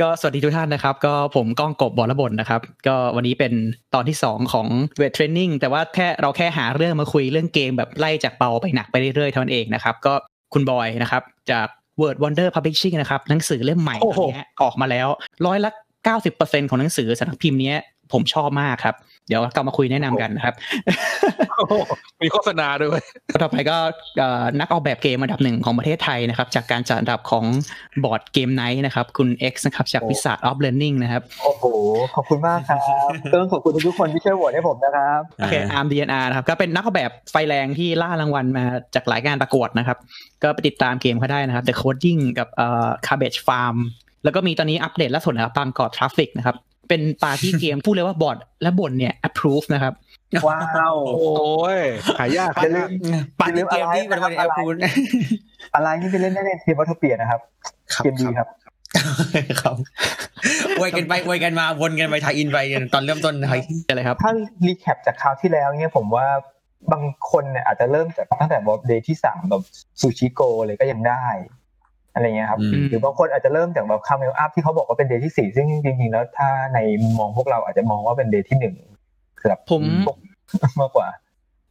ก็สวัสดีทุกท่านนะครับ ก็ผมก้องกบบอระบนนะครับ ก็วันนี้เป็นตอนที่ 2 ของเวทเทรนนิ่งแต่ว่าแค่เราแค่หาเรื่องมาคุยเรื่องเกมแบบไล่จากเบาไปหนักไปเรื่อยๆเท่านั้นเองนะครับ ก็คุณบอยนะครับ จาก Word Wonder Publishing นะครับหนังสือเล่มใหม่โอ้โหเนี้ยออกมาแล้วร้อยละ90%ของหนังสือสำนักพิมพ์เนี้ย ผมชอบมากครับ เดี๋ยวกลับมาคุยแนะนำกันนะครับโอ้โหมีโฆษณาด้วยต่อไปก็เอ่อนักออกแบบเกมอันดับหนึ่งของประเทศไทยนะครับ จากการจัดอันดับของBoard Game Night นะครับ คุณ X นะครับ จากวิสา of Learning นะครับ โอ้โห ขอบคุณมากครับต้องขอบคุณทุกๆคนที่ช่วยโหวตให้ผมนะครับโอเคอาร์ม DNR นะครับ ก็เป็นนักออกแบบไฟแรงที่ล่ารางวัลมาจากหลายงานประกวดนะครับ ก็ไปติดตามเกมเขาได้นะครับ The Coding กับเอ่อ Cabbage Farm แล้วก็มีตอนนี้อัปเดตล่าสุดนะครับ Bangkok Traffic นะครับ เป็น party game พูดเลยว่าบอร์ดและบนเนี่ย approve นะครับว้าวโอ้ยหายากอย่าลืมปั่นเกมที่เป็นวันแอปพูนอะไรนี่ไปเล่นได้ในทีมวัตถุเปียนะครับเกมดีครับครับอวยกันไปอวยกันมาวนกันไปทายอินไปตอนเริ่มต้นนะครับอะไรครับ ถ้ารีแคปจากคราวที่แล้วเนี่ยผมว่าบางคนเนี่ยอาจจะเริ่มจากตั้งแต่แบบเดย์ที่สามแบบซูชิโกเลยก็ยังได้ อะไรเงี้ยครับอืมหรือบางคนอาจจะเริ่มจากแบบคาเมลอัพที่เขาบอกว่าเป็นเดย์ที่สี่ซึ่งจริงๆแล้วถ้าในมุมมองพวกเราอาจจะมองว่าเป็นเดย์ที่หนึ่งครับผมมากกว่า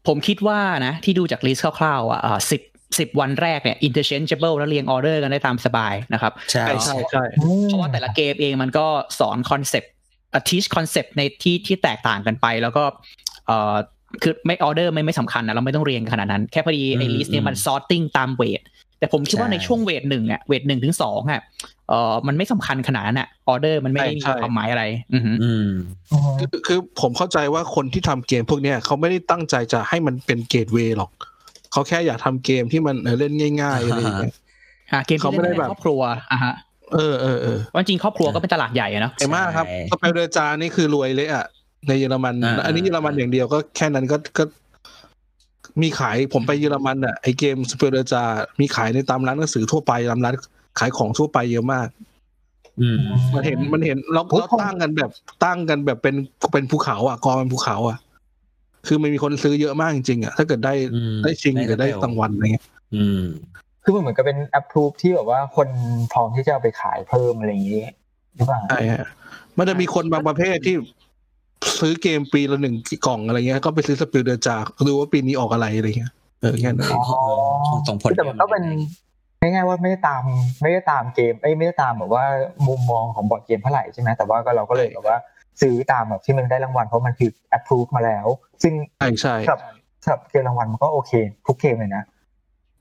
ผมคิดว่านะ ที่ดูจาก list คร่าวๆอะสิบสิบวันแรกเนี่ย interchangeable แล้วเรียงออเดอร์กันได้ตามสบายนะครับ ใช่ใช่ใช่ใช่เพราะว่าแต่ละเกมเองมันก็สอน concept teach concept ในที่ที่แตกต่างกันไป แล้วก็เอ่อคือไม่ออเดอร์ไม่ไม่สำคัญนะเราไม่ต้องเรียงขนาดนั้น แค่พอดีไอ้ list เนี่ยมัน sorting ตาม weight แต่ผมคิดว่าในช่วง weight หนึ่งอะ weight หนึ่งถึงสองอะเอ่อมันไม่สำคัญขนาดนั้นอะออเดอร์มันไม่ได้มีความหมายอะไรอือหืออืมคือคือผมเข้าใจว่าคนที่ทำเกมพวกเนี้ยเขาไม่ได้ตั้งใจจะให้มันเป็น gateway หรอก เขาแค่อยากทำเกมที่มันเออเล่นง่ายๆอะไรอย่างเงี้ยหาเกมที่เขาไม่เล่นได้ในแบบครอบครัวอะฮะเออเออเออว่าจริงครอบครัวก็เป็นตลาดใหญ่อะเนาะเอมากครับใช่ Spiel des Jahres นี่คือรวยเลยอะในเยอรมันอ่าอันนี้เยอรมันอย่างเดียวก็แค่นั้นก็ก็ มีขายผมไปเยอรมันอะไอเกม Spiel des Jahres มีขายในตามร้านหนังสือทั่วไปตามร้านขายของทั่วไปเยอะมาก อืมมันเห็นมันเห็นเราโอ้ยเราผมตั้งกันแบบตั้งกันแบบเป็นเป็นภูเขา อะกองเป็นภูเขา อะ คือมันมีคนซื้อเยอะมากจริงๆอะถ้าเกิดได้อืมได้ชิงได้หรือได้ label รางวัลอะไรเงี้ยอืมคือมันเหมือนกับเป็น approve ที่แบบว่าคนพร้อมที่จะเอาไปขายเพิ่มอะไรอย่างนี้หรือเปล่าใช่ฮะมันจะมีคนบางประเภทที่ ซื้อเกมปีละหนึ่งกล่องอะไรเงี้ย ก็ไปซื้อ Spiel des Jahres ดูว่าปีนี้ออกอะไรอะไรเงี้ยเออแค่นั้นอ๋อส่งผลแต่มันก็เป็นง่ายๆว่าไม่ได้ตามไม่ได้ตามเกมเอ้ยไม่ได้ตามแบบว่ามุมมองของบอร์ดเกมเท่าไหร่ใช่ไหมแต่ว่าก็เราก็เลยแบบว่าซื้อตามแบบที่มันได้รางวัลเพราะมันคือ approve มาแล้ว ซึ่งใช่ใช่สำหรับสำหรับเกมรางวัลมันก็โอเค ทุกเกมเลยนะ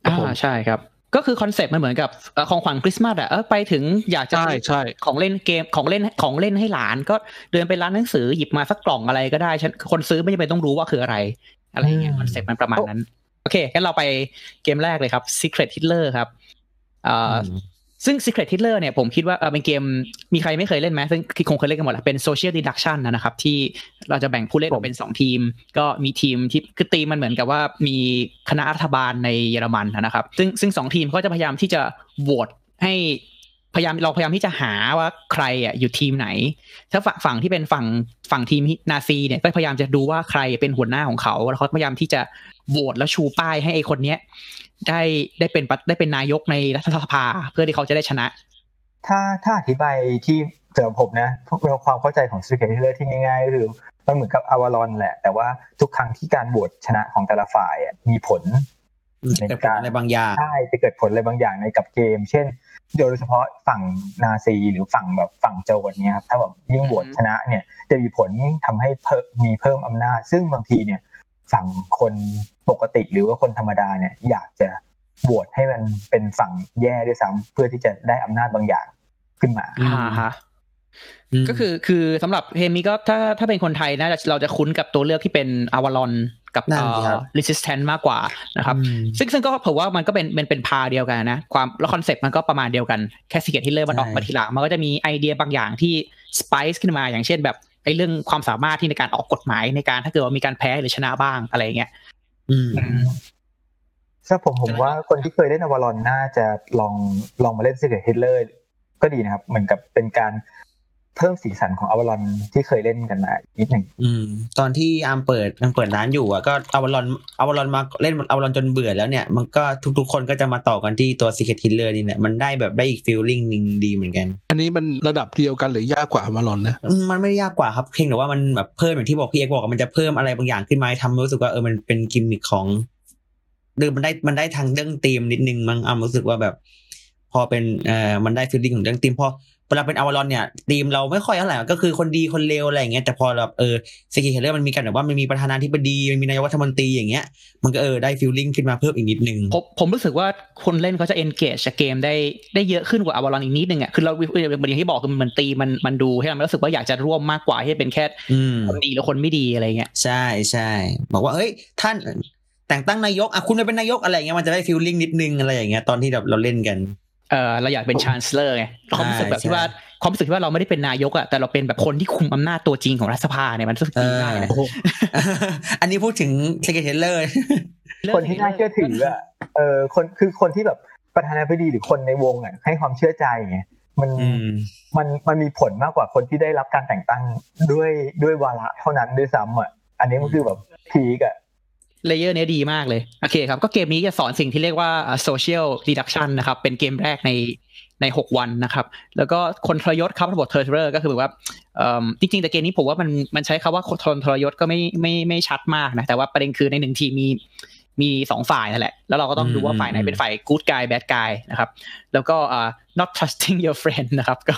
อ่าใช่ครับ ก็คือ concept มันเหมือนกับเอ่อของขวัญคริสต์มาสอะเออไปถึงอยากจะใช่ซื้อใช่ของเล่นเกมของเล่นของเล่นให้หลาน ก็เดินไปร้านหนังสือหยิบมาสักกล่องอะไรก็ได้ฉันคนซื้อไม่จำเป็นต้องรู้ว่าคืออะไร อะไรอย่างเงี้ยอืมคอนเซปต์มันประมาณนั้น โอเคงั้นเราไปเกมแรกเลยครับ Secret Hitler ครับเอ่ออ ซึ่ง Secret Hitler เนี่ยผมคิดว่าเออเป็นเกมมีใครไม่เคยเล่นไหมซึ่งคงเคยเล่นกันหมดแหละเป็น Social Deduction นะครับ ที่เราจะแบ่งผู้เล่นออกเป็นสองทีม ก็มีทีมที่คือทีมมันเหมือนกับว่ามีคณะรัฐบาลในเยอรมันนะครับ ซึ่งซึ่งสองทีมก็จะพยายามที่จะโหวตให้พยายามเราพยายามที่จะหาว่าใครอะอยู่ทีมไหน ถ้าฝั่งฝั่งที่เป็นฝั่งฝั่งทีมนาซีเนี่ยก็พยายามจะดูว่าใครเป็นหัวหน้าของเขาแล้วเขาพยายามที่จะโหวตแล้วชูป้ายให้ไอ้คนเนี้ย ได้ได้เป็นประได้เป็นนายกในรัฐสภาเพื่อที่เขาจะได้ชนะ ถ้าถ้าอธิบายที่สำหรับผมนะเราความเข้าใจของ Secret Hitler ที่ง่ายๆก็คือมันเหมือนกับอวารอนแหละ แต่ว่าทุกครั้งที่การโหวตชนะของแต่ละฝ่ายอะมีผลเกิดผลอะไรบางอย่างใช่จะเกิดผลอะไรบางอย่างในกับเกม เช่น โดยเฉพาะฝั่งนาซีหรือฝั่งแบบฝั่งโจรเนี่ยครับถ้าแบบยิ่งโหวตอืมชนะเนี่ยจะมีผลทำให้เพิ่มมีเพิ่มอำนาจ ซึ่งบางทีเนี่ยฝั่งคน ปกติหรือว่าคนธรรมดาเนี่ยอยากจะโหวตให้มันเป็นฝั่งแย่ด้วยซ้ำเพื่อที่จะได้อำนาจบางอย่างขึ้นมาอืมอ่าฮะก็คือคือสำหรับเกมนี้ก็ถ้าถ้าเป็นคนไทยนะเราจะคุ้นกับตัวเลือกที่เป็นอวารอนกับนั่นเอ่สิครับอ resistant มากกว่านะครับอืมซึ่งซึ่งก็ผมว่ามันก็เป็นเป็นเป็นพาเดียวกันนะ ความแล้ว concept มันก็ประมาณเดียวกันแค่ Secret Hitler มันออกมาใช่ทีหลังมันก็จะมีไอเดียบางอย่างที่ spice ขึ้นมาอย่างเช่นแบบไอ้เรื่องความสามารถที่ในการออกกฎหมายในการถ้าเกิดว่ามีการแพ้หรือชนะบ้างอะไรอย่างเงี้ยอืม ถ้าผมผมว่าคนที่เคยเล่น Avalon น่าจะลองลองมาเล่น Secret Hitler ก็ดีนะครับ เหมือนกับเป็นการ เพิ่มสีสันของ Avalon ที่เคยเล่นกันมานิดหนึ่งอืม ตอนที่อาร์มเปิดยังเปิดร้านอยู่อะก็เอา Avalon เอา Avalon มาเล่นเอา Avalon จนเบื่อแล้วเนี่ย มันก็ทุกๆ คนก็จะมาต่อกันที่ตัว Secret Killer นี่แหละมันได้แบบได้อีก feeling หนึ่งดีเหมือนกัน อันนี้มันระดับเดียวกันหรือยากกว่า Avalon นะอืมมันไม่ได้ยากกว่าครับเพียงแต่ว่ามันแบบเพิ่มอย่างที่บอกพี่เอกบอกว่ามันจะเพิ่มอะไรบางอย่างขึ้นมาให้ทำให้รู้สึกว่าเออมันเป็นกิมมิคของเดิมมันได้มันได้ทางเรื่องธีมนิดนึงมั้งอาร์มรู้สึกว่าแบบ พอเป็นเอ่อมันได้ feeling ของเรื่องธีมพอ เวลาเป็น Avalon เนี่ยธีมเราไม่ค่อยเท่าไหร่ก็คือคนดีคนเลวอะไรอย่างเงี้ยแต่พอแบบเออ Secret Hitler มันมีกันแบบว่ามันมีประธานาธิบดีมันมีนายกรัฐมนตรีอย่างเงี้ยมันก็เออได้ feeling ขึ้นมาเพิ่มอีกนิดนึงผมผมรู้สึกว่าคนเล่นเขาจะ engage กับเกมได้ได้เยอะขึ้นกว่า Avalon อีกนิดนึงอะคือเราอย่างที่บอกคือมันตีมันมันดูให้เรารู้สึกว่าอยากจะร่วมมากกว่าที่เป็นแค่อืมคนดีหรือคนไม่ดีอะไรเงี้ยใช่ใช่บอกว่าเอ้ยท่านแต่งตั้งนายกอะคุณไปเป็นนายกอะไรอย่างเงี้ยมันจะได้ feeling นิดนึงอะไรอย่างเงี้ยตอนที่แบบเราเล่นกัน เออเราอยากเป็น chancellor ไงความรู้สึกแบบที่ว่าความรู้สึกที่ว่าเราไม่ได้เป็นนายกอะแต่เราเป็นแบบคนที่คุมอำนาจตัวจริงของรัฐสภาเนี่ยมันรู้สึกดีมากเลยนะโอ้โหอันนี้พูดถึง Secret Hitler คนที่น่าเชื่อถืออะเออคนคือคนที่แบบประธานาธิบดีหรือคนในวงอะให้ความเชื่อใจไงมันอืมมันมันมีผลมากกว่าคนที่ได้รับการแต่งตั้งด้วยด้วยวาระเท่านั้นด้วยซ้ำอะ อันนี้มันคือแบบ peak อะ layer เนี้ยดีมากเลย โอเคครับ ก็เกมนี้จะสอนสิ่งที่เรียกว่า social deduction นะครับ เป็นเกมแรกในใน 6 วันนะครับ แล้วก็คนทรยศครับระบบ traitor ก็คือแบบว่าเอิ่มจริงๆ แต่เกมนี้ผมว่ามันมันใช้คำว่าคนทรยศก็ไม่ไม่ไม่ชัดมากนะ แต่ว่าประเด็นคือในหนึ่งทีมมีมีสองฝ่ายนั่นแหละ แล้วเราก็ต้องดูว่าฝ่ายไหนเป็นฝ่าย good guy bad guy นะครับ แล้วก็อ่า not trusting your friend นะครับก็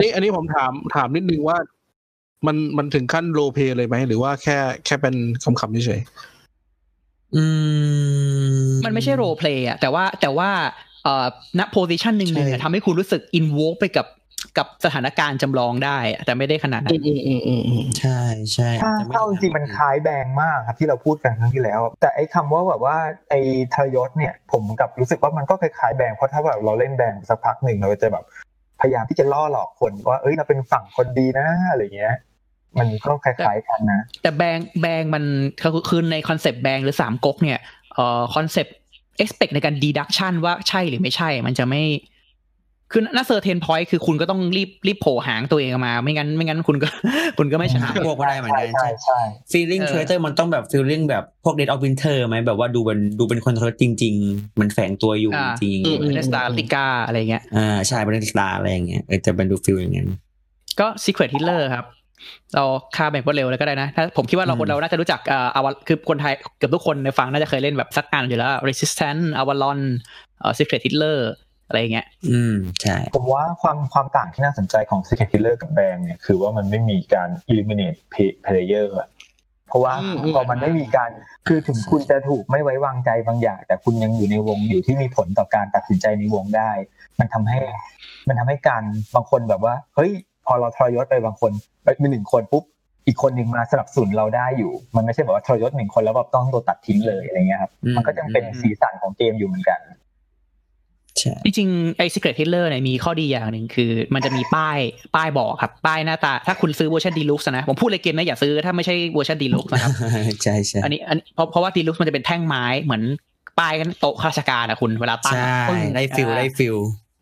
นี่อันนี้ผมถามถามนิดนึงว่า มันมันถึงขั้น roleplay เลยไหม หรือว่าแค่แค่เป็นคำคำเฉยอืมมันไม่ใช่โร p เพลย์อะแต่ว่าแต่ว่าเอ่อณ position หนึ่งเนี่ยทำให้คุณรู้สึกอิน o วไปกับกับสถานการณ์จำลองได้อะแต่ไม่ได้ขนาดๆนั้อืนมอืมอืมอืมอืมใช่ใช่ถ้าจะไม่ถ้าจริงๆมันคล้าย Bang มากครับที่เราพูดกันครั้งที่แล้ว แต่ไอ้คำว่าแบบว่าไอ้ทรยศเนี่ย ผมกลับรู้สึกว่ามันก็คล้ายๆ Bang เพราะถ้าแบบเราเล่น Bang สักพักหนึ่งเราจะแบบ พยายามที่จะล่อหลอกคนว่าเอ้ยเราเป็นฝั่งคนดีนะอะไรเงี้ย มันก็คล้ายๆกันนะ แต่ Bang Bang มันคือคือใน concept Bang หรือสามก๊กเนี่ยเอ่อคอนเซปต์ expect ในการ deduction ว่าใช่หรือไม่ใช่ มันจะไม่คือณ certain point คือคุณก็ต้องรีบรีบโผล่หางตัวเองออกมา ไม่งั้นไม่งั้นคุณก็คุณก็ไม่ชนะหาพวกก็ได้เหมือนกันใช่ใช่ใช่ feeling เออ traitor มันต้องแบบ feeling แบบพวก Dead of Winter ไหมแบบว่าดูเป็นดูเป็นคนทรยศจริง ๆ มันแฝงตัวอยู่จริงอืมเนสตาติก้าอะไรเงี้ยอ่าใช่ Battlestar อะไรอย่างเงี้ยเออจะเป็นดู feel อย่างนั้นก็ Secret Hitler ครับ เราค่าแบบรวดเร็วเลยก็ได้นะถ้าผมคิดว่าเราอืมคนเราน่าจะรู้จักเอ่ออวคือคนไทยเกือบทุกคนในฟังน่าจะเคยเล่นแบบสักอันอยู่แล้ว Resistance Avalon เอ่อ Secret Hitler อะไรอย่างเงี้ย อืม ใช่ ผมว่าความความต่างที่น่าสนใจของ Secret Killer กับแบงเนี่ยคือว่ามันไม่มีการ eliminate play- player อะเพราะว่าอืมอืมพอมันไม่มีการ คือถึงคุณจะถูกไม่ไว้วางใจบางอย่าง แต่คุณยังอยู่ในวงอยู่ที่มีผลต่อการตัดสินใจในวงได้ มันทำให้ มันทำให้การบางคนแบบว่า เฮ้ย พอเราทรยศไปบางคนไปมีหนึ่งคนปุ๊บอีกคนหนึ่งมาสนับสนุนเราได้อยู่ มันไม่ใช่แบบว่าทรยศหนึ่งคนแล้วแบบต้องโดนตัดทิ้งเลยอะไรเงี้ยครับอืมมันก็ยังเป็นสีสันของเกมอยู่เหมือนกันใช่จริงๆไอ้ Secret Hitler เนี่ยมีข้อดีอย่างหนึ่งคือ มันจะมีป้ายป้ายบอกครับ ป้ายหน้าตา ถ้าคุณซื้อเวอร์ชัน deluxe นะ ผมพูดเลยเกมนะอย่าซื้อถ้าไม่ใช่เวอร์ชัน deluxe นะครับใช่ใช่อันนี้อันเพราะเพราะว่า deluxe มันจะเป็นแท่งไม้เหมือนป้ายกันโต๊ะข้าราชการอะคุณเวลาตั้งใช่ปึ้งได้ feel อ่าได้ feel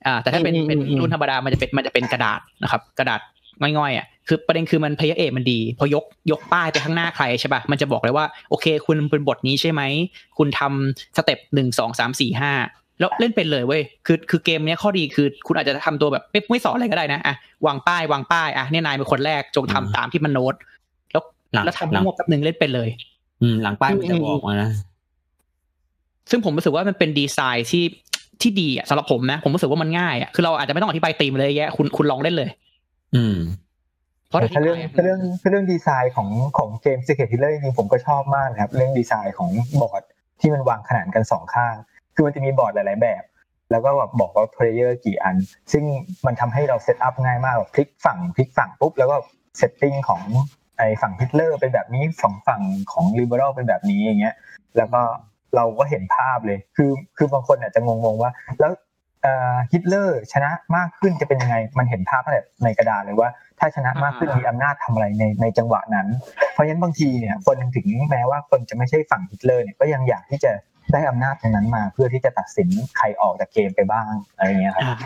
อ่า แต่ถ้าเป็นอืมเป็นอืมรุ่นธรรมดามันจะเป็นมันจะเป็นกระดาษนะครับ กระดาษง่อยๆอะคือประเด็นคือมันเพย์เอมันดี พอยกยกป้ายไปข้างหน้าใครใช่ป่ะมันจะบอกเลยว่าโอเค คุณเป็นบทนี้ใช่ไหม คุณทำ step หนึ่งสองสามสี่ห้าแล้วเล่นเป็นเลยเว้ยคือคือเกมเนี้ยข้อดีคือคุณอาจจะทำตัวแบบไม่ไม่สอนอะไรก็ได้นะอะวางป้ายวางป้ายอะเนี่ยนายเป็นคนแรกจงทำตามที่มันโน้ต แล้วหลังแล้วหลังทำมั่วแป๊บนึงเล่นเป็นเลย อืมหลังป้ายมันจะบอกมานะซึ่งผมรู้สึกว่ามันเป็นดีไซน์ที่ ที่ดีอะสำหรับผมนะ ผมรู้สึกว่ามันง่ายอะคือเราอาจจะไม่ต้องอธิบายธีมเลยแยะคุณคุณลองเล่นเลย อืม เพราะแต่ถ้าเรื่องอธิบายถ้าเรื่องถ้าเรื่องดีไซน์ของของเกม Secret Hitler จริงๆผมก็ชอบมากนะครับ เรื่องดีไซน์ของบอร์ดที่มันวางขนานกันสองข้าง คือมันจะมีบอร์ดหลาย ๆ แบบ แล้วก็แบบบอกว่า player กี่อัน ซึ่งมันทำให้เรา setup ง่ายมากแบบพลิกฝั่งพลิกฝั่งปุ๊บแล้วก็setting ของไอ้ฝั่งฮิตเลอร์เป็นแบบนี้ฝั่งฝั่งของ liberal เป็นแบบนี้อย่างเงี้ย แล้วก็ เราก็เห็นภาพเลย คือคือบางคนอาจจะงงๆว่า แล้วฮิตเลอร์ชนะมากขึ้นจะเป็นยังไง มันเห็นภาพตั้งแต่ในกระดาษเลยว่า ถ้าชนะมากขึ้นมีอำนาจทำอะไรในในจังหวะนั้น เพราะฉะนั้นบางทีเนี่ยคนถึงแม้ว่าคนจะไม่ใช่ฝั่งฮิตเลอร์เนี่ยก็ยังอยากที่จะได้อำนาจตรงนั้นมา เพื่อที่จะตัดสินใครออกจากเกมไปบ้างอะไรเงี้ยครับอ่า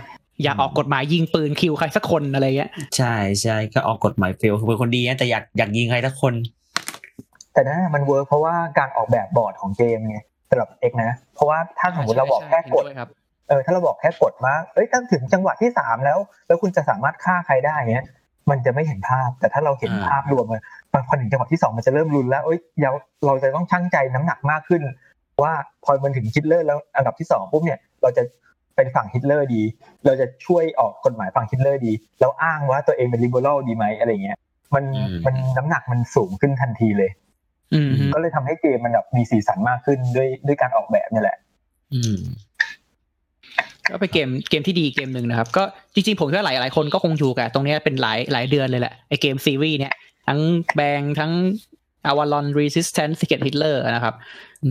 อยากออกกฎหมายยิงปืน kill ใครสักคนอะไรเงี้ยใช่ใช่ก็ออกกฎหมาย fail คือเป็นคนดีนะแต่อยากอยากยิงใครสักคน แต่นั่นนะมัน work เพราะว่าการออกแบบบอร์ดของเกมไงสำหรับเอกนะ เพราะว่าถ้าสมมติเราบอกแค่กฎใช่ใช่เห็นด้วยครับเออถ้าเราบอกแค่กฎมาเอ้ยถ้าถึงจังหวะที่สามแล้ว แล้วคุณจะสามารถฆ่าใครได้เงี้ยมันจะไม่เห็นภาพ แต่ถ้าเราเห็นอ่าภาพรวมมันพอถึงจังหวะที่สองมันจะเริ่มลุ้นแล้วเอ้ยเราเราจะต้องชั่งใจน้ำหนักมากขึ้น ว่าพอมันถึงฮิตเลอร์แล้วอันดับที่สองปุ๊บเนี่ย เราจะเป็นฝั่งฮิตเลอร์ดี เราจะช่วยออกกฎหมายฝั่งฮิตเลอร์ดี แล้วอ้างว่าตัวเองเป็น liberal ดีไหมอะไรเงี้ย มันมันน้ำหนักมันสูงขึ้นทันทีเลยอืม ก็เลยทำให้เกมมันแบบมีสีสันมากขึ้นด้วยด้วยการออกแบบเนี่ยแหละ อืมก็เป็นเกมเกมที่ดีเกมหนึ่งนะครับ ก็จริงๆ ผมคิดว่าหลายหลายคนก็คงอยู่กับตรงเนี้ยเป็นหลายหลายเดือนเลยแหละไอเกมซีรีส์เนี่ย ทั้งแบงทั้งAvalon Resistance Secret Hitler นะครับ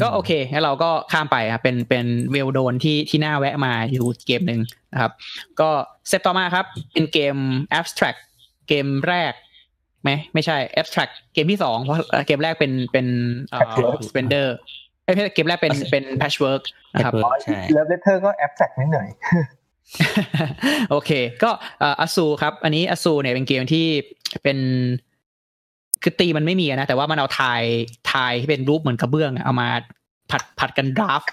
ก็โอเคงั้นเราก็ข้ามไปครับเป็นเป็น well done ที่ที่น่าแวะมาอยู่เกมหนึ่งนะครับ ก็เซตต่อมาครับ เป็นเกม abstract เกมแรก ไหมไม่ใช่ abstract เกมที่สองเพราะเกมแรกเป็นเป็นเอ่อ Patchwork Splendor เอ้ยไม่ใช่เกมแรกเป็นเป็น patchwork นะครับ Patchwork ใช่แล้วเลเทอร์ก็แอปแฟกนิดหน่อยโอเค ก็อาซูครับ อันนี้อาซูเนี่ยเป็นเกมที่เป็นคือธีมมันไม่มีอะนะแต่ว่ามันเอาทายทายที่เป็นรูปเหมือนกระเบื้องอะเอามาผลัดผลัดกัน draft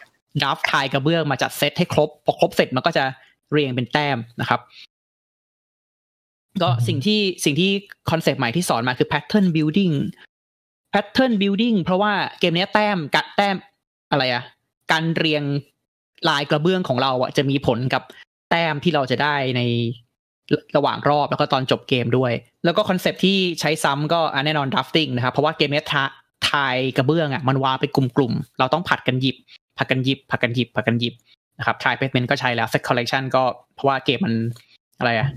draft tile กระเบื้องมาจัดเซตให้ครบพอครบเสร็จมันก็จะเรียงเป็นแต้มนะครับ ก็สิ่งที่สิ่งที่ concept ใหม่ที่สอนมาคือ pattern building pattern building เพราะว่าเกมนี้แต้มกะแต้มอะไรอะการเรียงลายกระเบื้องของเราอะจะมีผลกับแต้มที่เราจะได้ในระหว่างรอบแล้วก็ตอนจบเกมด้วย แล้วก็ concept ที่ใช้ซ้ำก็แน่นอน drafting นะครับ เพราะว่าเกมนี้ทา tile กระเบื้องอะมันวางเป็นกลุ่มๆ เราต้องผลัดกันหยิบผลัดกันหยิบผลัดกันหยิบผลัดกันหยิบนะครับ tile placement ก็ใช้แล้ว set collection ก็เพราะว่าเกมมันอะไรอะ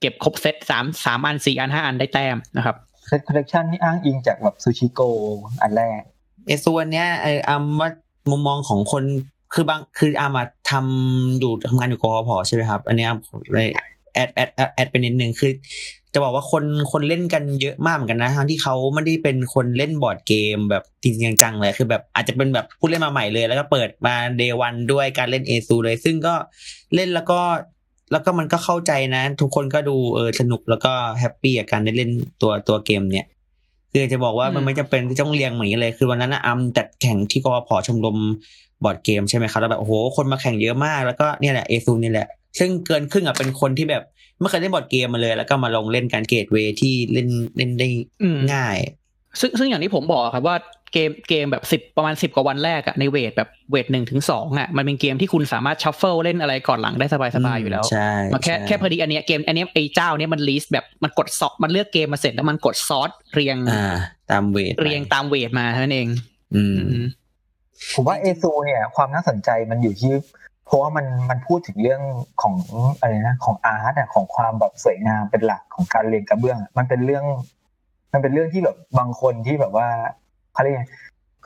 เก็บครบเซตสามสามอันสี่อันห้าอันได้แต้มนะครับ set collectionนี่อ้างอิงจากแบบ Sushi Go อันแรกไอ้ส่วนเนี้ยไอ้อามว่ามุมมองของคนคือบางคืออามาทำอยู่ทำงานอยู่กอพใช่ไหมครับ อันเนี้ยเลย add add add add เป็นนิดนึงคือ จะบอกว่าคนคนเล่นกันเยอะมากเหมือนกันนะทั้งที่เขาไม่ได้เป็นคนเล่นบอร์ดเกมแบบจริงๆจังๆเลยคือแบบอาจจะเป็นแบบผู้เล่นมาใหม่เลย แล้วก็เปิดมา day one ด้วยการเล่น Azul เลย ซึ่งก็เล่นแล้วก็ แล้วก็มันก็เข้าใจนะ ทุกคนก็ดูเออสนุกแล้วก็ happy กับการได้เล่นตัวตัวเกมเนี่ย คือจะบอกว่ามันอืมไม่จำเป็นที่ต้องเรียงเหมือนนี้เลย คือวันนั้นนะอัมจัดแข่งที่กวพชมรมบอร์ดเกมใช่ไหมครับแล้วแบบโอ้โหคนมาแข่งเยอะมาก แล้วก็เนี่ยแหละ Azul นี่แหละ ซึ่งเกินครึ่งอะเป็นคนที่แบบไม่เคยเล่นบอร์ดเกมมาเลย แล้วก็มาลงเล่นการ gateway ที่เล่นเล่นได้อืมง่าย ซึ่งซึ่งอย่างที่ผมบอกครับว่าเกมเกมแบบสิบประมาณสิบกว่าวันแรกอะใน weight แบบ weight หนึ่งถึงสองอะมันเป็นเกมที่คุณสามารถ shuffle เล่นอะไรก่อนหลังได้สบายๆอยู่แล้วใช่มาแค่ใช่แค่พอดีอันเนี้ยเกมอันเนี้ยไอ้เจ้าเนี้ยมัน list แบบมันกด sort มันเลือกเกมมาเสร็จแล้วมันกดซอสเรียงอ่าตามเวทเรียงตามเวทมาเท่านั้นเอง อืมอืมผมว่าเอซูเนี่ยความน่าสนใจมันอยู่ที่เพราะว่ามันมันพูดถึงเรื่องของอะไรนะของอาร์ตอะของความแบบสวยงามเป็นหลักของการเรียงกระเบื้องอะมันเป็นเรื่อง มันเป็นเรื่องที่แบบบางคนที่แบบว่าเขาเรียกไง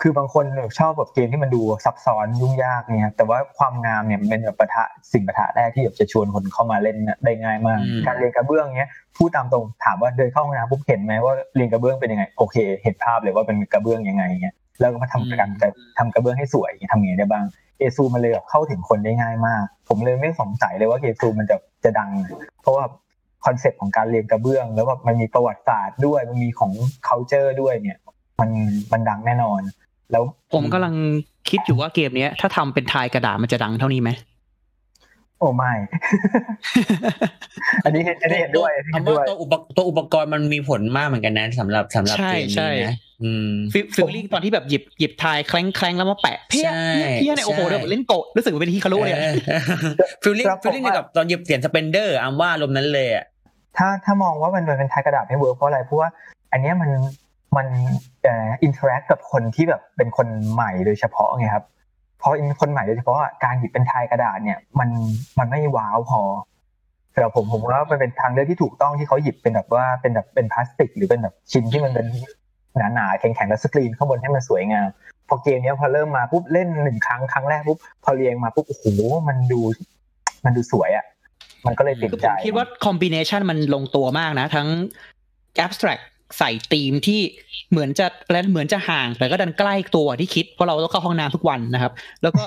คือบางคนแบบชอบแบบเกมที่มันดูซับซ้อนยุ่งยากเนี่ยแต่ว่าความงามเนี่ยมันเป็นแบบปะทะสิ่งปะทะแรกที่แบบจะชวนคนเข้ามาเล่นน่ะได้ง่ายมากอืมการเรียงกระเบื้องเนี้ยพูดตามตรงถามว่าเดินเข้าห้องน้ำปุ๊บเห็นไหมว่าเรียงกระเบื้องเป็นยังไงโอเค เห็นภาพเลยว่าเป็นกระเบื้องยังไงเงี้ยแล้วก็มาทำกันทำกระเบื้องให้สวยทำยังไงได้บ้าง Azul มันเลยแบบเข้าถึงคนได้ง่ายมาก ผมเลยไม่สงสัยเลยว่า Azul มันจะจะดัง เพราะว่า คอนเซ็ปต์ของการเรียงกระเบื้อง แล้วแบบมันมีประวัติศาสตร์ด้วยมันมีของ culture ด้วยเนี่ย มันมันดังแน่นอน แล้วผมกำลังคิดอยู่ว่าเกมเนี้ย ถ้าทำเป็น tile กระดาษมันจะดังเท่านี้ไหมโอ้ไม่ อันนี้อันนี้เห็นด้วยอันนี้คำเห็นด้วยว่าตัวอุปตัวอุปกรณ์มันมีผลมากเหมือนกันนะสำหรับสำหรับใช่เกมใช่นี้นะอืม feel feeling ตอนที่แบบหยิบหยิบ tile แคล้งแคล้งแล้วมาแปะเพี้ยใช่เพี้ยเนี่ยโอ้โหใช่เดี๋ยวเหมือนเล่นโกะรู้สึกเหมือนเป็นฮิคารุเลยอะ feeling ครับผม feeling กับตอนหยิบเสียง Splendor อาร์มว่าอารมณ์นั้นเลยอะ ถ้าถ้ามองว่ามันเป็น tile กระดาษไม่ work เพราะอะไรเพราะว่า อันเนี้ยมันมัน interact กับคนที่แบบเป็นคนใหม่โดยเฉพาะไงครับพอเป็นคนใหม่โดยเฉพาะการหยิบเป็นทายกระดาษเนี่ย มันมันไม่ว้าวพอสำหรับผมผมว่ามันเป็นทางเลือกที่ถูกต้องที่เขาหยิบเป็นแบบว่าเป็นแบบเป็นพลาสติก หรือเป็นแบบชิ้นที่มันเป็นหนาๆแข็งๆแล้วสกรีนข้างบนให้มันสวยงามพอเกมนี้พอเริ่มมาปุ๊บเล่นหนึ่งครั้งครั้งแรกปุ๊บพอเรียงมาปุ๊บโอ้โหมันดู มันดูสวยอะ มันก็เลยติดคือผใจมคิดว่าคอมบิเนชันมันลงตัวมากนะ ทั้ง abstract ใส่ธีมที่เหมือนจะและเหมือนจะห่าง แต่ก็ดันใกล้ตัวที่คิด เพราะเราต้องเข้าห้องน้ำทุกวันนะครับ แล้วก็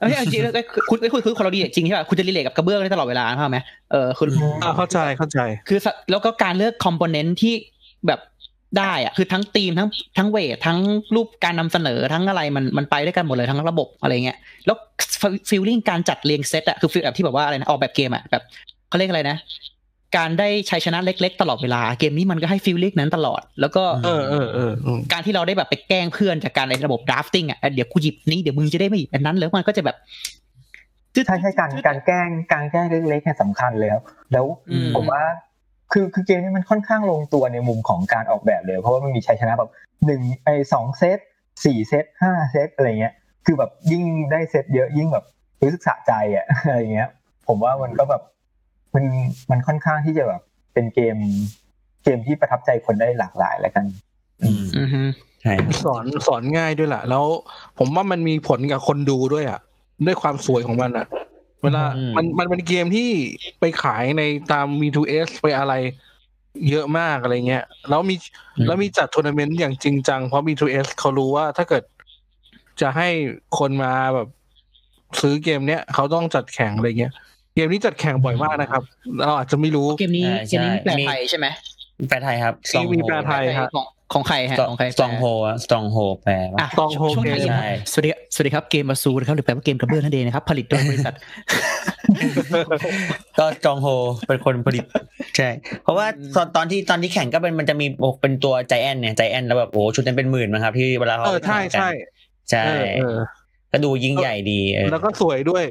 เอ้ยจริงๆแล้วคุณคุณคุณคนเราดีจริงใช่ป่ะคุณจะ relate กับกระเบื้องได้ตลอดเวลาใช่ไหมเออคุณอ่าเข้าใจเข้าใจ คือสแล้วก็การเลือก component ที่แบบ ได้อะคือทั้งธีมทั้งทั้ง weight ทั้งรูปการนำเสนอทั้งอะไรมันมันไปด้วยกันหมดเลยทั้งระบบอะไรเงี้ยแล้ว feeling การจัดเรียงเซตอะคือ feel แบบที่แบบว่าอะไรนะออกแบบเกมอะแบบเขาเรียกอะไรนะ การได้ชัยชนะเล็ก ๆ ตลอดเวลาเกมนี้มันก็ให้ feeling นั้นตลอด แล้วก็เออเออเอออืมการที่เราได้แบบไปแกล้งเพื่อนจากการในระบบ drafting อะเดี๋ยวกูหยิบนี้เดี๋ยวมึงจะได้ไม่หยิบอันนั้นแล้วมันก็จะแบบใช่ใช่การการแกล้งการแกล้งเล็กๆเนี่ยสำคัญเลยครับแล้วอืมผมว่า คือคือเกมนี้มันค่อนข้างลงตัวในมุมของการออกแบบเลย เพราะว่ามันมีชัยชนะแบบหนึ่งไอสองเซตสี่เซตห้าเซตอะไรเงี้ย คือแบบยิ่งได้เซตเยอะยิ่งแบบรู้สึกสะใจอะอะไรเงี้ย ผมว่ามันก็แบบมันมันค่อนข้างที่จะแบบเป็นเกม เกมที่ประทับใจคนได้หลากหลายแล้วกัน อืมอือฮึใช่ครับสอนสอนง่ายด้วยแหละแล้วผมว่ามันมีผลกับคนดูด้วยอะ ด้วยความสวยของมันอะ เวลา มันมันเป็นเกมที่ไปขายในตาม V2S ไปอะไร เยอะมากอะไรเงี้ย แล้วมีแล้วมีจัดทัวร์นาเมนต์อย่างจริงจัง เพราะ V2S เขารู้ว่าถ้าเกิดจะให้คนมาแบบซื้อเกมเนี้ยเขาต้องจัดแข่งอะไรเงี้ย เกมนี้จัดแข่งบ่อยมากนะครับ เราอาจจะไม่รู้ เกมนี้เกมนี้แปลไทยใช่ไหมแปลไทยครับมีมีแปลไทยฮะของ ของใครฮะของใครสตองโฮสตองโฮแปลว่าอะ Stronghold ช่วงนี้ Game ยินใช่สวัสดีสวัสดีครับเกมมาซูนะครับหรือแปลว่าเกมกระเบื้องนั่นเองนะครับ ผลิตโดยบริษัท ก็จองโฮเป็นคนผลิตใช่เพราะว่าตอนตอนที่ตอนที่แข่งก็เป็นมันจะมีโอ้เป็นตัวใจแอนเนี่ยใจแอนแล้วแบบโอ้ชุดนั้นเป็นหมื่นนะครับ ที่เวลาเขาเออใช่ใช่ใช่เออเออก็ดูยิ่งใหญ่ดีเออแล้วก็สวยด้วย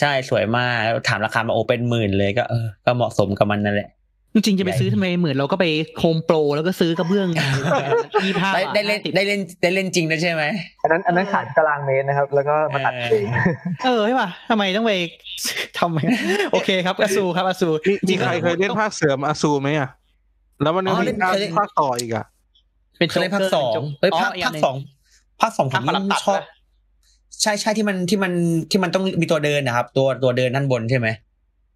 ใช่สวยมากแล้วถามราคามาโอเป็นหมื่นเลยก็เออก็เหมาะสมกับมันนั่นแหละ จริงๆจะไปซื้อทำไมหมื่นเราก็ไปโฮมโปรแล้วก็ซื้อกระเบื้องยี่ห้าได้ได้เล่นได้เล่นได้เล่นจริงนะใช่ไหมอันนั้นอันนั้นขายตารางเมตรนะครับ แล้วก็มาตัดเองเออใช่ป่ะทำไมต้องไปทำไมโอเคครับอาซูครับอาซูมีมีใครเคยเล่นภาคเสือมอาซูไหมอะแล้วมันยังมีภาคภาคต่ออีกอะเป็นเคยเล่นภาคสองเอ้ยภาคภาคสองภาคสองผมภาคปรับตัดชอบใช่ใช่ที่มันที่มันที่มันต้องมีตัวเดินนะครับ ตัวตัวเดินด้านบนใช่ไหม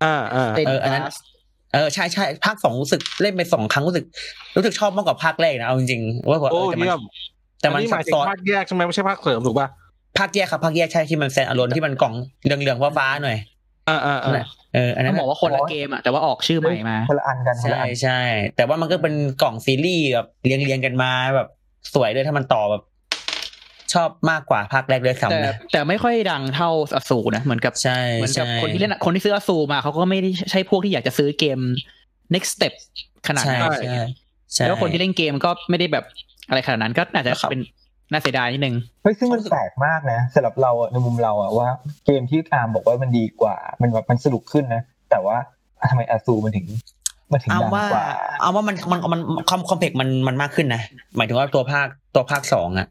อ่าอ่าเอออันนั้น เออใช่ใช่ภาคสองรู้สึกเล่นไปสองครั้งรู้สึก รู้สึกชอบมากกว่าภาคแรกนะเอาจริงๆว่าแบบโอ้เออแต่มันเยี่ยมแต่มันอัหซัมายบถึงซ้อนภาคแยกใช่ไหมไม่ใช่ภาคเสริมถูกป่ะภาคแยกครับภาคแยกใช่ที่มันแซนอารอนที่มันกล่องเหลืองๆฟ้าๆหน่อยอ่าอ่านั่นแหอ่าละเอออันนั้ต้อนงบน่ะอกว่าคนละเกมอะแต่ว่าออกชื่อใหม่มาคนละอันกันคนละใช่อันใช่แต่ว่ามันก็เป็นกล่องซีรีส์แบบเรียงเรียงๆกันมาแบบสวยด้วยถ้ามันต่อแบบ ชอบมากกว่าภาคแรกเลยแต่ซ้ำนะ แต่ไม่ค่อยดังเท่าอสูนะเหมือนกับใช่เหมือนกับใช่ คนที่เล่นคนที่ซื้ออสูมาเขาก็ไม่ได้ใช่พวกที่อยากจะซื้อเกม next step ขนาดใช่นั้นใช่ใช่ แล้วคนที่เล่นเกมก็ไม่ได้แบบอะไรขนาดนั้นก็อาจจะครับ เป็นน่าเสียดายนิดนึง เฮ้ยซึ่งมันแปลกมากนะสำหรับเราอะในมุมเราอะว่าเกมที่อาร์มบอกว่ามันดีกว่า มันแบบมันสนุกขึ้นนะ แต่ว่าอะทำไมอาซูมันถึงมันถึงเอาดังว่ากว่า เอาว่ามันมันมันคอมคอมเพกมันมันมากขึ้นนะ หมายถึงว่าตัวภาคตัวภาคสองอะ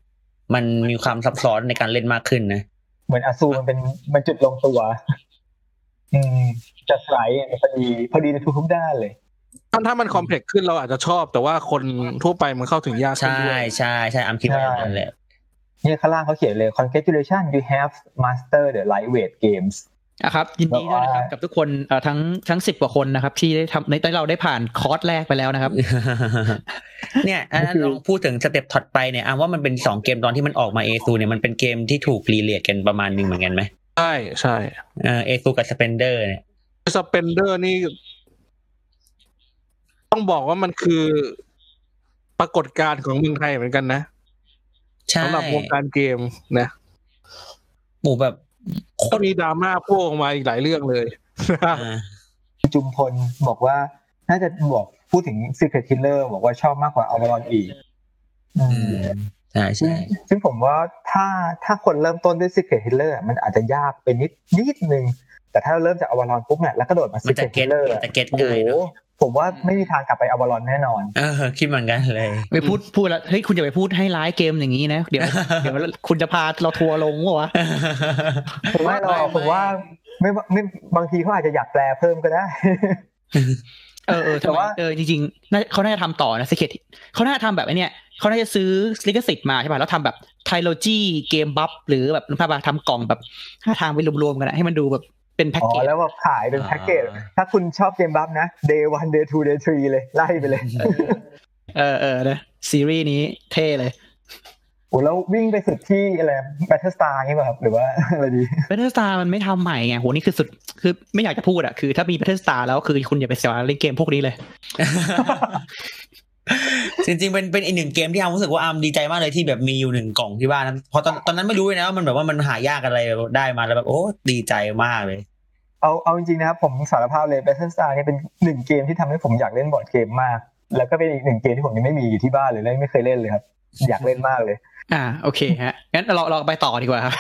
มันมีความซับซ้อนในการเล่นมากขึ้นนะ เหมือนอาซูมันเป็นมันจุดลงตัว อืมจะไสพอดีพอดีในทุกๆด้านเลยถ้าถ้ามันคอมเพล็กซ์ขึ้นเราอาจจะชอบ แต่ว่าคนทั่วไปมันเข้าถึงยากขึ้นใช่ด้วยใช่ใช่อัมคิดว่าอย่างนั้นแหละเนี่ยข้างล่างเขาเขียนเลย congratulations you have mastered the lightweight games อะครับยินดีด้วยนะครับกับทุกคนเอ่อทั้งทั้งสิบกว่าคนนะครับ ที่ได้ทำในเราได้ผ่านคอร์สแรกไปแล้วนะครับ เนี่ยอันนั้นลองพูดถึง step ถัดไปเนี่ยอะว่ามันเป็นสองเกมตอนที่มันออกมา Azul เนี่ยมันเป็นเกมที่ถูก relate กันประมาณหนึ่งเหมือนกันไหมใช่ใช่เอ Azul กับ Splendor เนี่ย Splendor นี่ ต้องบอกว่ามันคือปรากฏการณ์ของเมืองไทยเหมือนกันนะใช่สำหรับวงการเกมนะหมู่แบบ ก็มีดราม่าพ่วงมาอีกหลายเรื่องเลยอ่าจุมพลบอกว่า น่าจะบอกพูดถึง Secret Killer บอกว่าชอบมากกว่า Avalon อีกอือืมมใช่ซึ่งใช่ซึ่งผมว่าถ้าถ้าคนเริ่มต้นด้วย Secret Killer อะมันอาจจะยากไปนิดนิดนึง แต่ถ้าเราเริ่มจาก Avalon ปุ๊บเนี่ยแล้วกระโดดมามันจะ Secret เก็ต Killer มันจะเก็ตโอ้โหง่ายเนอะ ผมว่าไม่มีทางกลับไป Avalon แน่นอนเออคิดเหมือนกันเลยไปพูดพูดแล้วเฮ้ยคุณอย่าไปพูดให้ร้ายเกมอย่างนี้นะ เดี๋ยวเดี๋ยวคุณจะพาเราทัวร์ลงวะผมว่าเราไม่ไม่ผมว่าไม่ไม่บางทีเขาอาจจะอยากแปลเพิ่มก็ได้เออเออแต่ทำไมว่าเออจริงๆน่าเขาน่าจะทำต่อนะสเกตเขาน่าจะทำแบบไอ้เนี่ยเขาน่าจะซื้อลิขสิทธิ์มาใช่ป่ะแล้วทำแบบไทโลจีเกมบัฟหรือแบบภาพทำกล่องแบบห้าทางไปรวมๆกันอะให้มันดูแบบ เป็นแพ็กอ๋เกอจแล้วแบบขายเป็นอ่าแพ็กเกจถ้าคุณชอบเกมบัฟนะ day one day two day three เลย ไล่ไปเลย เออเออนะซีรีส์นี้เท่เลยโอ้แล้ววิ่งไปสุดที่อะไร Battlestar งี้ป่ะครับหรือว่าอะไรดี b บ t เ e อร์สตาร์มันไม่ทำใหม่ไงโหนี่คือสุดคือไม่อยากจะพูดอะคือถ้ามี b บ t เ e อร์สตาร์แล้วคือคุณอย่าไปเสียเวลาเล่นเกมพวกนี้เลย จริงๆเป็นเป็นอีกหนึ่งเกมที่อาร์มรู้สึกว่าอาร์มดีใจมากเลยที่แบบมีอยู่หนึ่งกล่องที่บ้านนะเพราะตอนตอนนั้นไม่รู้เลยนะว่ามันแบบว่ามันหายากอะไรได้มาแล้วแบบโอ้ดีใจมากเลย เอาเอาจริงๆนะครับผมสารภาพเลย Battlestar เนี่ยเป็นหนึ่งเกมที่ทำให้ผมอยากเล่นบอร์ดเกมมาก แล้วก็เป็นอีกหนึ่งเกมที่ผมยังไม่มีอยู่ที่บ้านเลยและไม่เคยเล่นเลยครับ อยากเล่นมากเลย อ่าโอเคฮะงั้นเราเราไปต่อดีกว่าครับ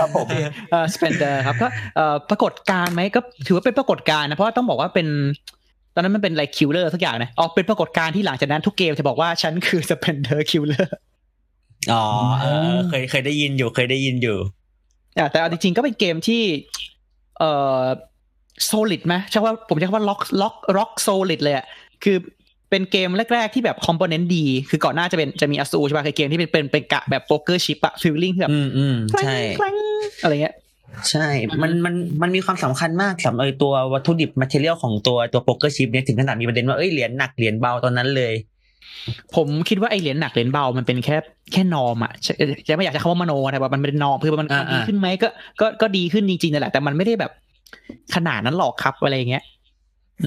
ครับผมเอ่อ Splendor ครับก็เอ่อปรากฏการณ์ไหมก็ถือว่าเป็นปรากฏการณ์นะเพราะว่าต้องบอกว่าเป็น ตอนนั้นมันเป็นอะไร killer ทุกอย่างนะอ๋อเป็นปรากฏการณ์ที่หลังจากนั้นทุกเกมจะบอกว่าฉันคือ Splendor killer อ๋อเออเคยเคยได้ยินอยู่เคยได้ยินอยู่อะแต่เอาจริงๆก็เป็นเกมที่ เอ่อ solid ไหมใช่ว่าผมใช้คำว่า rock rock rock solid เลยอะคือเป็นเกมแรก ๆ ที่แบบ component ดี คือก่อนหน้าจะเป็นจะมีอ s ูใช่ป่ะคือเกมที่เป็นเป็นเป็นกะแบบ poker chip อะ feeling แบบอืมอืมแคล้งใช่แคล้งอะไรเงี้ย ใช่ มันมันมันมีความสำคัญมากสำหรับไอ้ตัววัตถุดิบมาเท r รียลของตัวตัวโป๊กเกอร์ชิพเนี่ยถึงขนาดมีประเด็นว่าเอ้ยเหรียญหนักเหรียญเบาตอนนั้นเลย ผมคิดว่าไอเหรียญหนักเหรียญเบามันเป็นแค่แค่ norm อะจะจะไม่อยากจะคำว่ามโนนะแบบมันเป็น norm คือมันมันดีขึ้นไหมก็ก็ก็ดีขึ้นจริงๆนั่นแหละแต่มันไม่ได้แบบ ขนาดนั้นหรอกครับอะไรเงี้ย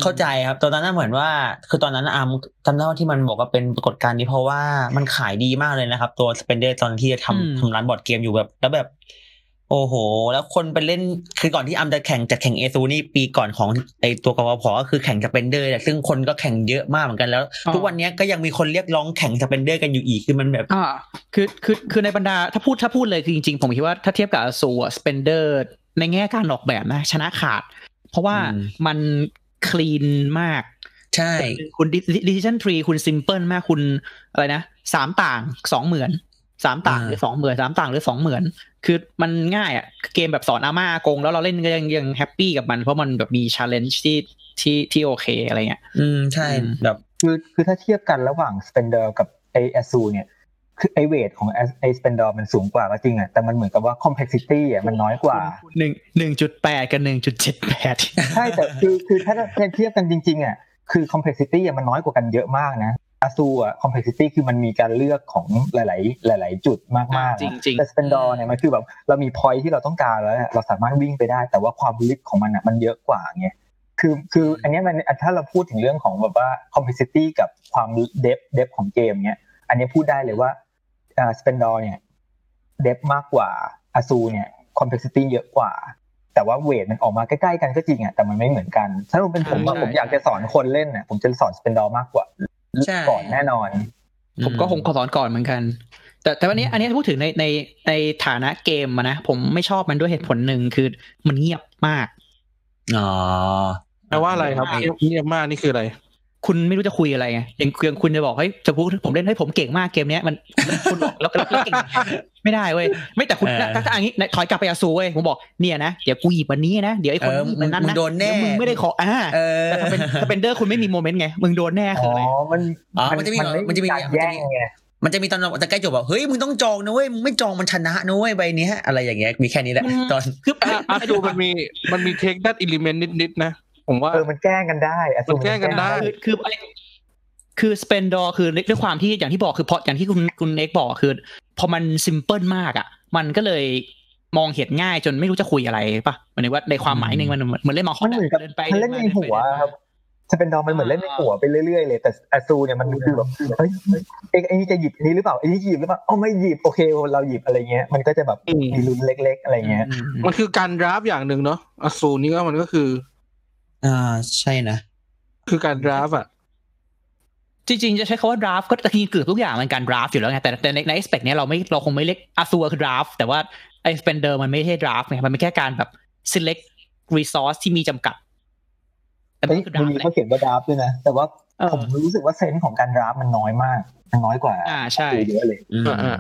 เข้าใจครับ ตอนนั้นน่ะเหมือนว่า คือตอนนั้นอาร์มจำได้ว่าที่มันบอกว่าเป็นปรากฏการณ์นี้เพราะว่ามันขายดีมากเลยนะครับ ตัว Splendor ตอนที่จะอืมทำทำร้านบอร์ดเกมอยู่แบบ แล้วแบบ โอ้โห แล้วคนไปเล่นคือก่อนที่อาร์มจะแข่งจะแข่ง Azul นี่ปีก่อนของไอตัวกวพก็คือแข่ง Splendor ซึ่งคนก็แข่งเยอะมากเหมือนกันแล้ว ทุกวันนี้ก็ยังมีคนเรียกร้องแข่ง Splendor กันอยู่อีกคือมันแบบอ่าคือคือคือในบรรดาถ้าพูดถ้าพูดเลยคือจริงๆ ผมคิดว่าถ้าเทียบ Azul Splendor ในแง่การออกแบบนะ ชนะขาด เพราะว่าอืมมัน clean มาก ใช่ คุณ decision tree คุณ simple มากคุณอะไรนะสามต่างสองเหมือนสามต่างอ่าหรือสองเหมือนสามต่างหรือสองเหมือน คือมันง่ายอะเกมแบบสอนอาม่าอากง แล้วเราเล่นก็ยังยัง happy กับมันเพราะมันแบบมี challenge ที่ที่ที่โอเคอะไรเงี้ย อืมใช่อืมแบบคือคือถ้าเทียบกันระหว่าง Spender กับไอแอซูเนี่ย คือไอเวทของไอ Spender มันสูงกว่าก็จริงอะแต่มันเหมือนกับว่า complexity อะมันน้อยกว่าหนึ่งหนึ่งจุดแปดกับหนึ่งจุดเจ็ดแปดใช่แต่คือคือถ้าเทียบกันจริงๆอะคือ complexity อะมันน้อยกว่ากันเยอะมากนะ อาซูอะ complexity คือมันมีการเลือกของหลาย ๆ หลาย ๆ จุดมากๆจรินะงจริงแต่ Spender เนี่ยมันคือแบบเรามี point ที่เราต้องการแล้วเนี่ยเราสามารถวิ่งไปได้ แต่ว่าความลึกของมันอะมันเยอะกว่าไงคือคืออันเนี้ยมันถ้าเราพูดถึงเรื่องของแบบว่า complexity กับความ depth depth ของเกมเนี้ยอันนี้พูดได้เลยว่าอ่า Spender เนี่ย depth มากกว่าอาซูเนี่ย complexity เยอะกว่าแต่ว่าเวทมันออกมาใกล้ๆกันก็จริงอะแต่มันไม่เหมือนกัน ถ้าผมเป็นผมอะใช่ผมอยากจะสอนคนเล่นอะผมจะสอนสเปนดอร์มากกว่าใช่ ก่อนแน่นอน ผมก็คงขอสอนก่อนเหมือนกัน แต่แต่วันนี้อันนี้พูดถึงในในในฐานะเกมอะนะผมไม่ชอบมันด้วยเหตุผลหนึ่งคือมันเงียบมากอ๋อแปลว่าอะไรครับเงียบเงียบมากนี่คืออะไร คุณไม่รู้จะคุยอะไรไงอย่างอย่างคุณจะบอกให้จะพูดผมเล่นให้ผมเก่งมากเกมเนี้ยมันคุณบอกแล้วแล้วแล้วเก่งยังไงไม่ได้เว้ยไม่แต่คุณเออถ้าถ้าอันนี้ถอยกลับไปอาซูเว้ยผมบอกเนี่ยนะเดี๋ยวกูหยิบวันนี้นะเดี๋ยวไอ้คนเออหยิบมันนั้นมึนะงโดนแน่เดี๋ยวมึงไม่ได้ขออ่าเออแต่ถ้าเป็นถ้าเป็นเดอร์คุณไม่มีโมเมนต์ไงมึงโดนแน่คืออ๋ออะไรมันอ๋อมันจะมีมันจะมีการแย่งไงมันจะมีตอนจะใกล้จบแบบเฮ้ยมึงต้องจองนะเว้ยมึงไม่จองมันชนะนะเว้ยใบเนี้ยอะไรอย่างเงี้ยมีแค่นี้แหละตอนคืออะ Azul มันมีมันมี take that element นิดๆนะ ผมว่าเออมันแกล้งกันได้อะมันแกล้งกันได้คือคือไอ้คือ Splendor คือด้วยความที่อย่างที่บอกคือพออย่างที่คุณคุณเอ็กบอกคือ พอมัน simple มากอะ มันก็เลยมองเห็นง่ายจนไม่รู้จะคุยอะไรปะหมายถึงว่าในความหมายหนึ่งมันเหมือนเหมือนเล่นหมากฮอมัตนเหมือนกับเดินไปมันเล่นในหัวครับ Splendor มันเหมือนเล่นในหัวไปเรื่อยๆเลยแต่ Azul เนี่ยมันคือแบบเฮ้ยเฮ้ยเอ้ยไอ้นี่จะหยิบอันนี้หรือเปล่าไอ้นี่หยิบหรือเปล่าอ๋อไม่หยิบโอเคเราหยิบอะไรเงี้ยมันก็จะแบบอืมมีลุ้นเล็ก ๆ อะไรเงี้ยอืมอืมมันคือการ draft อย่างหนึ่งเนาะ Azul นี่ก็มันก็คือ อ่าใช่นะ คือการ draft อะ จริงๆ จะใช้คำว่า draft ก็จริงๆเกือบทุกอย่างมันการ draft อยู่แล้วไงแต่แต่ในใน aspect เนี้ยเราไม่เราคงไม่เรียก Azul คือ draft แต่ว่าไอ้ Splendor มันไม่ใช่ draft ไงมันเป็นแค่การแบบ select resource ที่มีจำกัด แต่มันเฮ้ยคือมัน draft มีแหละเขาเขียนว่า draft ด้วยนะ แต่ว่าเออผมรู้สึกว่า sense ของการ draft มันน้อยมาก มันน้อยกว่าอ่าใช่เยอะเลยอืมอ่า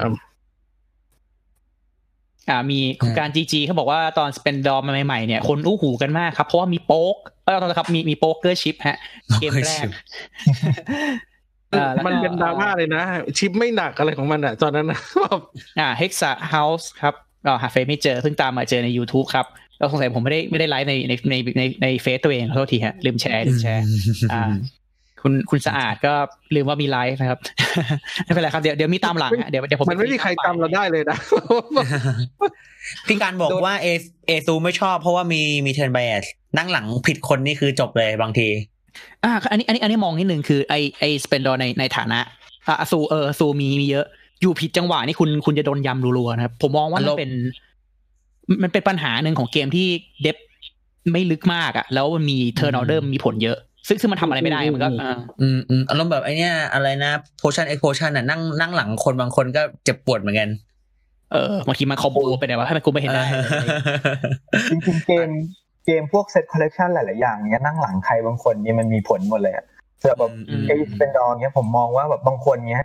อ่าอ่าอ่ามีคุณการจีจีเขาบอกว่าตอน Splendor ใหม่ๆเนี่ยคนอู้หูกันมากครับ เพราะว่ามี poker เออตอนนะครับมีมี poker chip ฮะ เกมแรกอ่าแล้วก็มันเป็นดราม่าเลยนะ ชิปไม่หนักอะไรของมันอะ ตอนนั้นนะแบบอ่า Hexa House ครับก็หาเฟซไม่เจอเพิ่งตามมาเจอใน YouTube ครับแล้วสงสัยผมไม่ได้ไม่ได้ไลฟ์ในในในในในเฟซตัวเองขอโทษทีฮะลืมแชร์ลืมแชร์อ่า คุณคุณสะอาดก็ลืมว่ามีไลฟ์นะครับไม่เป็นไรครับเดี๋ยวเดี๋ยวมีตามหลังฮะเดี๋ยวเดี๋ยวผมมันไม่มีใครจำเราได้เลยนะพี่การบอกว่าเอ Azul ไม่ชอบเพราะว่ามีมี turn bias นั่งหลังผิดคนนี่คือจบเลยบางทีอ่าอันนี้อันนี้อันนี้มองนิดนึงคือไอไอ Splendor ในในฐานะ Azul เออ Azul มีมีเยอะ อยู่ผิดจังหวะนี่คุณคุณจะโดนยำรัวๆนะครับ ผมมองว่าอารมณ์มันเป็น มันเป็นปัญหาหนึ่งของเกมที่depth ไม่ลึกมากอะแล้วมันมี turn order มีผลเยอะ ซึ่งซึ่งมันทำอะไรไม่ได้มันก็อ่าอืมอืมอารมณ์แบบไอเนี้ยอะไรนะ Potion Explosion น่ะนั่งนั่งหลังคนบางคนก็เจ็บปวดเหมือนกัน เออบางทีมัน combo ไปไหนวะให้มันกูไม่เห็นได้จริงๆเกมเกมพวก set collection หลาย ๆ อย่างเนี้ยนั่งหลังใครบางคนนี่มันมีผลหมดเลยอะสำหรับแบบอืมไอ้เป็นดองเนี้ยผมมองว่าแบบบางคนเนี้ย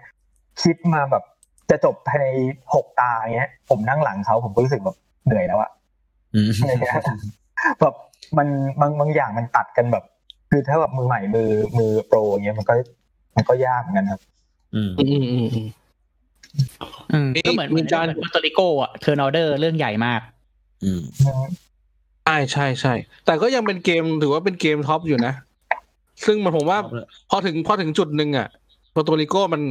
คิดมาแบบจะจบภายในหกตาเนี้ย ผมนั่งหลังเขาผมก็รู้สึกแบบเหนื่อยแล้วอะอืมอะไรเงี้ยแบบมันบางบางอย่างมันตัดกันแบบ คือถ้าแบบมือใหม่มือมือโปรเงี้ยมันก็ มันก็ยากเหมือนกันครับ อืมอืมอืมอืมอืมมีก็เหมือนเหมือนมีจานเหมือน Puerto Rico อะ turn order เรื่องใหญ่มาก อืมใช่ใช่ใช่แต่ก็ยังเป็นเกมถือว่าเป็นเกมท็อปอยู่นะ ซึ่งมันผมว่า พอถึงพอถึงจุดหนึ่งอะPuerto Rico มัน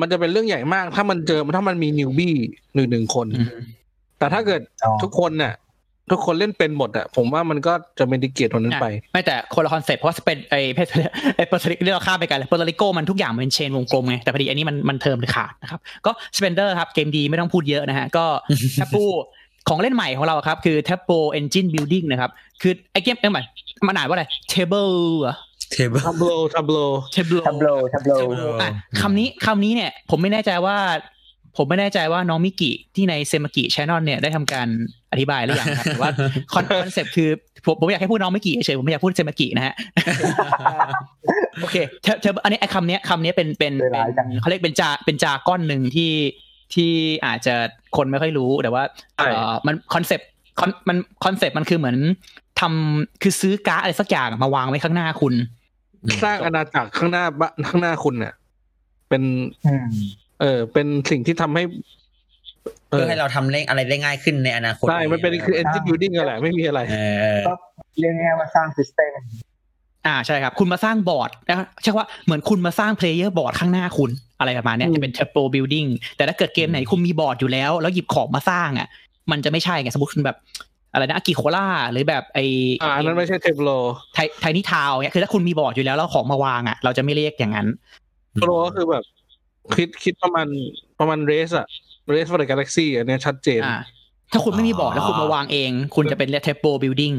มันจะเป็นเรื่องใหญ่มาก ถ้ามันเจอถ้ามันมี newbie หนึ่งหนึ่งคนอืมแต่ถ้าเกิดอ๋อทุกคนน่ะ ทุกคนเล่นเป็นหมดอะผมว่ามันก็จะเป็นดิเกตตรงนั้นไป ไม่แต่คนละคอนเซ็ปต์เพราะว่าเป็นไอเพไอ Puerto Rico เรียกว่าข้ามไปกันเลย Puerto Rico มันทุกอย่างมันเป็น chain วงกลมไงแต่พอดีอันนี้มันมันเทอมเลยขาดนะครับก็ Splendor ครับเกมดีไม่ต้องพูดเยอะนะฮะก็แทบปูของเล่นใหม่ของเราครับ คือ Tableau Engine Building นะครับ คือไอเกมเอ้ยมันมันอ่านว่าอะไร Table เหรอเทเบิลทับโลทับโล Table ทับโลทับโล Tableau อะคำนี้คำนี้เนี่ย ผมไม่แน่ใจว่า ผมไม่แน่ใจว่าน้องมิกิที่ในเซมากิช n น l เนี่ยได้ทำการอธิบายหรือยังครับแต่ว่าคอนคอนเซ็ปต์คือผมผมอยากให้พูดน้องมิกิเฉยๆผมไม่อยากพูดเซมากินะฮะโอเคเธอเธออันนี้ไอ้คำเนี้ยคำเนี้ยเป็นเป็นเวเป็ลานจังเขาเรียกเป็น jar เป็น jargon หนึ่งที่ที่อาจจะคนไม่ค่อยรู้แต่ว่าใช่เอ่อมันคอนเซปต์มันคอนเซปต์มันคือเหมือนทำคือซื้อการ์ดอะไรสักอย่างมาวางไว้ข้างหน้าคุณ สร้างอาณาจักรข้างหน้าบ้านข้างหน้าคุณเนี่ยเป็นอืม เออ เป็นสิ่งที่ทำให้เอเพื่ออให้เราทำเล่อะไรได้ง่ายขึ้นในอนาคตใช่มันเป็นคือ engine building กันแหละไม่มีอะไรเออก็เรียกง่ายๆว่าสร้าง system อ่าใช่ครับ คุณมาสร้างบอร์ดนะใช่ว่าเหมือนคุณมาสร้าง player board ข้างหน้าคุณอะไรประมาณเนี้ยอืมจะเป็น tableau building แต่ถ้าเกิดเกมไหนคุณมีบอร์ดอยู่แล้ว แล้วหยิบของมาสร้างอะ มันจะไม่ใช่ไงสมมติคุณแบบอะไรนะ Agricola หรือแบบไออ่าอันนั้นไม่ใช่ tableau ไท Tiny Towns เนี่ยคือถ้าคุณมีบอร์ดอยู่แล้วแล้วเอาของมาวางอะ เราจะไม่เรียกอย่างนั้น tableau ก็คือแบบ คิดคิดประมาณประมาณ Race อะ Race for the Galaxy อันเนี้ยชัดเจนอ่าถ้าคุณไม่มีบอร์ดแล้วคุณมาวางเอง คุณจะเป็นเรียก tableau building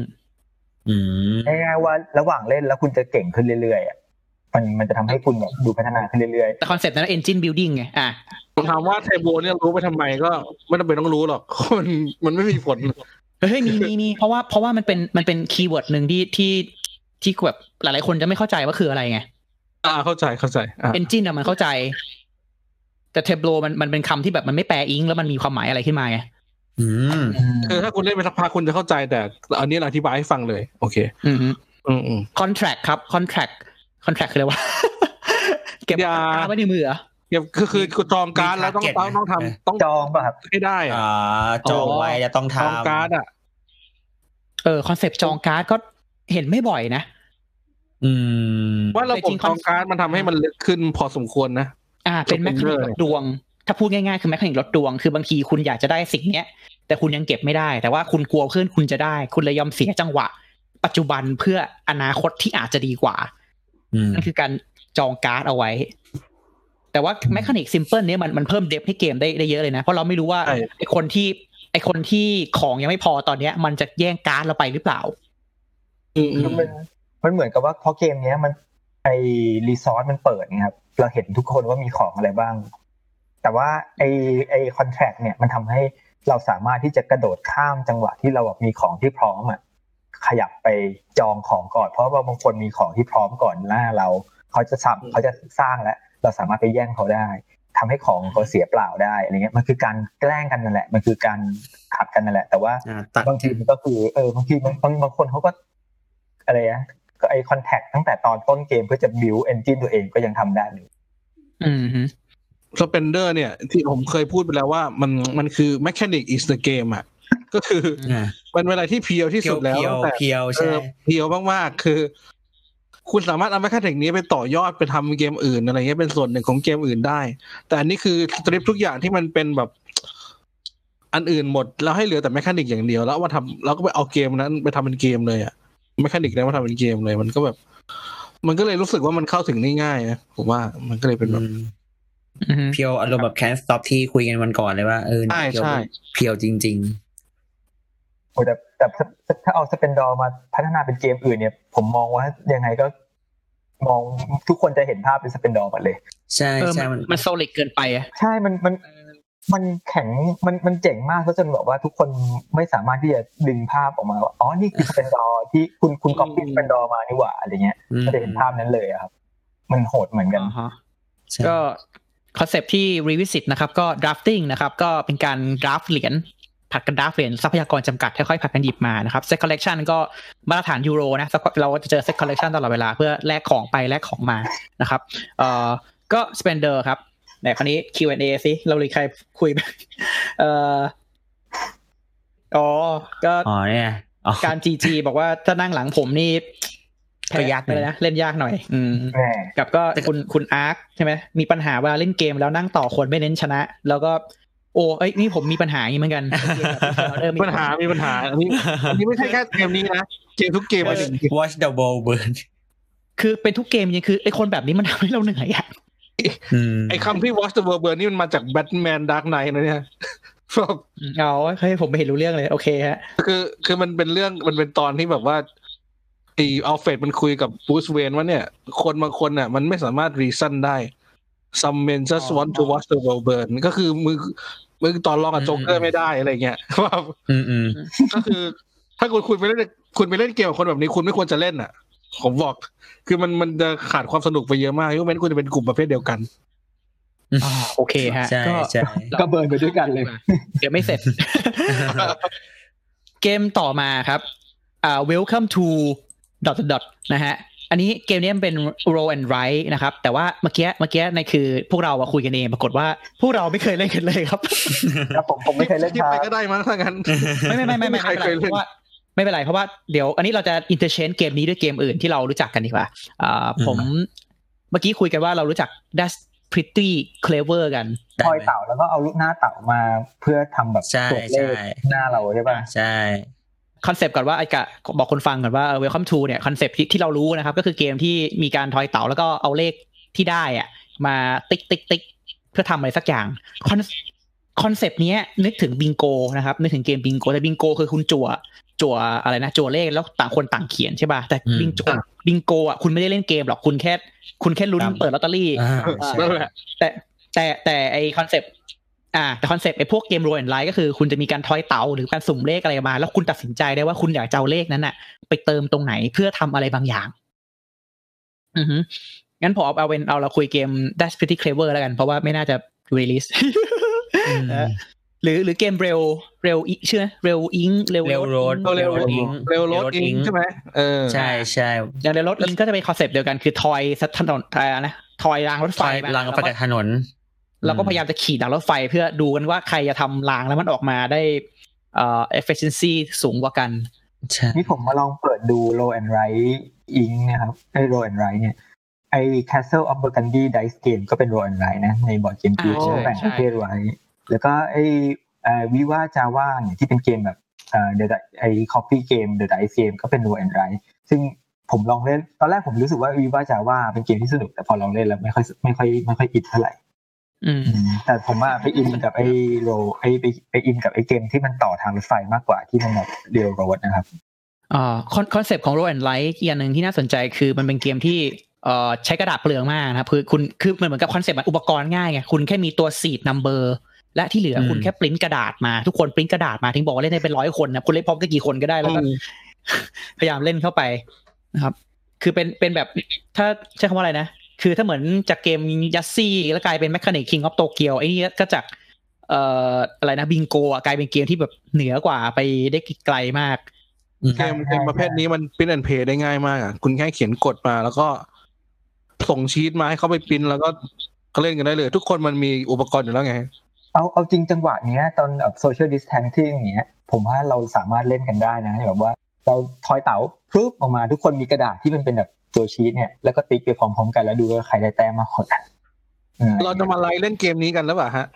อืมง่ายๆว่าระหว่างเล่นแล้วคุณจะเก่งขึ้นเรื่อยๆอะมันมันจะทำให้คุณแบบดูพัฒนาขึ้นเรื่อยแต่คอนเซ็ปต์นั้น engine building ไงอะผมถามว่า tableau เนี่ยรู้ไปทำไมก็ไม่จำเป็นต้องรู้หรอกมันมันไม่มีผลเฮ้ยมีมีมีเพราะว่าเพราะว่ามันเป็นมันเป็น keyword หนึ่งที่ที่ที่แบบหลายๆคนจะไม่เข้าใจว่าคืออะไรไงอ่าเข้าใจเข้าใจอ่า engine อะมันเข้าใจ แต่ tableau มันมันเป็นคำที่แบบมันไม่แปลอิงแล้วมันมีความหมายอะไรขึ้นมาไงอืมๆอืมคือถ้าคุณเล่นไปสักพักคุณจะเข้าใจแต่อันนี้เราอธิบายให้ฟังเลย โอเค อืมอืมอืมคอนแท c t ครับคอนแท c t คอนแท c t คืออะไรวะเก็บอย่าการ์ดไว้ในมือเหรอเก็บคือคือคือจองการ์ดแล้วต้องมีต้อง target ต้องไหมทำต้องจองป่ะครับให้ได้อะอ่าจองไว้จะต้องจองทำการ์ดอะเออคอนเซปต์จองการ์ดก็เห็นไม่บ่อยนะ อืม ว่าระแต่บจริบงจองการ์ดมันทำให้มันลึกขึ้นพอสมควรนะ อ่า เป็นจบแมคานิกเลยลดดวง ถ้าพูดง่ายๆ คือแมคานิกลดดวง คือบางทีคุณอยากจะได้สิ่งเนี้ย แต่คุณยังเก็บไม่ได้ แต่ว่าคุณกลัวเพื่อนคุณจะได้ คุณเลยยอมเสียจังหวะ ปัจจุบันเพื่ออนาคตที่อาจจะดีกว่าอืมนั่นคือการจองการ์ดเอาไว้ แต่ว่า mechanic simple เนี้ยมันมันเพิ่ม depth ให้เกมได้ได้เยอะเลยนะ เพราะเราไม่รู้ว่าใช่ไอคนที่ ไอคนที่ของยังไม่พอตอนเนี้ย มันจะแย่งการ์ดเราไปหรือเปล่า อืมอืมมันมันเหมือนกับว่าเพราะเกมเนี้ยมันไอ resource มันเปิดไงครับ เราเห็นทุกคนว่ามีของอะไรบ้าง แต่ว่าไอไอคอนแทคเนี่ยมันทำให้เราสามารถที่จะกระโดดข้ามจังหวะที่เราแบบมีของที่พร้อมอะขยับไปจองของก่อน เพราะว่าบางคนมีของที่พร้อมก่อนหน้าเรา เขาจะสับเขาจะสร้างแล้ว เราสามารถไปแย่งเขาได้ทำให้ของเขาเสียเปล่าได้อะไรเงี้ยมันคือการแกล้งกันนั่นแหละ มันคือการขัดกันนั่นแหละ แต่ว่าอ่าตัดบางทีมันก็คือ เออบางทีบางบางบางคนเขาก็อะไรนะก็ ไอคอนแทคตั้งแต่ตอนต้นเกมเพื่อจะบิวเอนจินตัวเองก็ยังทำได้เลยอืมฮึ Splendor เนี่ย ที่ผมเคยพูดไปแล้วว่ามันมันคือ mechanic is the game อะ ก็คืออ่ามันเวลาที่ pure ที่ pure สุดแล้วเพียวตั้งแต่ pure เออใช่ pure มากๆคือ คุณสามารถเอา mechanic นี้ไปต่อยอดไปทำเกมอื่นอะไรเงี้ยเป็นส่วนหนึ่งของเกมอื่นได้ แต่อันนี้คือ strip ทุกอย่างที่มันเป็นแบบอันอื่นหมด แล้วให้เหลือแต่ mechanic อย่างเดียว แล้วเอามาทำแล้วก็ไปเอาเกมนั้นไปทำเป็นเกมเลยอะ mechanic นั้นมาทำเป็นเกมเลยมันก็แบบ มันก็เลยรู้สึกว่ามันเข้าถึงได้ง่ายนะผมว่ามันก็เลยเป็นแบบอือฮึเพียวอารมณ์แบบแคนสต็อปที่คุยกันวันก่อนเลยว่าเออใช่เพียวใช่เพียวจริงโอ้แต่แต่แต่ถ้าเอา Splendor มาพัฒนาเป็นเกมอื่นเนี่ย ผมมองว่ายังไงก็ มองทุกคนจะเห็นภาพเป็น Splendor หมดเลยๆใช่เออใช่มันมันมัน solid เกินไปอะใช่มันมัน มันแข็งมันมันเจ๋งมากก็จนแบบว่าทุกคนไม่สามารถที่จะดึงภาพออกมาว่าอ๋อนี่คือ Splendor ที่คุณคุณ copy Splendor มานี่หว่าอะไรเงี้ยอืมก็จะเห็นภาพนั้นเลยอะครับ มันโหดเหมือนกันอ่าฮะใช่ก็ concept ที่ revisit นะครับ ก็ drafting นะครับ ก็เป็นการ draft เหรียญผลัดกัน draft เหรียญทรัพยากรจำกัดค่อยๆผลัดกันหยิบมานะครับ set collection ก็มาตรฐานยูโรนะเราก็จะเจอ set collection ตลอดเวลาเพื่อแลกของไปแลกของมานะครับเอ่อก็ Splendor ครับ ไหนคราวนี้ Q&A สิเราเลยใครคุยบ้างเอ่ออ๋อก็อ๋อเนี่ยอ๋อการ GG บอกว่าถ้านั่งหลังผมนี่ก็ยากหน่อยเลยนะเล่นยากหน่อย อืมแน่กับก็คุณคุณอาร์คใช่ไหมมีปัญหาเวลาเล่นเกมแล้วนั่งต่อคนไม่เน้นชนะ แล้วก็ โอ้เอ้ยนี่ผมมีปัญหาอย่างนี้เหมือนกันเออปัญหามีปัญหาอันนี้อันนี้ไม่ใช่แค่เกมนี้นะเกมทุกเกมเออจริง Watch the ball burn คือเป็นทุกเกมจริงๆคือไอคนแบบนี้มันทำให้เราเหนื่อยอะอืม ไอ้คำที่ watch the world burn นี่มันมาจาก Batman Dark Knight นะเนี่ยเอาเฮ้ยผมไม่เห็นรู้เรื่องเลย โอเคฮะ คือ คือมันเป็นเรื่องมันเป็นตอนที่แบบว่าไอ้อัลเฟรดมันคุยกับ Bruce Wayne ว่าเนี่ย คนบางคนน่ะ มันไม่สามารถ reason ได้ some men just อ๋อ want to watch the world burn ก็คือมึงมึงต่อรองกับโจ๊กเกอร์ไม่ได้อะไรเงี้ยว่าอืมอืมก็คือ ถ้าคุณคุณไปเล่นคุณไปเล่นเกมกับคนแบบนี้คุณไม่ควรจะเล่นอะ ผมบอก คือมันมันจะขาดความสนุกไปเยอะมากยกเว้นคุณจะเป็นกลุ่มประเภทเดียวกันอ่าโอเคฮะ ใช่ก็ใช่ก็เบิร์นไปด้วยกันเลย เดี๋ยวไม่เสร็จ เกมต่อมาครับ อ่า welcome to dot dot dot นะฮะ อันนี้เกมนี้มันเป็น roll and write นะครับ แต่ว่าเมื่อกี้เมื่อกี้ในคือ พวกเราอะคุยกันเองปรากฏว่า พวกเราไม่เคยเล่นกันเลยครับ ครับผมผมไม่เคยเล่นคิดครัไปบก็ได้มั้งถ้างั้น ไม่ไม่ไม่ไม่ไม่ไม่ไม่เคยเป็นไรเคยเล่นเพราะว่า ไม่เป็นไรเพราะว่าเดี๋ยว อันนี้เราจะ interchange เกมนี้ด้วยเกมอื่นที่เรารู้จักกันดีกว่าอ่าผมเมื่อกี้คุยกันว่าเรารู้จัก That's Pretty Clever กันทอยเต๋าแล้วก็เอารูปหน้าเต๋ามาเพื่อทำแบบใช่ตัวเลขใช่หน้าเราใช่ป่ะใช่ concept ก่อนว่าไอ้กะบอกคนฟังก่อนว่า Welcome to เนี่ย concept ที่ที่เรารู้นะครับ ก็คือเกมที่มีการทอยเต๋าแล้วก็เอาเลขที่ได้อะมาติ๊กติ๊กติ๊กเพื่อทำอะไรสักอย่าง คอน concept เนี้ยนึกถึงบิงโกนะครับนึกถึงเกมบิงโกแต่บิงโกคือคุณจั่วจั่วอะไรนะจั่วเลขแล้วต่างคนต่างเขียนใช่ป่ะแต่บิงโกบิงโกอะคุณไม่ได้เล่นเกมหรอกคุณแค่ คุณแค่ลุ้นเปิดลอตเตอรี่อ่าอ่าใช่นั่นแหละแต่แต่แต่ไอ concept อ่าแต่ concept ไอพวกเกม Roll and Write ก็คือคุณจะมีการทอยเต๋าหรือการสุ่มเลขอะไรมา แล้วคุณตัดสินใจได้ว่าคุณอยากจะเอาเลขนั้นน่ะ ไปเติมตรงไหนเพื่อทำอะไรบางอย่าง อือฮึงั้นผมเอาเอาเป็นเอาเราคุยเกม That's Pretty Clever แล้วกัน เพราะว่าไม่น่าจะ release อืมนะ หรือหรือเกมเร็วเร็วอีชื่อเร็วอิงเร็วเร็วโรดเร็วอิงเร็วรถอิงใช่ไหมเออใช่ใช่อย่างเร็วรถอิงก็จะเป็นคอนเซปต์เดียวกันคือทอยถนนอะไรนะทอยรางรถไฟไฟมลังแล้วประก็กาศถนนเราก็พยายามจะขี่หลังรถไฟเพื่อดูกันว่าใครจะทำรางแล้วมันออกมาได้เอ่อ efficiency สูงกว่ากันใช่นี่ผมมาลองเปิดดู Low and Right Ink เนะครับไอ้ Low and Right เนี่ยไอ้ Castle of Burgundy Dice Game ก็เป็น Low and Right นะในบอร์ดเกมจีอ่าใช่แบ่งใช่ประเภทไว้ แล้วก็ไอ้วิว่าจาว่าเนี่ยที่เป็นเกมแบบเอ่อ The Di- ไอ้ Coffee Game The Dice Game ก็เป็น Low and Right ซึ่งผมลองเล่นตอนแรกผมรู้สึกว่าวิว่าจาว่าเป็นเกมที่สนุกแต่พอลองเล่นแล้วไม่ค่อยไม่ค่อยไม่ค่อยอินเท่าไหร่อืมอืมแต่ผมว่าไปอินกับไอ้โรไอ้ไปไปอินกับไอ้เกมที่มันต่อทางรถไฟมากกว่าที่มันแบบ railroad นะครับอ่าคอน concept ของ Roll and Write อีกอย่างหนึ่งที่น่าสนใจคือมันเป็นเกมที่เอ่อใช้กระดาษเปลืองมากนะครับคือคุณคือมันเหมือนกับ concept อุปกรณ์ง่ายไงคุณแค่มีตัว seed number และที่เหลือคุณแค่ปริ้นกระดาษมาทุกคนปริ้นกระดาษมาถึงบอกว่าเล่นได้เป็นร้อยคนนะคุณเล่นพร้อมกันกี่คนก็ได้แล้วก็อืมพยายามเล่นเข้าไปนะครับ คือเป็นเป็นแบบถ้าใช้คำว่าอะไรนะ คือถ้าเหมือนจากเกมยัสซี่แล้วกลายเป็น mechanic King of Tokyo ไอ้นี่ก็จากเอ่ออะไรนะบิงโกอะกลายเป็นเกมที่แบบเหนือกว่าไปได้ไกลมากอืมเกมเกมประเภทนี้มันพิ n แอนเพย์ได้ง่ายมากอะคุณแค่เขียนกฎมาแล้วก็ส่งชีตมาให้เขาไปปริ้นแล้วก็เขาเล่นกันได้เลย ทุกคนมันมีอุปกรณ์อยู่แล้วไง เอาเอาจริงจังหวะเนี้ยตอนแบบ social distance ที่อย่างเงี้ย ผมว่าเราสามารถเล่นกันได้นะแบบว่าเราทอยเต๋าพรึบออกมาทุกคนมีกระดาษที่มันเป็นแบบตัวชีตเนี่ยแล้วก็ติ๊กไปพร้อมๆกันแล้วดูว่าใครได้แต้มมากกว่ากันอืมเราจะมาไลฟ์เล่นเกมนี้กันหรือเปล่าฮะ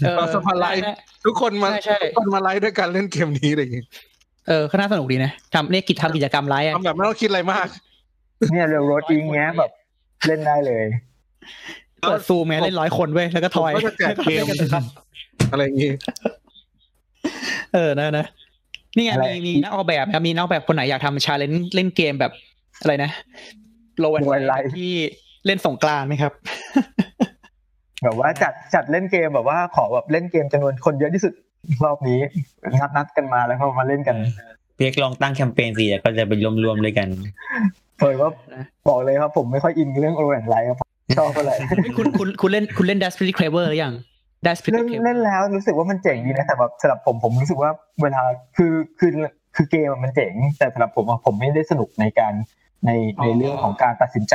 เออเราจะมาไลฟ์ทุกคนมาใช่ใช่ทุกคนมาไลฟ์ด้วยกันเล่นเกมนี้อะไรอย่างงี้เออก็น่าสนุกดีนะทำเนี่ยกิจทำกิจกรรมไลฟ์อะทำแบบไม่ต้องคิดอะไรมาก เนี่ย Railroad Ink เงี้ยแบบเล่นได้เลย เปิดซูมไงเล่นร้อยคนเว้ยแล้วก็ทอยผมก็จะแจกเกมอะไรอย่างงี้เออนะนะนี่ไงอะไรมีมีนักออกแบบนะครับมีนักออกแบบคนไหนอยากทำชาเลนจ์เล่นเกมแบบอะไรนะโลน Low and Light ที่เล่นสงกรานต์ไหมครับ แบบว่าจัดจัดเล่นเกมแบบว่าขอแบบเล่นเกมจำนวนคนเยอะที่สุดรอบนี้นัดนัดกันมาแล้วก็มาเล่นกันเพียกลองตั้งแคมเปญสิแล้วก็จะไปรวมๆด้วยกันเผยว่าบอกเลยครับผมไม่ค่อยอินเรื่องโอแอนไลท์ครับ ชอบอะไรเฮ้ยคุณคุณคุณเล่นคุณเล่น Dash Pretty Clever หรือยัง Dash Pretty เล่น Clever เล่นแล้วรู้สึกว่ามันเจ๋งดีนะแต่แบบสำหรับผมผมรู้สึกว่าเวลาคือคือคือเกมอะมันเจ๋ง แต่สำหรับผมอะผมไม่ได้สนุกในการในในเรื่องของการตัดสินใจ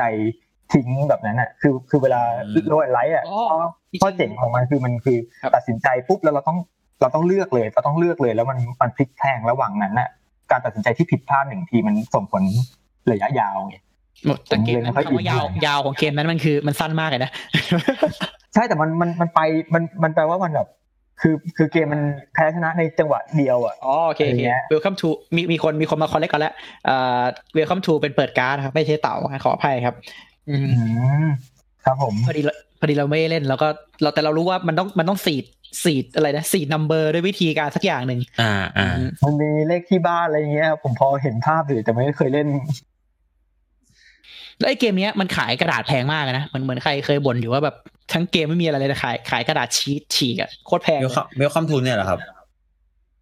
ทิ้งแบบนั้นอะคือคือเวลาอืมโรยไลท์อะอ๋อข้อข้อเจ๋งของมันคือมันคือครับตัดสินใจปุ๊บแล้วเราต้องเราต้องเลือกเลยเราต้องเลือกเลย แล้วมันมันพลิกแพลงระหว่างนั้นน่ะการตัดสินใจที่ผิดพลาดหนึ่งทีมันส่งผลระยะยาวไง หมดแต่เกมนั้นผมเล่นไม่ค่อยคำว่ายาวอินยาวของเกมนั้นมันคือมันสั้นมากเลยนะ ใช่แต่มันมันมันไปมันมันแปลว่ามันแบบคือคือเกมมันแพ้ชนะในจังหวะเดียวอะอ๋อโอเคโออะไรเคเงี้ย Welcome to มีมีคนมีคนมา correct กันแล้วเอ่อ Welcome to เป็นเปิดการ์ดครับ ไม่ใช่เต๋าขออภัยครับ อืมอืมครับผมพอดีเราพอดีเราไม่ได้เล่นแล้วก็เราแต่เรารู้ว่ามันต้องมันต้อง seed seed อะไรนะ seed number ด้วยวิธีการสักอย่างหนึ่งอ่าอ่าอืมมันมีเลขที่บ้านอะไรเงี้ยผมพอเห็นภาพอยู่แต่ไม่เคยเล่น แล้วไอ้เกมเนี้ยมันขายกระดาษแพงมากอะนะเหมือนเหมือนใครเคยบ่นอยู่ว่าแบบทั้งเกมไม่มีอะไรเลยแต่ขายขายกระดาษชีตฉีกอะโคตรแพงเลย Welcome Welcome To เนี่ยเหรอครับ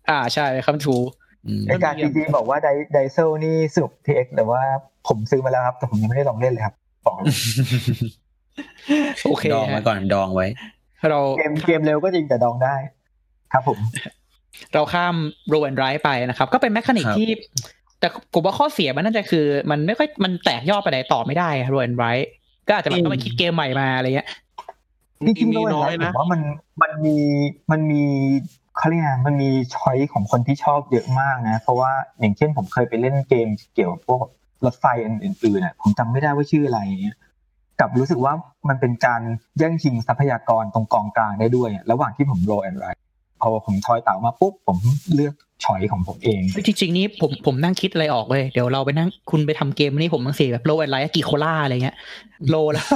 อ่าใช่ Welcome To อืมไอการจริงๆบอกว่าไดไดเซลนี่สนุกทีเอ็กแต่ว่าผมซื้อมาแล้วครับ แต่ผมยังไม่ได้ลองเล่นเลยครับบอกเลยโอเคดองไว้ก่อนดองไว้ เราเกมเกมเร็วก็จริงแต่ดองได้ ครับผม เราข้าม roll and write ไปนะครับ ก็เป็น mechanic ครับที่ แต่ผมว่าข้อเสียมันน่าจะคือ มันไม่ค่อยมันแตกยอดไปไหนต่อไม่ได้โรนไรก็อาจจะแบบต้องไปคิดเกมใหม่มาอะไรเงี้ยจริงๆมีด้วยน้อยผนะมว่ามันมันมีมันมีเขาเรียกไงมันมีช้อยของคนที่ชอบเยอะมากนะ เพราะว่าอย่างเช่นผมเคยไปเล่นเกมเกี่ยวกับพวกรถไฟอันอื่นๆน่ะผมจำไม่ได้ว่าชื่ออะไรเงี้ยกลับรู้สึกว่ามันเป็นการแย่งชิงทรัพยากรตรงกองกลางได้ด้วยอะระหว่างที่ผมโรแอนไรพอผมทอยเต่ามาปุ๊บผมเลือก ช้อยของผมเองจริงๆนี่ผมผมนั่งคิดอะไรออกเลยเดี๋ยวเราไปนั่งคุณไปทำเกมนี้ผมต้องเสียแบบโลแอนไลท์กี่โคล่าอะไรเงี้ยโลแล้ว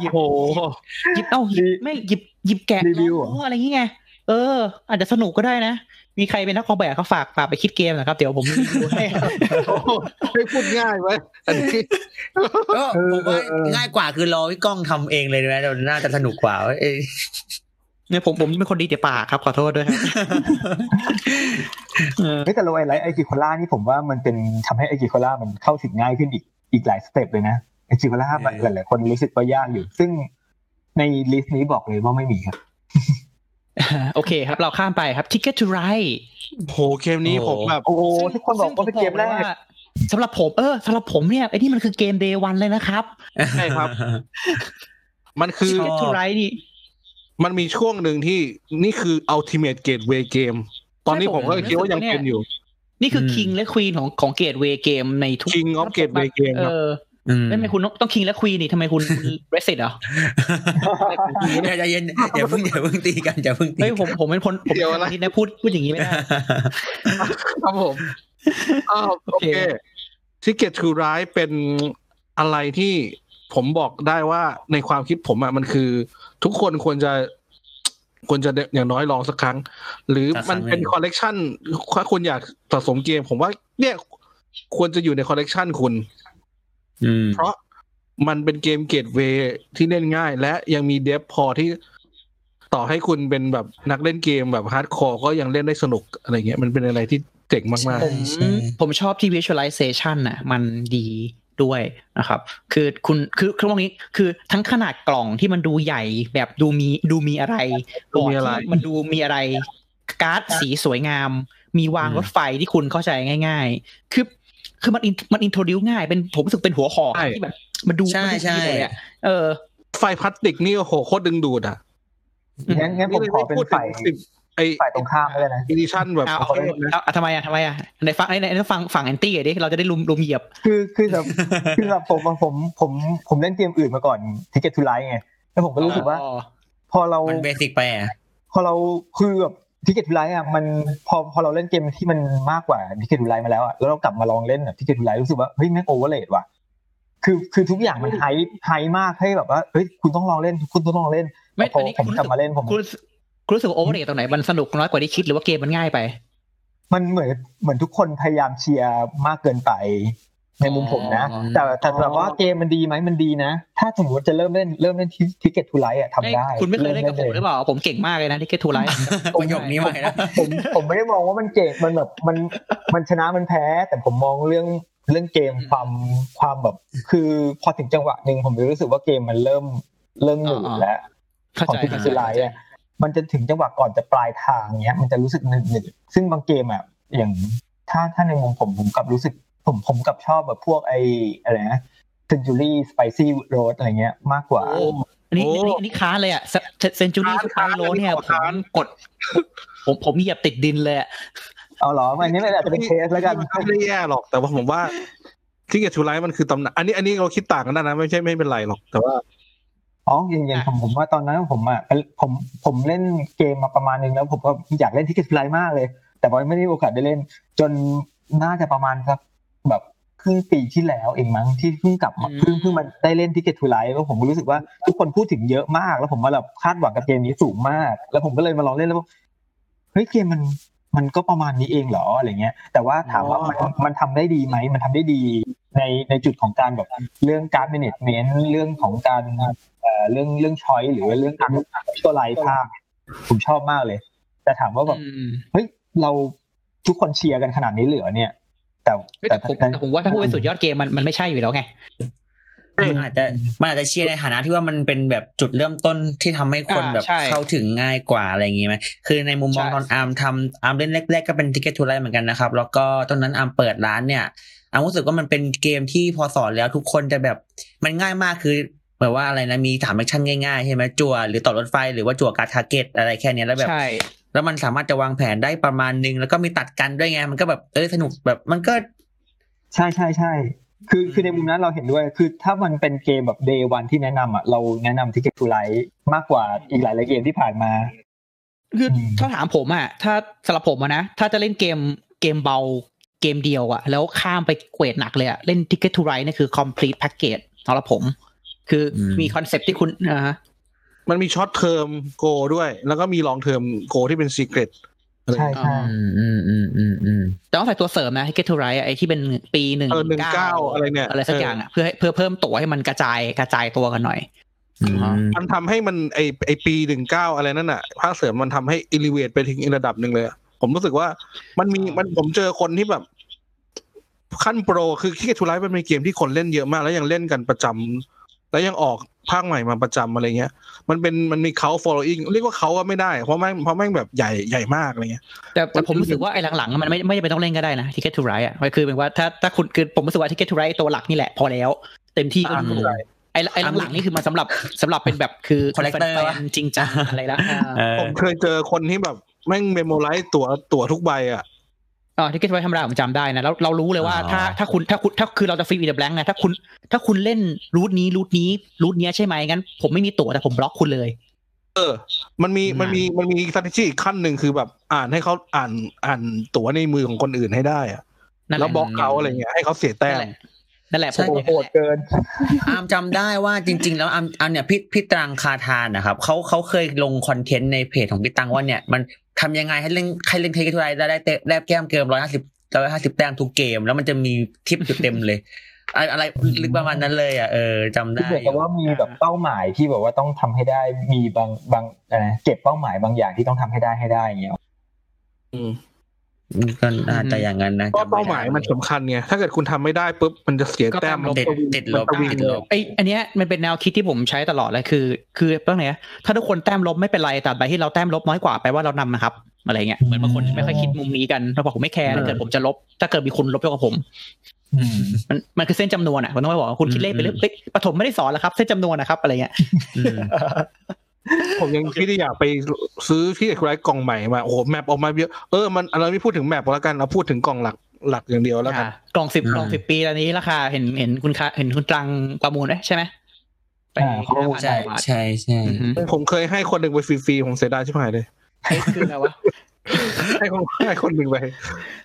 หยิบโอ้โหหยิบเอ้าหยิบไม่หยิบหยิบแกะรีวิวเหรอล้ออะไรอย่างเงี้ยเออ อาจจะสนุกก็ได้นะ มีใครเป็นนักออกแบบเขาฝากฝากไปคิดเกมนะครับ เดี๋ยวผมรีวิวให้โอ้โหไม่พูดง่ายไว้ยอันนี้ก็เออผมว่าเออเออง่ายกว่าคือรอพี่ก้องทำเองเลยนะเดี๋ยวน่าจะสนุกกว่าเอ้ย เนี่ยผมผมเป็นคนดีแต่ปากครับขอโทษด้วยครับเออเฮ้ยแต่ roll and write Agricola นี่ผมว่ามันเป็นทำให้ Agricola มันเข้าถึงง่ายขึ้นอีกอีกหลาย step เลยนะ Agricola หลายๆคนรู้สึกว่ายากอยู่ ซึ่งใน list นี้บอกเลยว่าไม่มีครับโอเคครับเราข้ามไปครับ Ticket to Ride โหเกมนี้ผมแบบ โอ้โหทุกคนบอกว่าเป็นเกมแรกสำหรับผมเออสำหรับผมเนี่ยไอ้นี่มันคือเกม day one เลยนะครับใช่ครับ มันคือชอบ Ticket to Ride นี่ มันมีช่วงหนึ่งที่นี่คือ ultimate gateway game ตอนนี้ใช่ผมก็ผมคิดว่ายังรู้สึกว่าเนี่ยเป็นอยู่ นี่คืออมคิงและควีนของของเกตเวย์เกมในทุก King of Gateway Game เอครับออืมไม่ไม่คุณต้องคิงและควีนนี่ทำไมคุณเรสเซตเหรอเดี๋ยวใจเย็นอย่าเพิ่งอย่าเพิ่งตีกันอย่าเพิ่งตีเฮ้ยผมผมเป็นคนผมเดี๋ยวเป็นนะคนที่นะพูดพูดอย่างนี้ไม่ได้ครับผมอ้าวโอโอเคเค Ticket to Ride เป็นอะไรที่ผมบอกได้ว่าในความคิดผมอะมันคือ ทุกคนควรจะควรจะอย่างน้อยลองสักครั้ง หรือมันเป็นคอลเลกชันถ้าคุณอยากสะสมเกม ผมว่า เนี่ยควรจะอยู่ในคอลเลกชันคุณอืมเพราะมันเป็นเกม gateway ที่เล่นง่าย และยังมี depth พอที่ต่อให้คุณเป็นแบบนักเล่นเกมแบบ hardcore ก็ยังเล่นได้สนุกอะไรเงี้ย มันเป็นอะไรที่เจ๋งมากผมใช่ผมชอบที่ visualization น่ะ มันดี ด้วยนะครับ คือคุณคือคือตรงนี้คือทั้งขนาดกล่องที่มันดูใหญ่แบบดูมีดูมีอะไรดูมีอะไรบอร์ดที่มันดูมีอะไร การ์ดสีสวยงาม มีวางอืมรถไฟที่คุณเข้าใจง่าย ๆ คือคือมัน in- มัน introduce ง่ายเป็นผมรู้สึกเป็นหัวหอกที่แบบมันดูใช่มันดูใช่ดีเลยอะเออๆไฟพลาสติกนี่โอ้โหโคตรดึงดูดอะงั้นงั้นผมขอเป็นพูดไฟถึงสิบ ไอ้ฝ่ายตรงข้ามไม่ได้นะอีดิชั่นแบบเอาขอโทษนะเอาเอาทำไมอะทำไมอะในฟังในในฟังฝั่งแอนตี้ดิเราจะได้ลุมลุมเหยียบ คือคือแบบคือแบบผมอะผมผมผมเล่นเกมอื่นมาก่อนทิกเก็ตทูไลท์ไงแล้วผมก็รู้สึกว่าอ๋อพอเรามันเบสิกไปอะพอเราคือแบบทิกเก็ตทูไลท์อะมันพอพอเราเล่นเกมที่มันมากกว่าทิกเก็ตทูไลท์มาแล้วอะแล้วเรากลับมาลองเล่นแบบทิกเก็ตทูไลท์รู้สึกว่าเฮ้ยแม่งโอเวอร์เลดว่ะคือคือทุกอย่างมันไฮไฮมากให้แบบว่าเฮ้ยคุณต้องลองเล่นคุณต้องลองเล่นไม่พออันนี้ผมคุณรู้กลัสึบกมาเล่นผม คุณรู้สึกคุณรู้สึกว่า overrate ตรงไหนมันสนุกน้อยกว่าที่คิดหรือว่าเกมมันง่ายไป มันเหมือนเหมือนทุกคนพยายามเชียร์มากเกินไปในมุมผมนะอ๋อแต่แต่แบบว่าเกมมันดีไหมมันดีนะ ถ้าสมมติจะเริ่มเล่นเริ่มเล่น Ticket to Ride อะทำได้เอ้ยคุณไม่เคยเล่นกับผมหรือเปล่า ผมเก่งมากเลยนะ Ticket to Rideประโยคนี้มานะผมผมไม่ได้มองว่ามันเก่งมันแบบมันมันชนะมันแพ้ แต่ผมมองเรื่องเรื่องเกมความความแบบ คือพอถึงจังหวะหนึ่งผมรู้สึกว่าเกมมันเริ่มเริ่มหนืดแล้วเข้าของใจทิกเก็ตทูไลท์อะ มันจะถึงจังหวะก่อนจะปลายทางเนี้ย มันจะรู้สึกหนืดหนืดซึ่งบางเกมอะอย่างถ้าถ้าในมุมผมผมกลับรู้สึกผมผมกลับชอบแบบพวกไออะไรนะ Century Spicy Road อะไรเงี้ยมากกว่าโอ้อันนี้อันนี้อันนี้ค้านเลยอะเซนจูรี่สไปโรเนี่ยผมกด ผมผมเหยียบติดดินเลยอะเอาเหรออันนี้มันอาจจะเป็นเคสแล้วกันไม่ได้แย่หรอกแต่ว่าผมว่า Ticket to Ride มันคือตำนานอันนี้อันนี้เราคิดต่างกันได้นะไม่ใช่ไม่เป็นไรหรอก แต่ว่า อ๋ออย่างอย่างผมผมว่าตอนนั้นผมอะผมผมเล่นเกมมาประมาณนึงแล้วผมก็อยากเล่น Ticket Ride มากเลย แต่ว่าไม่ได้มีโอกาสได้เล่น จนน่าจะประมาณสักแบบครึ่งปีที่แล้วเองมั้งที่เพิ่งกลับมาเพิ่งเพิ่งมาได้เล่น Ticket to Ride แล้วผมก็รู้สึกว่าทุกคนพูดถึงเยอะมาก แล้วผมมาแบบคาดหวังกับเกมนี้สูงมาก แล้วผมก็เลยมาลองเล่นแล้วเฮ้ยเกมมันมันก็ประมาณนี้เองเหรออะไรเงี้ย แต่ว่าถามว่ามันมันทำได้ดีไหมมันทำได้ดีในในจุดของการแบบเรื่องการ management เรื่องของการ เอ่อเรื่องเรื่องช้อยหรือว่าเรื่องการตัวไลท์ภาพผมชอบมากเลย แต่ถามว่าแบบอืมเฮ้ยเราทุกคนเชียร์กันขนาดนี้เหลือเนี่ย แต่เฮ้ยแต่ผมแต่ผมว่าถ้าพูดเป็นสุดยอดเกมมันมันไม่ใช่อยู่แล้วไงมันอาจจะมันอาจจะเชียร์ในฐานะที่ว่ามันเป็นแบบจุดเริ่มต้นที่ทำให้คนอ่าแบบใช่เข้าถึงง่ายกว่าอะไรอย่างงี้ไหมคือในมุมมองใช่ตอนอาร์มทำอาร์มเล่นแรกๆก็เป็น Ticket to Ride เหมือนกันนะครับ แล้วก็ตอนนั้นอาร์มเปิดร้านเนี่ยอาร์มรู้สึกว่ามันเป็นเกมที่พอสอนแล้วทุกคนจะแบบมันง่ายมากคือ แบบว่าอะไรนะมีสาม action ง่ายๆใช่ไหมจั่วหรือต่อรถไฟหรือว่าจั่วการ์ด ticket อะไรแค่เนี้ยแล้วแบบใช่แล้วมันสามารถจะวางแผนได้ประมาณนึงแล้วก็มีตัดกันด้วยไงมันก็แบบเออสนุกแบบมันก็ ใช่ใช่ใช่คือคือในมุมนั้นเราเห็นด้วย คือถ้ามันเป็นเกมแบบ day one ที่แนะนำอะเราแนะนำ Ticket to Ride มากกว่าอีกหลายๆเกมที่ผ่านมา คืออมถ้าถามผมอะถ้าสำหรับผมอะนะถ้าจะเล่นเกมเกมเบาเกมเดียวอะแล้วข้ามไปเกมหนักเลยอะเล่น Ticket to Ride นี่คือ complete package สำหรับผม คืออมมี concept ที่คุณนะฮะมันมี short term goal ด้วย แล้วก็มี long term goal ที่เป็น secret ใช่ใช่อืมอืมอืมอืมอืมแต่ต้องใส่ตัวเสริมนะ Ticket to Ride อะไอที่เป็นปีหนึ่งเออหนึ่งเก้าอะไรเนี่ยอะไรสักอย่างอะเพื่อให้เพื่อเพิ่มตัวให้มันกระจายกระจายตัวกันหน่อยอืมมันทำให้มันไอไอปีหนึ่งเก้าอะไรนั่นอะภาคเสริมมันทำให้อิเลเวตไปถึงอีกระดับหนึ่งเลยอะผมรู้สึกว่ามันมีมันผมเจอคนที่แบบขั้นโปรคือที่เกทูไลท์มันเป็นเกมที่คนเล่นเยอะมาก แล้วยังเล่นกันประจำ แล้วยังออกภาคใหม่มาประจำอะไรเงี้ย มันเป็นมันมีเขา following เรียกว่าเขาก็ไม่ได้ เพราะแม่งเพราะแม่งแบบใหญ่ใหญ่มากอะไรเงี้ย แต่แต่ผมรู้สึกว่าไอ้หลังๆ มันไม่ไม่จำเป็นต้องเล่นก็ได้นะ Ticket to Ride อะมันคือเป็นว่าถ้าถ้าคุณคือผมรู้สึกว่า Ticket to Ride ตัวหลักนี่แหละพอแล้ว เต็มที่ก็อ่าคือไอ้ไอ้หลังๆนี่คือมันสำหรับสำหรับเป็นแบบคือ Collector แฟนๆจริงจังอะไรละอ่าเออผมเคยเจอคนที่แบบแม่งเมมโมไลซ์ตั๋วตั๋วทุกใบอะ อ๋อที่เก็ตไว้ธรรมดาผมจำได้นะแล้วเรารู้เลยว่าอ๋อถ้าถ้าคุณถ้าคุณถ้าคือเราจะฟรีวิดแบงค์นะถ้าคุณถ้าคุณเล่นรูทนี้รูทนี้รูทเนี้ยใช่ไหมงั้น ผมไม่มีตั๋วแต่ผมบล็อกคุณเลย เออ มันมีอืมมันมีมันมี strategy อีกขั้นหนึ่งคือแบบ อ่านให้เขาอ่านอ่านตั๋วในมือของคนอื่นให้ได้อะนั่นแหแล้วละบล็อกเขาอะไรเงี้ยให้เขาเสียแต้นั่นมแหละนั่นแหละผใช่มโอ้โหโหดเกิน อาร์มจำได้ว่าจริง ๆ แล้วอาร์มอาร์มเนี่ยพี่พี่ตรังคาทานนะครับเขาเขาเคยลงคอนเทนต์ในเพจของพี่ตังว่าเนี่ยมัน ทำยังไงให้เล่นให้เล่นเทคทุไรได้ได้เตะได้แก้มเกมร้อยห้าสิบร้อยห้าสิบแต้มทุกเกม แล้วมันจะมีทิปอยู่เต็มเลยอะไรอะไรลึกประมาณนั้นเลยอะเออจำที่ได้เหมือนกับว่ามีแบบเป้าหมายที่แบบว่าต้องทำให้ได้มีบางบางอะไรนะเก็บเป้าหมายบางอย่างที่ต้องทำให้ได้ให้ได้อย่างเงี้ยอืม ก็น่าจะอย่างนั้นนะเพราะจำไได้เป้าหมายมันสำคัญไงถ้าเกิดคุณทำไม่ได้ปุ๊บมันจะเสียแต้มก็ติดมันติดลบมันวิ่งติดลบไออันเนี้ยมันเป็นแนวคิดที่ผมใช้ตลอดเลยคือ คือเรื่องไหนนะถ้าทุกคนแต้มลบไม่เป็นไรแต่ใบที่เราแต้มลบน้อยกว่าแปลว่าเรานำนะครับ อะไรเงี้ยเหมือนบางคนไม่ค่อยคิดมุมนี้กันเราบอกผมไม่แคร์ถ้าเกิดผมจะลบ ถ้าเกิดมีคนลบเยอะกว่าผมอืมมันมันคือเส้นจำนวนอะผมต้องไปบอกว่าคุณคิดเลขไปเรื่อยเฮ้ยปฐมไม่ได้สอนแล้วครับ เส้นจำนวนนะครับอะไรเงี้ยอืม ผมยังคิดที่อยากไปซื้อที่ไรกล่องใหม่มาโอ้โหแมปออกมาเยอะเออมันเราไม่พูดถึงแมปแล้วกันเราพูดถึงกล่องหลักหลักอย่างเดียวแล้วกันอ่ากล่องสิบอืมกล่องสิบปีตอนนี้ราคาเห็นเห็นคุณค่าเห็นคุณตรังประมูลไหมใช่ไหมไปอ่าเขาประมูลใช่5,000บาทใช่ใช่อือฮึผมเคยให้คนหนึ่งไปฟรีๆผมเสียดายชิบหายเลยให้คืออะไรวะให้คนให้คนหนึ่งไป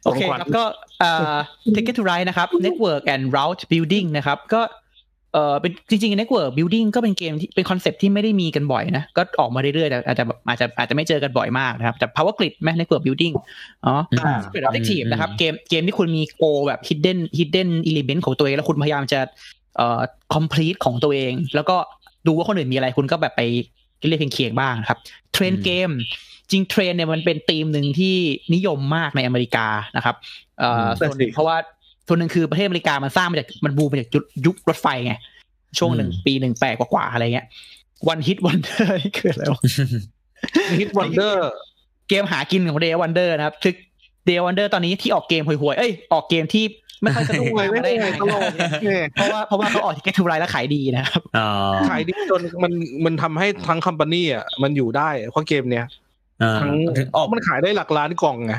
โอเคของขวัญครับก็เอ่อ Ticket to Ride นะครับ Network and Route Building นะครับ ก็ เอ่อเป็นจริงๆ Network Building ก็เป็นเกมที่เป็น concept ที่ไม่ได้มีกันบ่อยนะ ก็ออกมาเรื่อยๆแต่อาจจะแบบอาจจะอาจจะไม่เจอกันบ่อยมากนะครับ แต่ Power Grid ไหม Network Building อ๋ออ่าเป็น objective นะครับเกมเกมที่คุณมี goal แบบ hidden hidden element ของตัวเอง แล้วคุณพยายามจะเอ่อ complete ของตัวเอง แล้วก็ดูว่าคนอื่นมีอะไรคุณก็แบบไปเรียกเคียงๆบ้างนะครับ train game จริง train เนี่ยมันเป็นธีมหนึ่งที่นิยมมากในอเมริกานะครับเอ่ออืมส่วนหนึ่งเพราะว่า ส่วนหนึ่งคือประเทศอเมริกามันสร้างมาจากมันบูมมาจากยุคยุครถไฟไงช่วงหนึ่งอืมปีหนึ่งแปดกว่าๆอะไรเงี้ย one hit wonder นี่คืออะไรวะ hit wonder เกมหากินของ Days of Wonder นะครับคือ Days of Wonder ตอนนี้ที่ออกเกมห่วยๆเอ้ยออกเกมที่ไม่ค่อยสนุกไม่มาได้ได้ไงไงตลกเนี่ยเพราะว่าเพราะว่าเขาออก Ticket to Ride แล้วขายดีนะครับอ๋อขายดีจนมันมันทำให้ทั้ง company อะมันอยู่ได้เพราะเกมเนี้ยอ่าทั้งถึงออกมันขายได้หลักล้านกล่องไง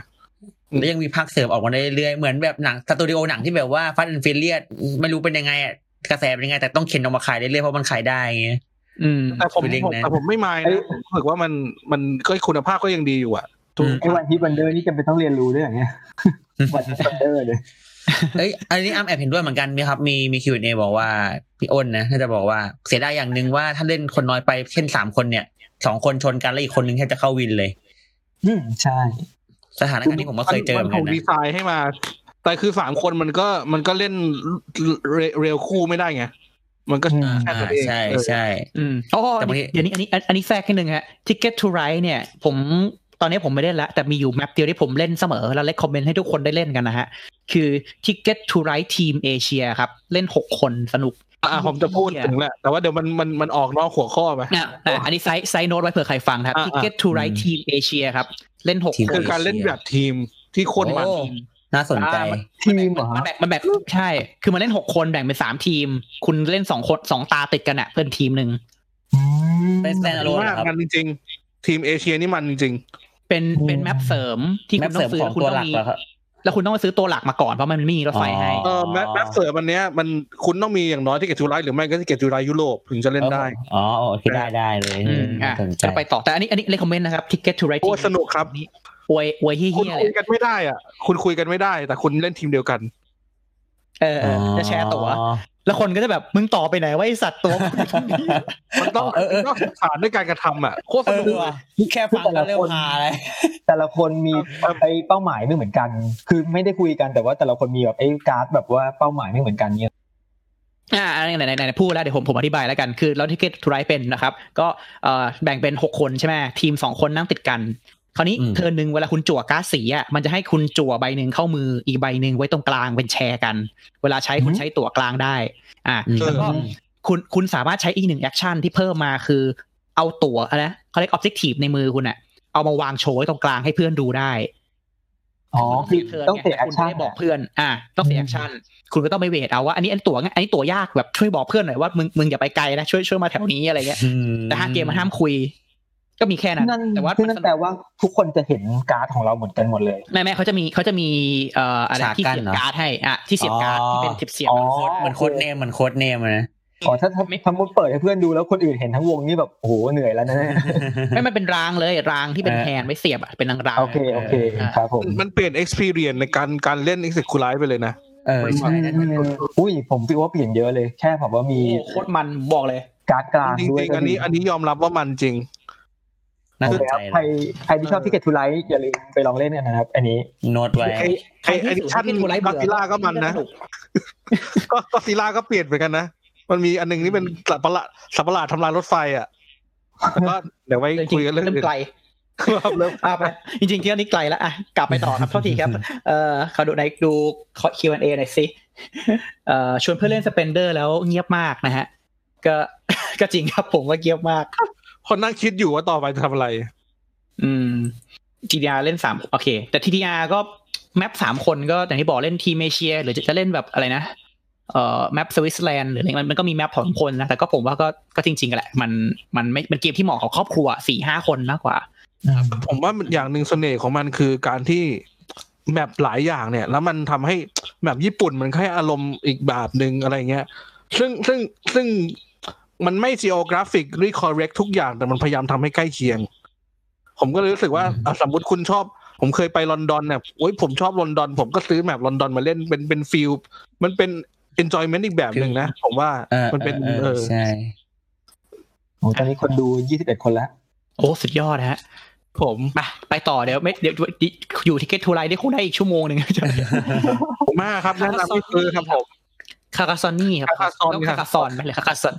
แล้วยังมีภาคเสริมออกมาเรื่อยๆเหมือนแบบหนังสตูดิโอหนังที่แบบว่า Fast and Furious ไม่รู้เป็นยังไงอะกระแสเป็นยังไง แต่ต้องเข็นออกมาขายเรื่อยๆเพราะมันขายได้ไงอืมแต่ผม feeling ผมนะแต่ผมไม่มายเอ้นะยผมรู้สึกว่ามันมันก็คุณภาพก็ยังดีอยู่อะทุกอืมไอ้ one hit wonder นี่จำเป็นต้องเรียนรู้ด้วยอย่างเงี้ย one hit wonder เลยเอ้ยอันนี้อ้ำแอบเห็นด้วยเหมือนกันมีครับ มีมี Q&A บอกว่าพี่อ้นนะน่าจะบอกว่าเสียดายอย่างหนึ่งว่าถ้าเล่นคนน้อยไปเช่นสามคนเนี่ยสองคนชนกันแล้วอีกคนนึงแค่จะเข้าวินเลย อืมใช่ สถานการณ์ที่ผมก็เคยเจอเหมือนถูกันกดีนะไซน์ให้มา แต่คือสามคนมันก็มันก็เล่นเรเร็วคู่ไม่ได้ไงมันก็อืมแค่อ่านั้นเองใช่เออใช่อืมอ๋อแต่บางทีเดี๋ยวนี้อันนี้อันอันนี้แทรกให้หนึ่งฮะ Ticket to Ride เนี่ย ผมตอนนี้ผมไม่เล่นแล้วแต่มีอยู่แมปเดียวที่ผมเล่นเสมอ แล้วเลคคอมเมนต์ให้ทุกคนได้เล่นกันนะฮะ คือ Ticket to Ride Team Asia ครับ เล่นหกคนสนุกอะผมจะพูดถึงแหละ แต่ว่าเดี๋ยวมันมันมันออกนอกหัวข้อไปอะอะอันนี้ side side note ไว้เผื่อใครฟังนะครับอะ Ticket to Ride Team Asia ครับ เล่นหกทีมคคืนอการเล่นแบบทีมที่โคตรมันโอ้น่าสนใจอ่าทีมเหรอมันฮะแบ่งมันแบ่งใช่ คือมันเล่นหกคนแบ่งเป็นสามทีม คุณเล่นสองคนสองตาติดกันอะเพื่อนทีมหนึ่งอืมเป็นแซนมันโลมากครับมันจริง ๆ ทีมเอเชียนี่มันจริงเป็นอืมเป็นแมปเสริมที่แมคุปณต้เสอริมงซื้อขอแล้งวคุณตัวต้อหลังกมี แล้วครับแล้วคุณต้องมาซื้อตัวหลักมาก่อนเพราะมันไม่มีรถไฟให้ๆเออแมปแมปเสิร์ฟอันเนี้ยมันคุณต้องมีอย่างน้อยที่เกตจูไรหรือไม่ก็ที่เกตจูไรยุโรปถึงจะเล่นได้อ๋อโอเคได้ได้เลยอืมอะน่าสนใจจะไปต่อแต่อันนี้อันนี้เลคคอมเมนต์นะครับ Ticket to Ride โอ้สนุกครับนี่อวยอวยเฮีคุณ้ยๆเลคุยยกันไม่ได้อะ คุณคุยกันไม่ได้ แต่คุณเล่นทีมเดียวกัน เออเออจะแชร์ตั๋ว แล้วคนก็จะแบบมึงต่อไปไหนว่าไอสัตว์ตัวมึงอยู่ตรงนี้มันต้องเออเออต้องสื่อสารด้วยการกระทำอะโคตรเอสอนุกว่ะแค่ฟังก็เริ่มฮาเลยแต่ละคนมีไอ้เป้าหมายไม่เหมือนกัน คือไม่ได้คุยกันแต่ว่าแต่ละคนมีแบบไอ้การ์ดแบบว่าเป้าหมายไม่เหมือนกันเนี่ยอ่าไหนไหนไหนพูดแล้วเดี๋ยวผมผมอธิบายแล้วกันคือเรา Ticket to Ride เป็นนะครับ ก็เอ่อแบ่งเป็นหกคนใช่ไหมทีมสองคนนั่งติดกัน คราวนี้อืม turn หนึ่งเวลาคุณจั่วการ์ดสีอะมันจะให้คุณจั่วใบหนึ่งเข้ามืออีกใบหนึ่งไว้ตรงกลางเป็นแชร์กัน เวลาใช้คุณใช้ตั๋วกลางได้ อ่าอืมแล้วก็คุณคุณสามารถใช้อีกหนึ่ง action ที่เพิ่มมาคือ เอาตั๋วอะไรนะเขาเรียก objective ในมือคุณอะเอามาวางโชว์ไว้ตรงกลางให้เพื่อนดูได้อ๋อคือ turn ต้องเตะ action คุณไม่ได้บอกเพื่อน อ่า ต้องเสีย action คุณก็ต้องไป weight เอาว่าอันนี้อันตั๋วไงอันนี้ตั๋วยากแบบช่วยบอกเพื่อนหน่อยว่ามึงมึงอย่าไปไกลนะช่วยช่วยมาแถวนี้อะไรเงี้ยแต่ห้าเกมมันห้ามคุย ก็มีแค่นั้นนั่นแต่ว่าคือนั่นแปลว่าทุกคนจะเห็นการ์ดของเราเหมือนกันหมดเลยแม่แม่เขาจะมีเขาจะมีเอ่ออะไรฉากที่กั้นเสียบเหรอการ์ดให้อะที่เสียบการ์ดอ๋อที่เป็นทิปเสียบอ๋อเหมือน Codenames เหมือน Codenames อะนะอ๋อถ้าถ้าถ้ามุดเปิดให้เพื่อนดูแล้วคนอื่นเห็นทั้งวงนี่แบบโอ้โหเหนื่อยแล้วนะเนี่ยไม่ไม่เป็นรางเลยรางที่เป็นเออ hand ไม่เสียบอะเป็นรางรางโอเคโอเคครับผมมันเปลี่ยน experience ในการการเล่น execute ไปเลยนะเออใช่นั่นอืมอุ้ยผมคิดว่าเปลี่ยนเยอะเลย แค่แบบว่ามีโอ้โคตรมันบอกเลยการ์ดกลางจริด้วยงๆอันนี้อันนี้ยอมรับว่ามันจริง น่าสโอนเคใจครับเลใครยใครที่ชอบที่เกตทูไลท์อย่าลืมไปลองเล่นกันนะครับ อันนี้โน้ตไว้ไอ้ไอ้ไอ้ชั้นที่ทูไลท์เบื่อ Godzilla ก็มันนะก็ก็ซีล่าก็เปลี่ยนเหมือนกันนะ มันมีอันหนึงที่เป็นสัตว์ประหลาดสัตว์ประหลาดทำลายรถไฟอะแต่ก็เดี๋ยวไว้จริงคุยกันเรื่องเริ่มอื่นไกลครับเริ่มอะไปจริงๆที่อันนี้ไกลแล้วอะกลับไปต่อครับโทษทีครับเอ่อขอดูในดู Q&A หน่อยสิเอ่อชวนเพื่อนเล่นสเปนเดอร์แล้วเงียบมากนะฮะก็ก็จริงครับผมว่าเงียบมาก คนนั่งคิดอยู่ว่าต่อไปจะทำอะไร อืม TTR เล่นสามโอเค แต่ TTR ก็ map สามคนก็อย่างที่บอกเล่นทีมเอเชีย หรือจะจะเล่นแบบอะไรนะเอ่อ map สวิตเซอร์แลนด์หรืออะไรมันมันก็มี map ของคนนะแต่ก็ผมว่าก็ก็จริงๆกันแหละ มันมันไม่เป็นเกมที่เหมาะกับครอบครัวสี่ห้าคนมากกว่าผมว่ามันอย่างหนึ่งเสน่ห์ของมันคือการที่ map หลายอย่างเนี่ย แล้วมันทำให้แมปญี่ปุ่นมันให้อารมณ์อีกแบบหนึ่งอะไรเงี้ย ซึ่งซึ่งซึ่ง มันไม่ geographic correct ทุกอย่างแต่มันพยายามทำให้ใกล้เคียง ผมก็เลยรู้สึกว่าอะสมมติคุณชอบ ผมเคยไปลอนดอนเนี่ยโอ้ยผมชอบลอนดอน ผมก็ซื้อแมปลอนดอนมาเล่นเป็นเป็นฟิลมันเป็น enjoyment อีกแบบหนึ่งนะ ผมว่าเออมันเป็นเออเอเอออใช่โอ้ตอนนี้คนดู21คนแล้ว โอ้ สุดยอดนะฮะ ผมไปไปต่อเดี๋ยวไม่เดี๋ยวอยู่ที่เกตทูไลได้คงได้อีกชั่วโมงหนึ่งผมมากครับแนะนำให้ซื้อครับผมคาคาซอนนี่ครับคาคาซอนแล้วคาคาซอนไปเลยคาคาซอน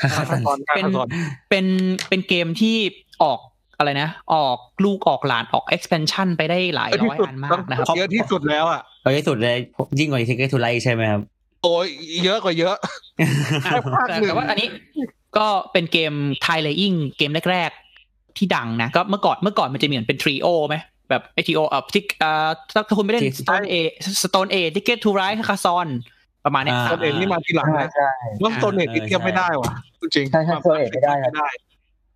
คาคาซอนคาเป็นคาซอนเป็นเป็นเกมที่ออกอะไรนะ ออกลูกออกหลานออก expansion ไปได้หลายร้อยอันมากนะครับเยอะที่สุดแล้วอะเอาที่สุดเลยยิ่งกว่าทิกเก็ตทูไลใช่ไหมครับโอ้ยเยอะกว่าเยอะแค่ภาคแต่หนึ่งแต่ว่าอันนี้ก็เป็นเกมไทเลอิงเกมแรกๆ ที่ดังนะ ก็เมื่อก่อนเมื่อก่อนมันจะมีเหมือนเป็นทริโอไหมแบบไอทีโอเอ่อทิกเอ่อถ้าคุณไม่เล่นที่ Stone A Stone A Ticket to Ride คาซอนประมาณเนี้ยอ่าโซนเอ็นนี่มาทีหลังใช่นะใช่ว่าโซนเอ็นนี่เทียบไม่ได้ว่ะ จริงๆใช่ใช่ Stone Age ไม่ได้ครับไม่ได้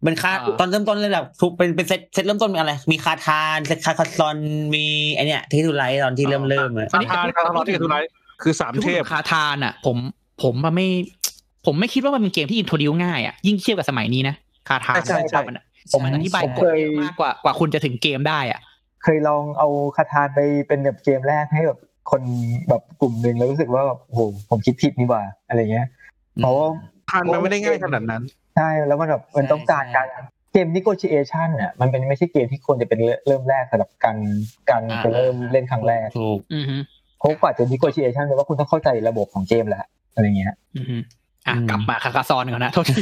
เป็นคาอ่าตอนเริ่มต้นเลยแบบทุกเป็นเป็นเซตเซตเริ่มต้นมีอะไร มีคาทานเซตคาคาซอนมีไอเนี้ยทิกเก็ตทูไลตอนที่เริ่มเริ่มอะอันนี้คาทานคาทานที่ทุไรคือสามเทพคาทานอะ ผมผมมาไม่ ผมไม่คิดว่ามันเป็นเกมที่อินโทรดิวง่ายอะยิ่งเทียบกับสมัยนี้นะคาทานใช่ใช่มันอะผมมันอธิบายกฎเยอะมากกว่ากว่าคุณจะถึงเกมได้อะ เคยลองเอาคาทานไปเป็นแบบเกมแรกให้แบบคนแบบกลุ่มหนึ่งแล้วรู้สึกว่าแบบโอ้โหผมคิดผิดนี่หว่าอะไรเงี้ยเพราะ ว่าทานมันไม่ได้ง่ายขนาดนั้น ใช่แล้วมันแบบมันต้องการการเกม negotiation น่ะมันเป็นไม่ใช่เกมที่ควรจะเป็นเริ่มแรกสำหรับการการจะเริ่มเล่นครั้งแรกถูกอือฮึเพราะกว่าจะ negotiation เลยว่าคุณต้องเข้าใจระบบของเกมแหละอะไรเงี้ย อือฮึอะอืมกลับมา Carcassonne ก่อนนะโทษที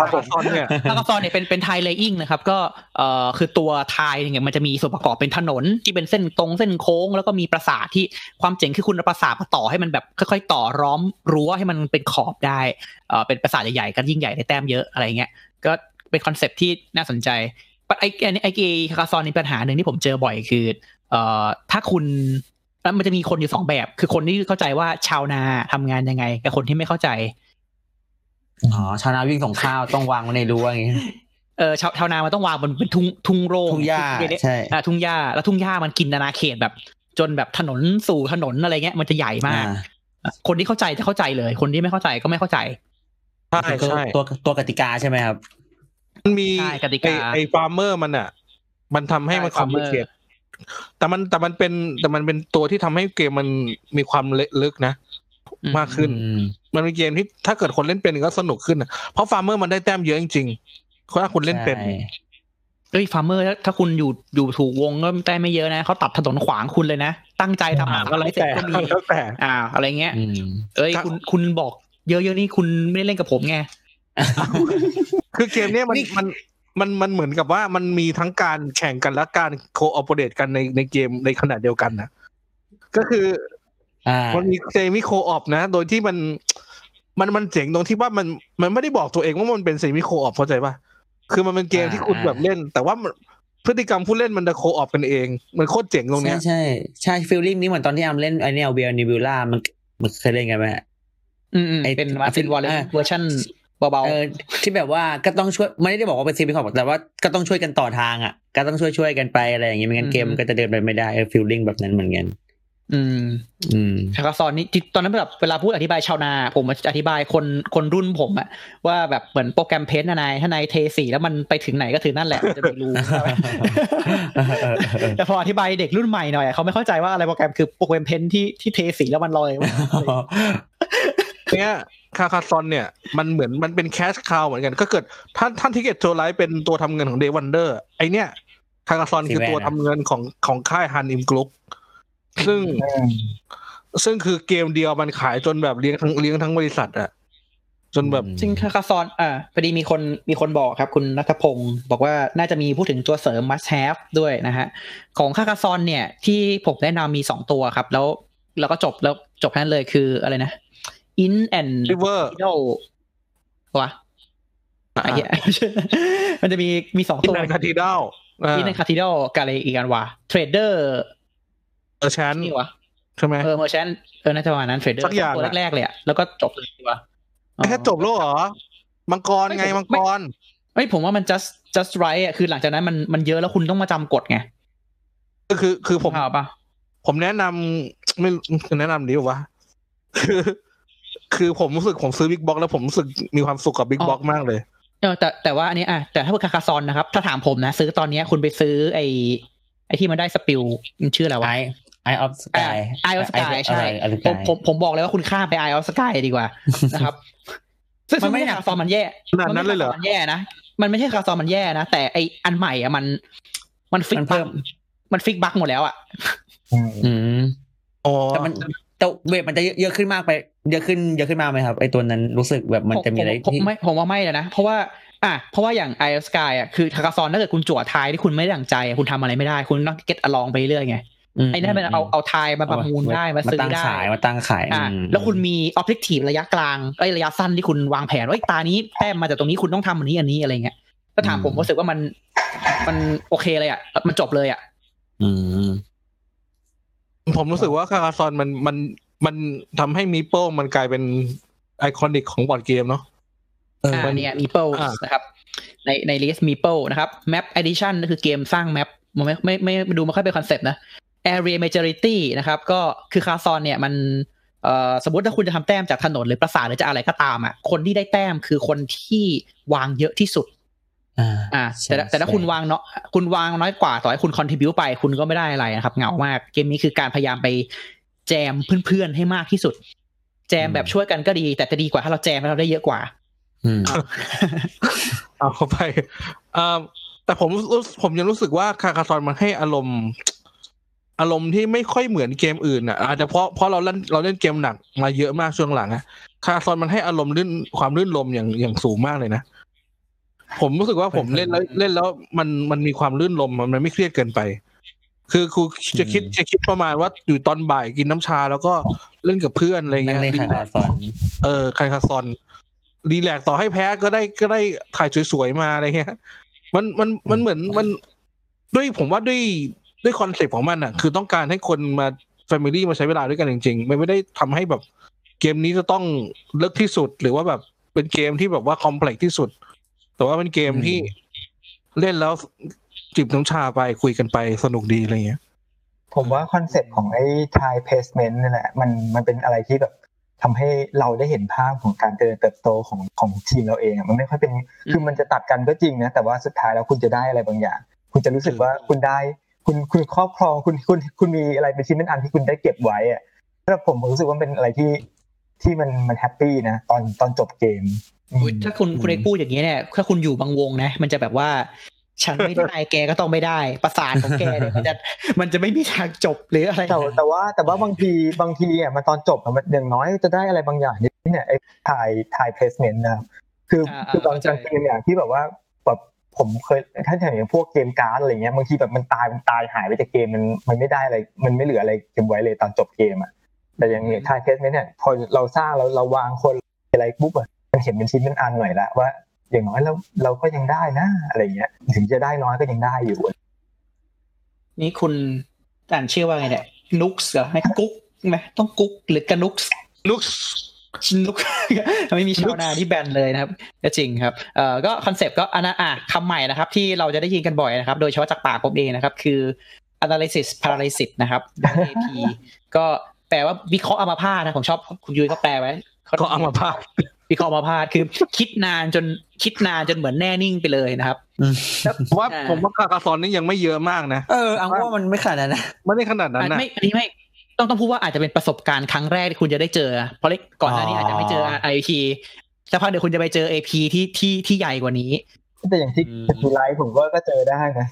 Carcassonne เนี่ย Carcassonne เนี่ยเป็นเป็น tile laying นะครับ ก็เอ่อคือตัว tile เนี่ยมันจะมีส่วนประกอบเป็นถนนที่เป็นเส้นตรงเส้นโค้ง แล้วก็มีปราสาทที่ความเจ๋งคือคุณเอาปราสาทมาต่อให้มันแบบค่อยๆ ต่อร้อมรั้วให้มันเป็นขอบได้เอ่อเป็นปราสาทใหญ่ๆก็ยิ่งใหญ่ได้แต้มเยอะอะไรเงี้ยก็เป็น concept ที่น่าสนใจไอไอไอเกคาคาซอนมีปัญหาหนึ่งที่ผมเจอบ่อยคือเอ่อถ้าคุณแล้วมันจะมีคนอยู่สองแบบ คือคนที่เข้าใจว่าชาวนาทำงานยังไง กับคนที่ไม่เข้าใจ อ๋อชาวนาวิ่งส่งข้าวต้องวางไว้ในรั้วอย่างงี้เออชาวชาวนามันต้องวางบนเป็นทุ่งทุ่งโร่งทุ่งหญ้าเล็กๆใช่อ่าทุ่งหญ้าแล้วทุ่งหญ้ามันกินนานาเขตแบบ จนแบบถนนสู่ถนนอะไรเงี้ยมันจะใหญ่มากอ่าคนที่เข้าใจจะเข้าใจเลย คนที่ไม่เข้าใจก็ไม่เข้าใจใช่ใช่ตัวตัวกติกาใช่ไหมครับมันมีใช่กติไอกาไอ farmer มันอะ มันทำให้มันใช่คอมพลีเค farmer ทแต่มันแต่มันเป็นแต่มันเป็นตัวที่ทำให้เกมมันมีความลึกนะอื มมากขึ้นอืมมันเป็นเกมที่ถ้าเกิดคนเล่นเป็นก็สนุกขึ้นนะเพราะ farmer มันได้แต้มเยอะจริงๆถ้าคุณเล่นเป็นใช่เอ้ย farmer ถ้าคุณอยู่อยู่ถูกวงก็ได้ไม่เยอะนะเขาตัดถนนขวางคุณเลยนะ ตั้งใจทำอ่าหาก็อะไรแล้วเสร็จแต่ก็มีแล้วแต่อ่า อะไรเงี้ยอืมเอ้ยครับคุณคุณบอกเยอะๆนี่คุณไม่ได้เล่นกับผมไงคือเกมเนี้ยมันนี่มันมันมันเหมือนกับว่ามันมีทั้งการแข่งกันและการ cooperate กันในในเกมในขณะเดียวกันนะก็คืออ่า มันมี semi co-op นะ โดยที่มันมันมันเจ๋งตรงที่ว่ามันมันไม่ได้บอกตัวเองว่ามันเป็น semi co-op เข้าใจป่ะคือมันเป็นเกมที่คุณอ่าแบบเล่น แต่ว่ามันพฤติกรรมผู้เล่นมันจะ co-op กันเอง มันโคตรเจ๋งตรงเนี้ใช่ยใช่ใช่ feeling นี้เหมือนตอนที่อามเล่นไอเนี้ย Via Nebula มันมันเคยเล่นกันไหมฮะอืมอืมไอ้เป็น Martin Wallace อ่าเวอร์ชันเบาเออที่แบบว่าก็ต้องช่วยไม่ได้บอกว่าเป็น semi co-op แต่ว่าก็ต้องช่วยกันต่อทางอะ ก็ต้องช่วยช่วยๆกันไปอะไรอย่างเงี้ยไม่งั้นเกมมันก็จะเดินไปไม่ได้ feeling แบบนั้นเหมือนกันๆ อืม อืม Carcassonne นี่ที่ตอนนั้นแบบเวลาพูดอธิบายชาวนา ผมจะอธิบายคนคนรุ่นผมอะว่าแบบเหมือนโปรแกรม Paint นะนายถ้านายเทสีแล้วมันไปถึงไหนก็ถึงนั่นแหละมันจะมีรูแต่พออธิบายเด็กรุ่นใหม่หน่อยเขาไม่เข้าใจว่าอะไรโปรแกรมคือโปรแกรมเพนท์ที่ที่เทสีแล้วมันลอยเนี้ย Carcassonne เนี่ยมันเหมือนมันเป็น cash cow เหมือนกัน ก็เกิดท่านท่าน Ticket to Ride เป็นตัวทำเงินของ Days of Wonder ไอเนี้ย Carcassonne คือที่แว่นตัวทำเงินของของค่าย Hans im Glück ซึ่งอืมซึ่งคือเกมเดียวมันขายจนแบบเลี้ยงทั้งเลี้ยงทั้งบริษัทอะจนแบบจริง Carcassonne อ่าพอดีมีคนมีคนบอกครับ คุณนัทพงศ์บอกว่าน่าจะมีพูดถึงตัวเสริม must have ด้วยนะฮะ ของ Carcassonne เนี่ย ที่ผมแนะนำมีสองตัวครับ แล้วเราก็จบแล้วจบนั้นเลยคืออะไรนะ Inns and Cathedrals วะไอ้เหี้ยมันจะมีมีสอง Inns and Cathedrals Inns and Cathedrals กับอะไรอีกอันวะ Trader เอ อ merchant นี่วะใช่ไหมเออ merchant เออน่าจะประมาณนั้น Trader สักอย่าง ตัวอะแรกๆเลยอะแล้วก็จบเลยดีกว่าแค่จบแล้วเหรอ มังกรไงไม่มังกรเอ้ยผมว่ามัน just just right อะคือหลังจากนั้นมันมันเยอะแล้วคุณต้องมาจำกฎไงก็คือคือผมเข้าปะผมแนะนำไม่แนะนำดีวะคือคือผมรู้สึกผมซื้อบิ๊กบ็อกแล้วผมรู้สึกมีความสุขกับบิ๊กบ็อกมากเลย เออแต่แต่ว่าอันนี้อะแต่ถ้าเป็นคาคาซอนนะครับ ถ้าถามผมนะ ซื้อตอนเนี้ยคุณไปซื้อไอ้ไอ้ที่มันได้สปิลมันชื่ออะไรวะ ไอไอออฟสกายไอออฟสกายใช่ไอออฟสผกามยผมผมบอกเลยว่าคุณข้ามไปไอออฟสกายดีกว่า นะครับซึ่งมันไม่ไม่ใช่หนักคาซอนมันแย่ขนาดนั้นเลยเหรอมันไม่ใช่คาซอนมันแย่นะมันไม่ใช่คาซอนมันแย่นะแต่ไออันใหม่อะมัน มันฟิกมันเพิ่บักมมันฟิกบักหมดแล้วอะอืมอืมอ๋อแต่มันแต่เวทมันจะเยอะขึ้นมากไป เยอะขึ้นเยอะขึ้นมากไหมครับไอตัวนั้นรู้สึกแบบมันจะมีอะไรผมที่ผมไม่ผมว่าไม่เลยนะเพราะว่า อะเพราะว่าอย่างไอออฟสกายอะคือคาคาซอนถ้าเกิดคุณจั่วทายที่คุณไม่ได้ดั่งใจอะคุณทำอะไรไม่ได้ คุณต้องเก็ตอลองไปเรื่อยไงม ไอ้นั่นมันเอาเอา tile มาประมูลได้มาซื้อตั้งได้ขายมาตั้งขายอ่าอืมแล้วคุณมี objective ระยะกลางไอ้ระยะสั้นที่คุณวางแผนว่าไอ้ยตานี้แต้มมาจากตรงนี้คุณต้องทำอันนี้อันนี้อะไรเงี้ยก็ถามผมรู้สึกว่ามัน มันโอเคเลยอะมันจบเลยอะอืมผมรู้สึกว่า Carcassonne มันมันมันทำให้ meeple มันกลายเป็น iconic ของบอร์ดเกมเนาะเอออ่ามันเนี่ย meeple อ่านะครับ ในใน list meeple นะครับ map addition ก็คือเกมสร้าง mapมันไม่ไม่ไม่ไม่ดูไม่ค่อยเป็นคอนเซปต์นะ area majority นะครับ ก็คือ Carcassonne เนี่ยมันเอ่อสมมติถ้าคุณจะทำแต้มจากถนนหรือปราสาทหรือจะอะไรก็ตามอะคนที่ได้แต้มคือคนที่วางเยอะที่สุดอ่าอ่าใช่แต่ถ้าแต่ถ้าใช่คุณวางเนาะคุณวางน้อยกว่าต่อให้คุณ contribute ไป คุณก็ไม่ได้อะไรนะครับเหงามากเกมนี้คือการพยายามไปแจมเพื่อนๆให้มากที่สุด แจมแบบช่วยกันก็ดี แต่จะดีกว่าถ้าเราแจมแล้วเราได้เยอะกว่าอืมเอาเข้าไปอ่าแต่ผมรู้ผมยังรู้สึกว่าคาคาซอนมันให้อารมณ์ อารมณ์ที่ไม่ค่อยเหมือนเกมอื่นอะอาจจะเพราะเพราะเราเล่นเราเล่นเกมหนักมาเยอะมากช่วงหลังอะคาคาซอนมันให้อารมณ์ลื่นความลื่นลมอย่างอย่างสูงมากเลยนะผมรู้สึกว่าผมเล่นแล้วเล่นแล้วมันมันมีความลื่นลมมันไม่เครียดเกินไป คือครูจะคิดจะคิดประมาณว่าอยู่ตอนบ่ายกินน้ำชา แล้วก็เล่นกับเพื่อนอะไรนั่เงี้งยเล่นคาราซอนเออ Carcassonne relax ต่อให้แพ้ก็ได้ก็ได้ tile สวยๆมาอะไรเงี้ย มันมันมันเหมือนมันด้วยผมว่าด้วย ด้วยคอนเซ็ปต์ของมันอะ คือต้องการให้คนมา family มาใช้เวลาด้วยกันจริงๆ มันไม่ได้ทำให้แบบเกมนี้จะต้องเลิศที่สุด หรือว่าแบบเป็นเกมที่แบบว่า complex ที่สุด แต่ว่าเป็นเกมที่เล่นแล้วจิบน้ำชาไปคุยกันไปสนุกดีอะไรเงี้ย ผมว่าคอนเซ็ปต์ของไอ้ tile placement นี่แหละ มันมันเป็นอะไรที่แบบทำให้เราได้เห็นภาพของการเจริญเติบโตของของทีมเราเองอะมันไม่ค่อยเป็นคือมันจะตัดกันก็จริงนะ แต่ว่าสุดท้ายแล้วคุณจะได้อะไรบางอย่าง คุณจะรู้สึกว่าคุณได้ คุณคุณครอบครองคุณคุณคุณมีอะไรเป็นชิ้นเป็นอันที่คุณได้เก็บไว้อะสำหรับผมผมรู้สึกว่าเป็นอะไรที่ที่มันมัน happy นะตอนตอนจบเกมอืมอุ๊ยถ้าคุณคุณอืมเอกพูดอย่างนี้เนี่ยถ้าคุณอยู่บางวงนะ มันจะแบบว่า ฉันไม่ได้แกก็ต้องไม่ได้ปราสาทของแกเนี่ยมันจะมันจะไม่มีทางจบหรืออะไรแต่แต่ว่า แต่ว่าบางทีบางทีอะมันตอนจบอะมันอย่างน้อยจะได้อะไรบางอย่างนี่เนี่ยไอ้ tile tile placement นะครับคืออาคือตอนเข้าใจกลางเกมอย่างที่แบบว่าแบบ ผมเคยถ้าอย่างพวกเกมการ์ดอะไรเงี้ยบางทีแบบมันตายมันตายหายไปจากเกมมันมันไม่ได้อะไรมันไม่เหลืออะไรเก็บไว้เลยตอนจบเกมอะแต่อย่างเนี้ย tile placement เนี่ยพอเราสร้างเราเราวางคนอะไรปุ๊บอะมันเห็นเป็นชิ้นเป็นอันหน่อยละว่า อย่างน้อยเราเราก็ยังได้นะอะไรเงี้ย ถึงจะได้น้อยก็ยังได้อยู่ นี่คุณอ่านชื่อว่าไงเนี่ยนุกส์เหรอไม่กุ๊กไหมต้องกุ๊กหรือกระนุกส์นุก นุกไม่มีชาวนาที่แบนเลยนะครับก็จริงครับเอ่อก็คอนเซปต์ก็อันนั้นอะคำใหม่นะครับ ที่เราจะได้ยินกันบ่อยนะครับ โดยเฉพาะจากปากผมเองนะครับ คือ analysis paralysis นะครับ AP ก็แปลว่าวิเคราะห์อัมพาตนะ ผมชอบคุณยุ้ยก็แปลไว้ก็เอามาพาดวิเคราะห์อัมพาตคือ คิดนานจนคิดนานจนเหมือนแน่นิ่งไปเลยนะครับอืมผมว่าอ่าผมว่าคาคาซอนนี่ยังไม่เยอะมากนะเอออังว่ามันไม่ขนาดนั้นนะไม่ได้ขนาดนั้นอะนะไม่อันนี้ไม่ ต้องต้องพูดว่าอาจจะเป็นประสบการณ์ครั้งแรกที่คุณจะได้เจอ เพราะก่อนหน้านี้อาจจะไม่เจอไอพีสักพักเดี๋ยวคุณจะไปเจอ AP ที่ที่ที่ใหญ่กว่านี้ แต่อย่างที่อืมทีไลท์ผมก็ก็เจอได้นะ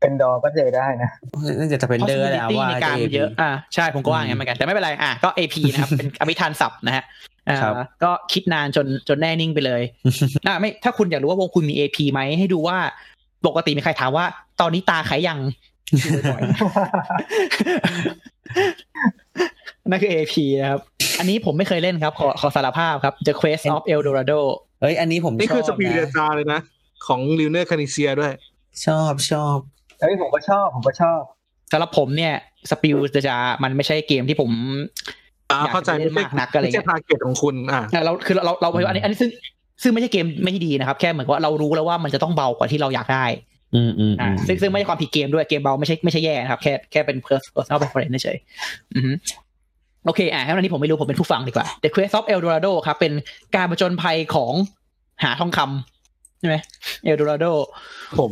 เป็นดอก็เจอได้นะน่าจะจะเป็นเดอร์แหละ possibility ว่าในการจะเยอะอ่าใช่ผมก็ว่าอย่างนั้นเหมือนกัน แต่ไม่เป็นไรอะก็ AP นะครับ เป็นอภิธานศัพท์นะฮะอ่าครับก็คิดนานจนจนแน่นิ่งไปเลยอ่าไม่ถ้าคุณอยากรู้ว่าวงคุณมี AP ไหมให้ดูว่าปกติมีใครถามว่า ตอนนี้ตาขายยังดู บ่อยๆนั่นคือ AP นะครับ อันนี้ผมไม่เคยเล่นครับ ขอขอสารภาพครับ The Quest of El Dorado เอ้ย อันนี้ผมนี่ชคืออบสปีดเดนะตาเลยนะ ของ Reiner Knizia ด้วย ชอบชอบเอ้ยผมก็ชอบผมก็ชอบสำหรับผมเนี่ยสปิลจะจะมันไม่ใช่เกมที่ผมอ่าอยากเข้าใจจะเล่นมากนักอะไรไม่ใช่เงี้ยทาร์เก็ตของคุณอ่าอะเราคือเราเราอันนี้อันนี้ซึ่งซึ่งไม่ใช่เกมไม่ดีนะครับ แค่เหมือนกับว่าเรารู้แล้วว่ามันจะต้องเบากว่าที่เราอยากได้ อืมอืมอ่าซึ่งซึ่งไม่ใช่ความผิดเกมด้วยเกมเบาไม่ใช่ไม่ใช่แย่นะครับ แค่แค่เป็น personal preference เฉยๆอือฮึโอเค อะแล้วอันนี้ผมไม่รู้ผมเป็นผู้ฟังดีกว่า The Quest of El Dorado ครับ เป็นการประจนภัยของหาทองคำใช่ไหม El Dorado ผม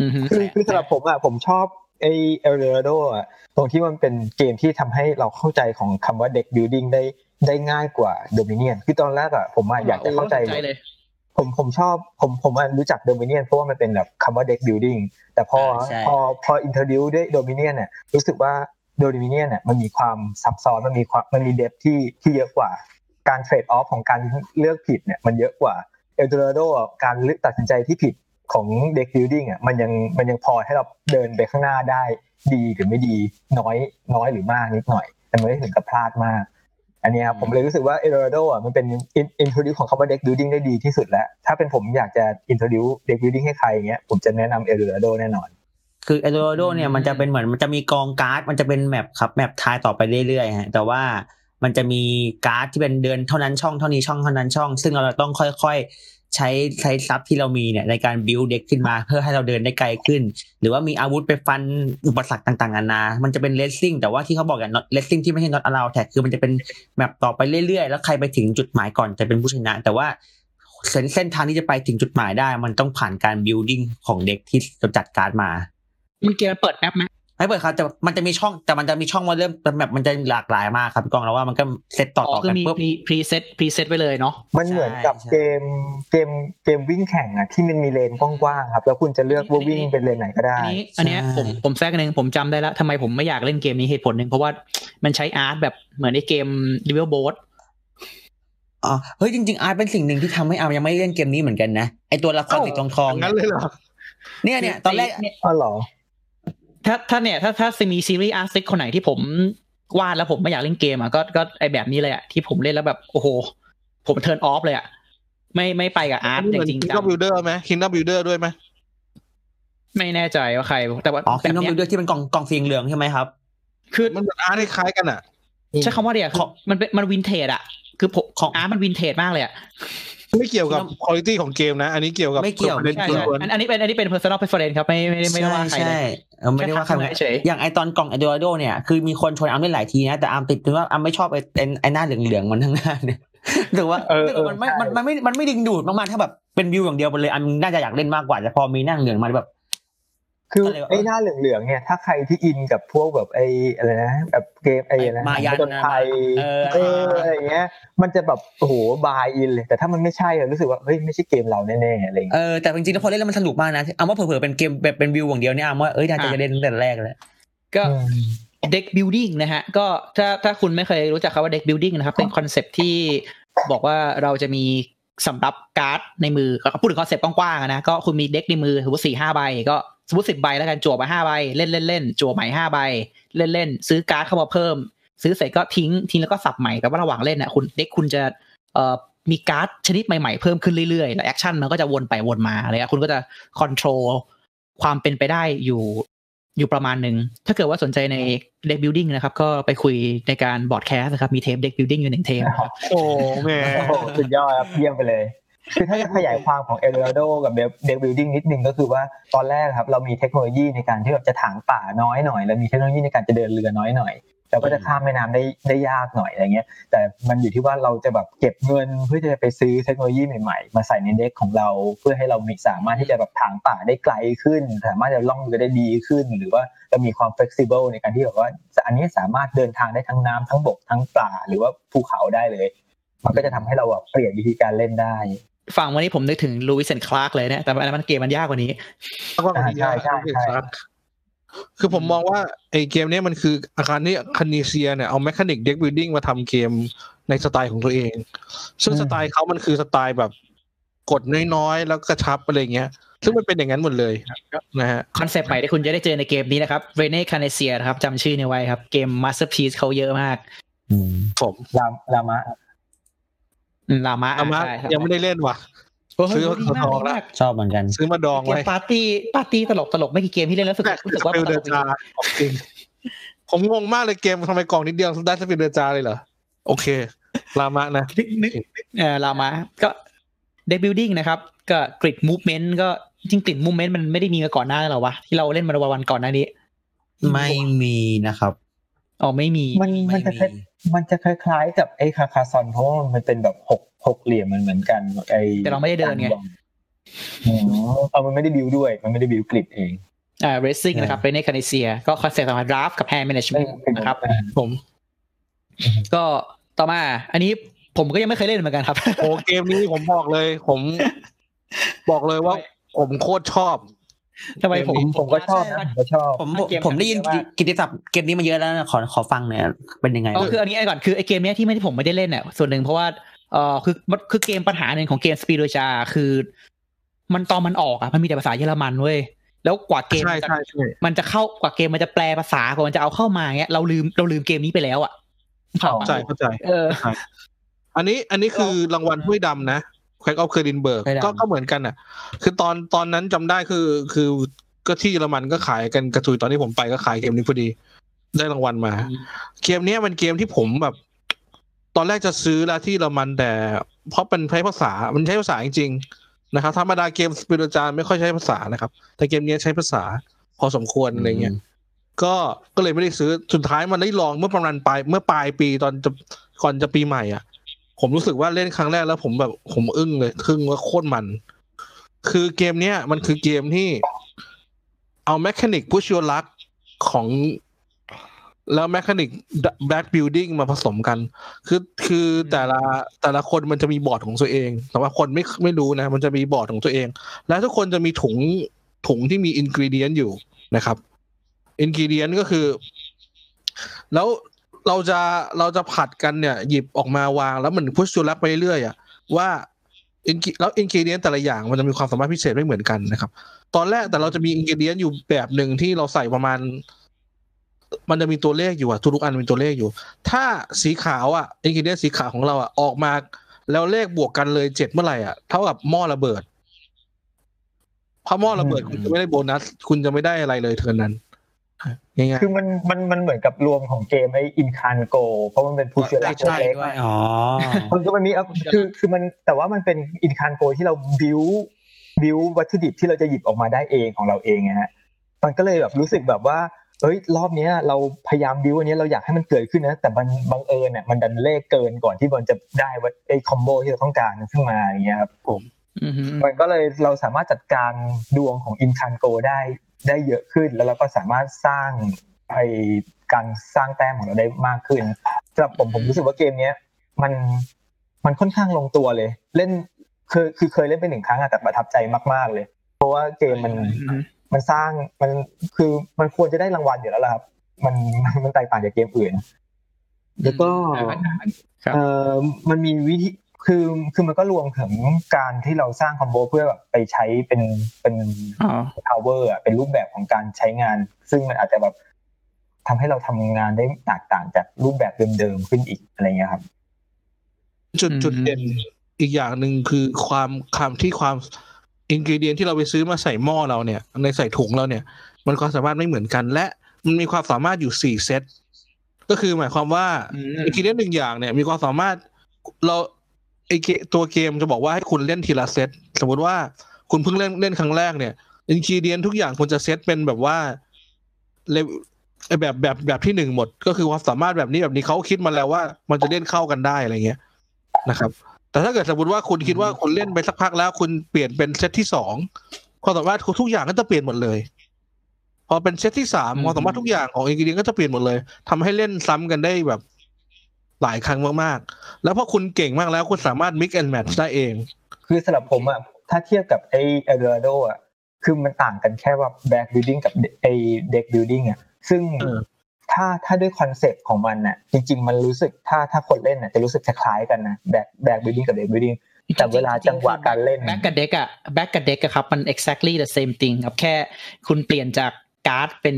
อือฮึคือคือสำหรับผมอะผมชอบไอ El Dorado อะตรงที่มันเป็นเกมที่ทำให้เราเข้าใจของคำว่าเด็กบิ l ดิ้งได้ได้ง่ายกว่า Dominion คือตอนแรกอะผมอะอยากจะเข้าใจโอ้เลย ผมผมชอบผมผมอะรู้จัก Dominion เพราะว่ามันเป็นแบบคำว่าเด็กบิ l ดิ้งแต่พออ่าใช่พอพอ introduce ด้วย Dominion เนี่ยรู้สึกว่า Dominion เนี่ยมันมีความซับซ้อนมันมีความมันมี depth ที่ที่เยอะกว่า การ trade-off ของการเลือกผิดเนี่ยมันเยอะกว่า El Dorado การเลือกตัดสินใจที่ผิดของเด็กบิ l ดิ้งอะมันยังมันยังพอให้เราเดินไปข้างหน้าได้ดีหรือไม่ดีน้อยน้อยหรือมากนิดหน่อย แต่ไม่ได้ถึงกับพลาดมาก อันเนี้ยครับผมเลยรู้สึกว่า El Dorado อะมันเป็น introduce ของคำว่าเด็กบิ l ดิ้งได้ดีที่สุดแล้ว ถ้าเป็นผมอยากจะอินโทรดิวเด็กบิ l ดิ้งให้ใครอย่างเงี้ยผมจะแนะนำ El Dorado แน่นอน คือเอโดโดเนี่ยมันจะเป็นเหมือนมันจะมีกองการ์ด มันจะเป็น map ครับ map tile ต่อไปเรื่อยๆฮะแต่ว่ามันจะมีการ์ดที่เป็นเดินเท่านั้นช่องเท่านี้ช่องเท่านั้นช่อง ซึ่งเราต้องค่อยๆ ใช้ใช้ทรัพย์ที่เรามีเนี่ยในการ build deck ขึ้นมา เพื่อให้เราเดินได้ไกลขึ้น หรือว่ามีอาวุธไปฟันอุปสรรคต่างๆนานา มันจะเป็น racing แต่ว่าที่เขาบอกอย่าง racing ที่ไม่ใช่ not allow attack คือมันจะเป็น map ต่อไปเรื่อยๆ แล้วใครไปถึงจุดหมายก่อนจะเป็นผู้ชนะ แต่ว่าเส้นเส้นทางที่จะไปถึงจุดหมายได้ มันต้องผ่านการ building ของ deck ที่เราจัดการมามันเกมเปิดแอปไหม ไม่เปิดครับแต่มันจะมีช่องแต่มันจะมีช่องมาเริ่มแบบมันจะหลากหลายมากครับพี่กองแล้วว่ามันก็เซตต่ออ๋ต่ออคือกันมีปุ๊บมีพรีเซตพรีเซตไว้เลยเนาะมันเหมือนกับใช่เกมเกมเกมวิ่งแข่งอะที่มันมีเลนกว้างๆครับ แล้วคุณจะเลือกว่าวิ่งเป็นเลนไหนก็ได้ อันนี้อันเนี้ยผมผมแทรกหนึ่งผมจำได้แล้วทำไมผมไม่อยากเล่นเกมนี้เหตุผลหนึ่งเพราะว่ามันใช้อาร์ตแบบเหมือนในเกม l ิเวลโบ t อ๋อเฮ้ยจริงๆอาร์ตเป็นสิ่งหนึ่งที่ทำให้อาร์มยังไม่เล่นเกมนี้เหมือนกันนะไอตัวละครเอ้าสีทองทองๆงั้นเลยเหรอเนี่ยเนี่ยตอนแรกเนี่ยอ๋อเหรอ ถ้าถ้าเนี่ยถ้าถ้ามีซีรีส์อาร์ติสคนไหนที่ผมวาดแล้วผมไม่อยากเล่นเกมอะก็ก็ไอแบบนี้เลยอะที่ผมเล่นแล้วแบบโอ้โห ผมเทิร์นออฟเลยอะไม่ไม่ไปกับอาร์ตนี่จเหมือนริงคิงๆจัดองบิลเดอร์ไหมคิงดอบิลเดอร์ด้วยไหมไม่แน่ใจว่าใคร แต่ว่าอ๋อแบคิงบดอมเนี้ยบิลเดอร์ที่เป็นกล่องกล่องสีเหลืองใช่ไหมครับ คือมันเหมือนอาร์ตคล้ายๆกันอะใช้คำว่าเดียวคือมันเป็นมันวินเทจอะ คือผมของอาร์ตมันวินเทจมากเลยอะ ไม่เกี่ยวกับคุณภาพของเกมนะ อันนี้เกี่ยวกับไม่เกี่ยวประด็นใช่ส่วนใช่ล้วนอันอันนี้เป็นอันนี้เป็น personal preference ครับไม่ไม่ได้ไม่ได้ว่าใครใช่เลยใช่เออไม่ได้ว่าใครแค่ทักทายเฉยอย่างไอตอนกล่องไอโดโดเนี่ยคือมีคนชวนอาร์มเล่นหลายทีนะ แต่อาร์มติดตรงว่าอาร์มไม่ชอบไอไอ้ไอหน้าเหลืองๆมันทั้งหน้าเนี่ยถือว่าเออเออมันไม่ใช่มันมันไม่มันไม่ดึงดูดมากๆถ้าแบบเป็นวิวอย่างเดียวไปเลยอาร์มน่าจะอยากเล่นมากกว่าแต่พอมีหน้าเหลืองมาแบบ คือก็เลยว่าไอ้หน้าเหลืองๆเนี่ย ถ้าใครที่อินกับพวกแบบไอ้อะไรนะแบบเกมไอ้อะไรนะมายันผจญภัยเออเอออะไรอย่างเงี้ย มันจะแบบโอ้โห buy in เลยแต่ถ้ามันไม่ใช่อะรู้สึกว่าเฮ้ยไม่ใช่เกมเราแน่ๆอะไรอย่างเอเงี้ยอแต่จริงๆแล้วพอเล่นแล้วมันสนุกมากนะอาร์มว่าเผลอๆเป็นเกมแบบเป็นวิวอย่างเดียวเนี่ยอาร์มว่าเอ้ยน่าจะเล่นตั้งแต่แรกแล้วก็อืมเด็กบิ l ดิ้งนะฮะก็ถ้าถ้าคุณไม่เคยรู้จักคำว่าเด็กบิ l ดิ้งนะครับเป็น concept ที่บอกว่าเราจะมีสำรับการ์ดในมือก็พูดถึง concept กว้างๆอะนะก็คุณมี deck ในมือสมมติสี่ห้าใบก็ สมมติสิบใบแล้วกันจั่วมาห้าใบเล่นเล่นเล่นจั่วใหม่ห้าใบเล่นเล่นซื้อการ์ดเข้ามาเพิ่ม ซื้อเสร็จก็ทิ้งทิ้งแล้วก็สับใหม่แต่ว่าระหว่างเล่นอะคุณ deck คุณจะเอ่อมีการ์ดชนิดใหม่ๆเพิ่มขึ้นเรื่อยๆแล้ว action มันก็จะวนไปวนมาอะไรเงี้ยคุณก็จะ control ความเป็นไปได้อยู่อยู่ประมาณหนึ่ง ถ้าเกิดว่าสนใจในเด็กบิ l ดิ้งนะครับ ก็ไปคุยในการบอร์ดแคสนะครับ มีเทปเด็กบิ l ดิ้งอยู่หนึ่งเทปนะครับโอ้แหม่โอ้โหสุดยอดครับเยี่ยมไปเลย คือถ้าจะขยายความของเอล o รโดกับเด็กบิ l ดิ้งนิดนึงก็คือว่าตอนแรกครับเรามีเทคโนโลยีในการที่แบบจะถางป่าน้อยหน่อย แล้วมีเทคโนโลยีในการจะเดินเรือน้อยหน่อยเราก็จะข้ามแม่น้ำได้ได้ยากหน่อยอะไรเงี้ย แต่มันอยู่ที่ว่าเราจะแบบเก็บเงินเพื่อจะไปซื้อเทคโนโลยีใหม่ๆ มาใส่ในเด็กของเรา เพื่อให้เรามีสามารถที่จะแบบถางป่าได้ไกลขึ้น สามารถจะล่องเรือได้ดีขึ้น หรือว่าเรามีความ flexible ในการที่แบบว่าอันนี้สามารถเดินทางได้ทั้งน้ำทั้งบกทั้งป่าหรือว่าภูเขาได้เลย มันก็จะทำให้เราแบบเปลี่ยนวิธีการเล่นได้ ฟังวันนี้ผมนึกถึง Lewis and Clark เลยเนี่ยแต่อันนั้นมันเกมมันยากกว่านี้แล้วก็อ่าใช่ใช่ใช่คือผมมองว่าไอ้เกมเนี้ยมันคืออาคารนี้ Knizia เนี่ยเอา mechanic deck building มาทำเกมในสไตล์ของตัวเอง ซึ่งอืมสไตล์เขามันคือสไตล์แบบกดน้อยๆ แล้วกระชับอะไรเงี้ย ซึ่งมันเป็นอย่างนั้นหมดเลยนะฮะ concept ใหม่ที่คุณจะได้เจอในเกมนี้นะครับ Reiner Knizia นะครับจำชื่อนี้ไว้ครับ เกม masterpiece เขาเยอะมากผมลามลามะลามะอามะใช่ครับยังไม่ได้เล่นว่ะซื้อดีมามากดองดีแล้วมากชอบเหมือนกัน ซื้อมาดองเกมไว้ปาร์ตี้ปาร์ตี้ตลกตลกไม่กี่เกมที่เล่นแล้วรู้สึกแต่รู้สึกสว่าปิลตเดลอกร์จริงจาของจริง ผมงงมากเลยเกมทำไมกล่องนิดเดียวได้สปิลเดอร์จาเลยเหรอ โอเค ลามะนะ นึกนึกเออเรามาก็เดบิวดิ้งนะครับ ก็กริดมูฟเมนต์ก็จริงกริดมูฟเมนต์มันไม่ได้มีมาก่อนหน้าหรอวะที่เราเล่นมาวันก่อนหน้านี้ ไม่มีนะครับ อ๋อไม่มีมันมันจะคล้ายมันจะคล้ายๆ กับไอ้ Carcassonne เพราะว่ามันเป็นแบบหกหกเหลี่ยมมันเหมือนกันไอ้แต่เราไม่ได้เดินไงอืมเอามันไม่ได้บิวด้วย มันไม่ได้ build grid เองอ่า racing นะครับเป็น Reiner Knizia ก็ concept ของ draft กับ hand management นะครับ ผม ก็ต่อมา อันนี้ผมก็ยังไม่เคยเล่นเหมือนกันครับ โอ้เกมนี้ผมบอกเลย ผม บอกเลยว่าผมโคตรชอบ ทำไมผมผมผมก็ชอบนะผมก็ชอบผมเกมผมได้ยินเยอะมากกิตติศัพท์เกมนี้มาเยอะแล้วนะขอขอฟังหน่อยเป็นยังไงก็คืออันนี้ไอ้ก่อนคือไอเกมเนี้ยที่ไม่ที่ผมไม่ได้เล่นเนี่ยส่วนหนึ่งเพราะว่าเออคือมันคือเกมปัญหาหนึ่งของเกมสปีดโดจาคือ มันตอนมันออกอะมันมีแต่ภาษาเยอรมันเว้ยแล้วกว่าเกมใช่มันจะใช่ใช่มันจะเข้ากว่าเกมมันจะแปลภาษากว่ามันจะเอาเข้ามาเงี้ยเราลืมเราลืมเกมนี้ไปแล้วอะอ๋อเข้าใจเข้าใจเออ อันนี้อันนี้คือรางวัลถ้วยดำนะ Quacks of Quedlinburg ถ้วยดำก็ก็เหมือนกันอะ คือตอนตอนนั้นจำได้คือ คือก็ที่เยอรมันก็ขายกันกระจุยตอนที่ผมไปก็ขายเกมนี้พอดี ได้รางวัลมา เกมเนี้ยมันเกมที่ผมแบบ ตอนแรกจะซื้อแล้วที่เยอรมันแต่ เพราะเป็นใช้ภาษามันใช้ภาษาจริงๆนะครับธรรมดาเกม Spiel des Jahres ไม่ค่อยใช้ภาษานะครับ แต่เกมเนี้ยใช้ภาษาพอสมควรอะไรเงี้ยก็ก็เลยไม่ได้ซื้อสุดท้ายมันได้ลองเมื่อประมาณปลายเมื่อปลายปีตอนจะก่อนจะปีใหม่อะ ผมรู้สึกว่าเล่นครั้งแรกแล้วผมแบบผมอึ้งเลยทึ่งว่าโคตรมัน คือเกมเนี้ยมันคือเกมที่เอาแมคานิกพุช your luck ของแล้ว mechanic bag building มาผสมกัน คือคือแต่ละแต่ละคนมันจะมีบอร์ดของตัวเอง แต่ว่าคนไม่ไม่รู้นะ มันจะมีบอร์ดของตัวเอง แล้วทุกคนจะมีถุงถุงที่มี ingredient อยู่นะครับingredient ก็คือ แล้ว เราจะเราจะผลัดกันเนี่ย หยิบออกมาวางแล้วมัน push your luck ไปเรื่อยๆอะว่า in- แล้ว ingredient แต่ละอย่างมันจะมีความสามารถพิเศษไม่เหมือนกันนะครับ ตอนแรกแต่เราจะมี ingredient อยู่แบบหนึ่งที่เราใส่ประมาณ มันจะมีตัวเลขอยู่อะทุกๆอันมีตัวเลขอยู่ ถ้าสีขาวอะ ingredient สีขาวของเราอะออกมา แล้วเลขบวกกันเลยเจ็ดเมื่อไหร่อะเท่ากับหม้อระเบิดพอหม้อระเบิดอืมคุณจะไม่ได้โบนัส คุณจะไม่ได้อะไรเลยเท่านั้น ง่ายๆคือมันมันมันเหมือนกับรวมของเกมไอ้ Incan Gold เพราะมันเป็นผู้เชี่ยวชาญใช่เล็กด้วยอ๋อมันก็มันมีคือคือมันแต่ว่ามันเป็น Incan Gold ที่เราบิวบิววัตถุดิบที่เราจะหยิบออกมาได้เองของเราเองนะฮะมันก็เลยแบบรู้สึกแบบว่าเอ้ยรอบเนี้ยเราพยายามบิวอันนี้เราอยากให้มันเกิดขึ้นนะแต่มันบังเอิญเนี่ยมันดันเลขเกินก่อนที่มันจะได้ว่าไอ้ combo ที่เราต้องการขึ้นมาอย่างเงี้ยครับอือฮึมันก็เลยเราสามารถจัดการดวงของอินคันโกได้ ได้เยอะขึ้น แล้วเราก็สามารถสร้างไอการสร้างแต้มของเราได้มากขึ้นสำหรับผมผมรู้สึกว่าเกมเนี้ยมันมันค่อนข้างลงตัวเลย เล่นคือคือเคยเล่นไปหนึ่งครั้งอะแต่ประทับใจมาก ๆเลย เพราะว่าเกมมันอือฮึมันสร้างมันคือมันควรจะได้รางวัลอยู่แล้วล่ะครับ มันมันแตกต่างจากเกมอื่น แล้วก็ครับเอ่อมันมีวิธี คือคือมันก็รวมถึงการที่เราสร้างคอมโบเพื่อแบบไปใช้เป็นเป็นอ๋อ power อะเป็นรูปแบบของการใช้งาน ซึ่งมันอาจจะแบบทำให้เราทำงานได้แตกต่างจากรูปแบบเดิมๆขึ้นอีกอะไรเงี้ยครับ จุดอืมจุดเด่นอีกอย่างหนึ่งคือความคำที่ความอินกิเดียนที่เราไปซื้อมาใส่หม้อเราเนี่ย ในใส่ถุงเราเนี่ย มันความสามารถไม่เหมือนกัน และมันมีความสามารถอยู่สี่เซตก็คือหมายความว่าอืมอินกิเดียนหนึ่งอย่างเนี่ย มีความสามารถเรา ไอเกตัวเกมจะบอกว่าให้คุณเล่นทีละเซตสมมติว่าคุณเพิ่งเล่นเล่นครั้งแรกเนี่ยอินกิเดียนทุกอย่างคุณจะเซตเป็นแบบว่าเลแบบแบบแบบที่หนึ่งหมด ก็คือความสามารถแบบนี้แบบนี้เขาคิดมาแล้วว่า มันจะเล่นเข้ากันได้อะไรเงี้ยนะครับ แต่ถ้าเกิดสมมติว่าคุณคิดว่าคุณเล่นไปสักพักแล้ว คุณเปลี่ยนเป็นเซตที่สองความสามารถทุกอย่างก็จะเปลี่ยนหมดเลย พอเป็นเซตที่สามความสามารถทุกอย่างของ ingredient ก็จะเปลี่ยนหมดเลยทำให้เล่นซ้ำกันได้แบบ หลายครั้งมากๆ แล้วพอคุณเก่งมากแล้วคุณสามารถ mix and match ได้เอง คือสำหรับผมอะถ้าเทียบกับไอ El Dorado อะคือมันต่างกันแค่ว่า bag building กับไอ deck building อะซึ่งเออถ้าถ้าด้วยคอนเซปต์ของมันน่ะ จริง ๆ มันรู้สึกถ้าถ้าคนเล่นน่ะจะรู้สึกคล้ายๆกันนะ bag bag building กับ deck buildingแต่เวลาจังหวะการเล่น bag กับ deck อะ bag กับ deck อะครับ มัน exactly the same thing ครับแค่คุณเปลี่ยนจากการ์ดเป็น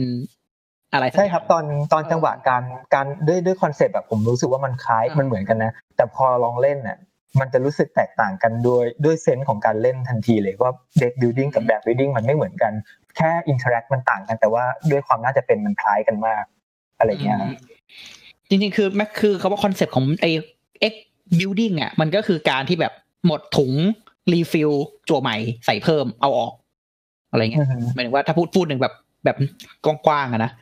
อะไรสักใช่ครับตอนตอนจังหวะการการด้วยด้วยคอนเซปต์แบบผมรู้สึกว่ามันคล้ายอ่ามัมันเหมือนกันนะ แต่พอลองเล่นน่ะมันจะรู้สึกแตกต่างกันด้วยด้วย sense ของการเล่นทันทีเลยว่า deck building กับ bag building มันไม่เหมือนกัน แค่ interact มันต่างกัน แต่ว่าด้วยความน่าจะเป็นมันคล้ายกันมาก อะไรเงี้ยครับจริงๆคือแม็กคือคำว่าคอนเซปต์ของไอ้ X building อะมันก็คือการที่แบบหมดถุง refill จั่วใหม่ใส่เพิ่มเอาออก อะไรเงี้ยหมายถึงว่าถ้าพูดพูดหนึ่งแบบแบบกว้างๆอะนะ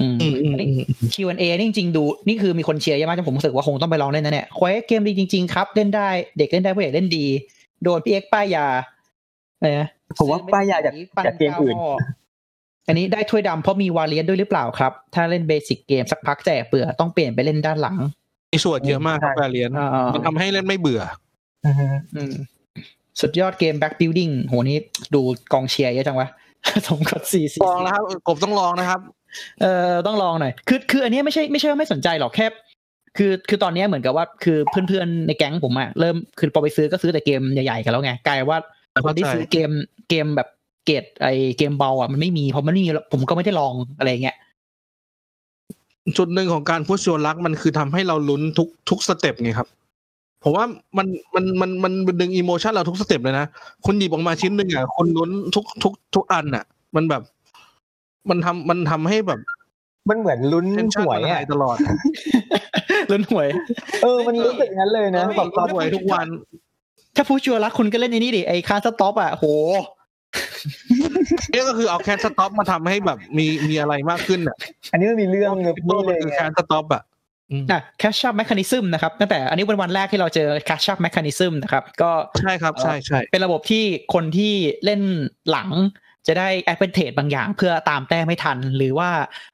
อืมอืมอืมอันนี้อืม Q&A นี่จริงๆดูนี่คือมีคนเชียร์เยอะมากจนผมรู้สึกว่าคงต้องไปลองเล่นนะเนี่ย Quacks เกมดีจริง ๆ ครับ เล่นได้เด็กเล่นได้ผู้ใหญ่เล่นดี โดนพี่เอ็กป้ายยาอะไรนะผมว่าป้ายยาจากจากเกมอื่นอันนี้ได้ถ้วยดำเพราะมีวาเลียนด้วยหรือเปล่าครับ ถ้าเล่นเบสิกเกมสักพักแจกเปลือต้องเปลี่ยนไปเล่นด้านหลังมีส่วนเยอะมากครับใช่แปรเรียนอ่าๆมันทำให้เล่นไม่เบื่ออือฮึอืมสุดยอดเกม back building โหนี่ดูกองเชียร์เยอะจังวะสมกับสี่สี่ลองนะครับกบต้องลองนะครับ เออต้องลองหน่อยคือคืออันเนี้ยไม่ใช่ไม่ใช่ว่าไม่สนใจหรอกแค่คือคือตอนเนี้ยเหมือนกับว่าคือเพื่อนๆในแก๊งผมอะเริ่มคือพอไปซื้อก็ซื้อแต่เกมใหญ่ๆกันแล้วไงกลายว่าคนที่เข้าใจซื้อเกมเกมแบบเกรดไอเกมเบาอะมันไม่มีเพราะมันไม่มีผมก็ไม่ได้ลองอะไรเงี้ยจุดหนึ่งของการ push your luck มันคือทำให้เราลุ้นทุกทุก step ไงครับผมว่ามันมันมันมันดึง emotion เราทุก step เลยนะคุณหยิบออกมาชิ้นหนึ่งอะคุณลุ้นทุกทุกทุกอันอะ มันแบบ มันทำมันทำให้แบบ มันเหมือนลุ้น tension หวยมัน high อะตลอดลุ้นหวย เออ มันรู้สึกงั้นเลยนะแบแบบบตอนหวยทุกวัน ถ้าพูดชัวร์ละคุณก็เล่นไอ้นี่ดิไอคาสต็อปอะโหนี่ก็คือเอาแคนสต็อปมาทำให้แบบมีมีอะไรมากขึ้นอะ อันนี้มันมีเรื่องแบบตัวนี่มัเลนยคือไงแคนสต็อปอะอะ cash up mechanism นะครับตั้งแต่อันนี้เป็นวันแรกที่เราเจอ cash up mechanism นะครับ ก็ใช่ครับใช่ใช่เป็นระบบที่คนที่เล่นหลัง จะได้ advantage บางอย่างเพื่อตามแต้มไม่ทัน หรือว่า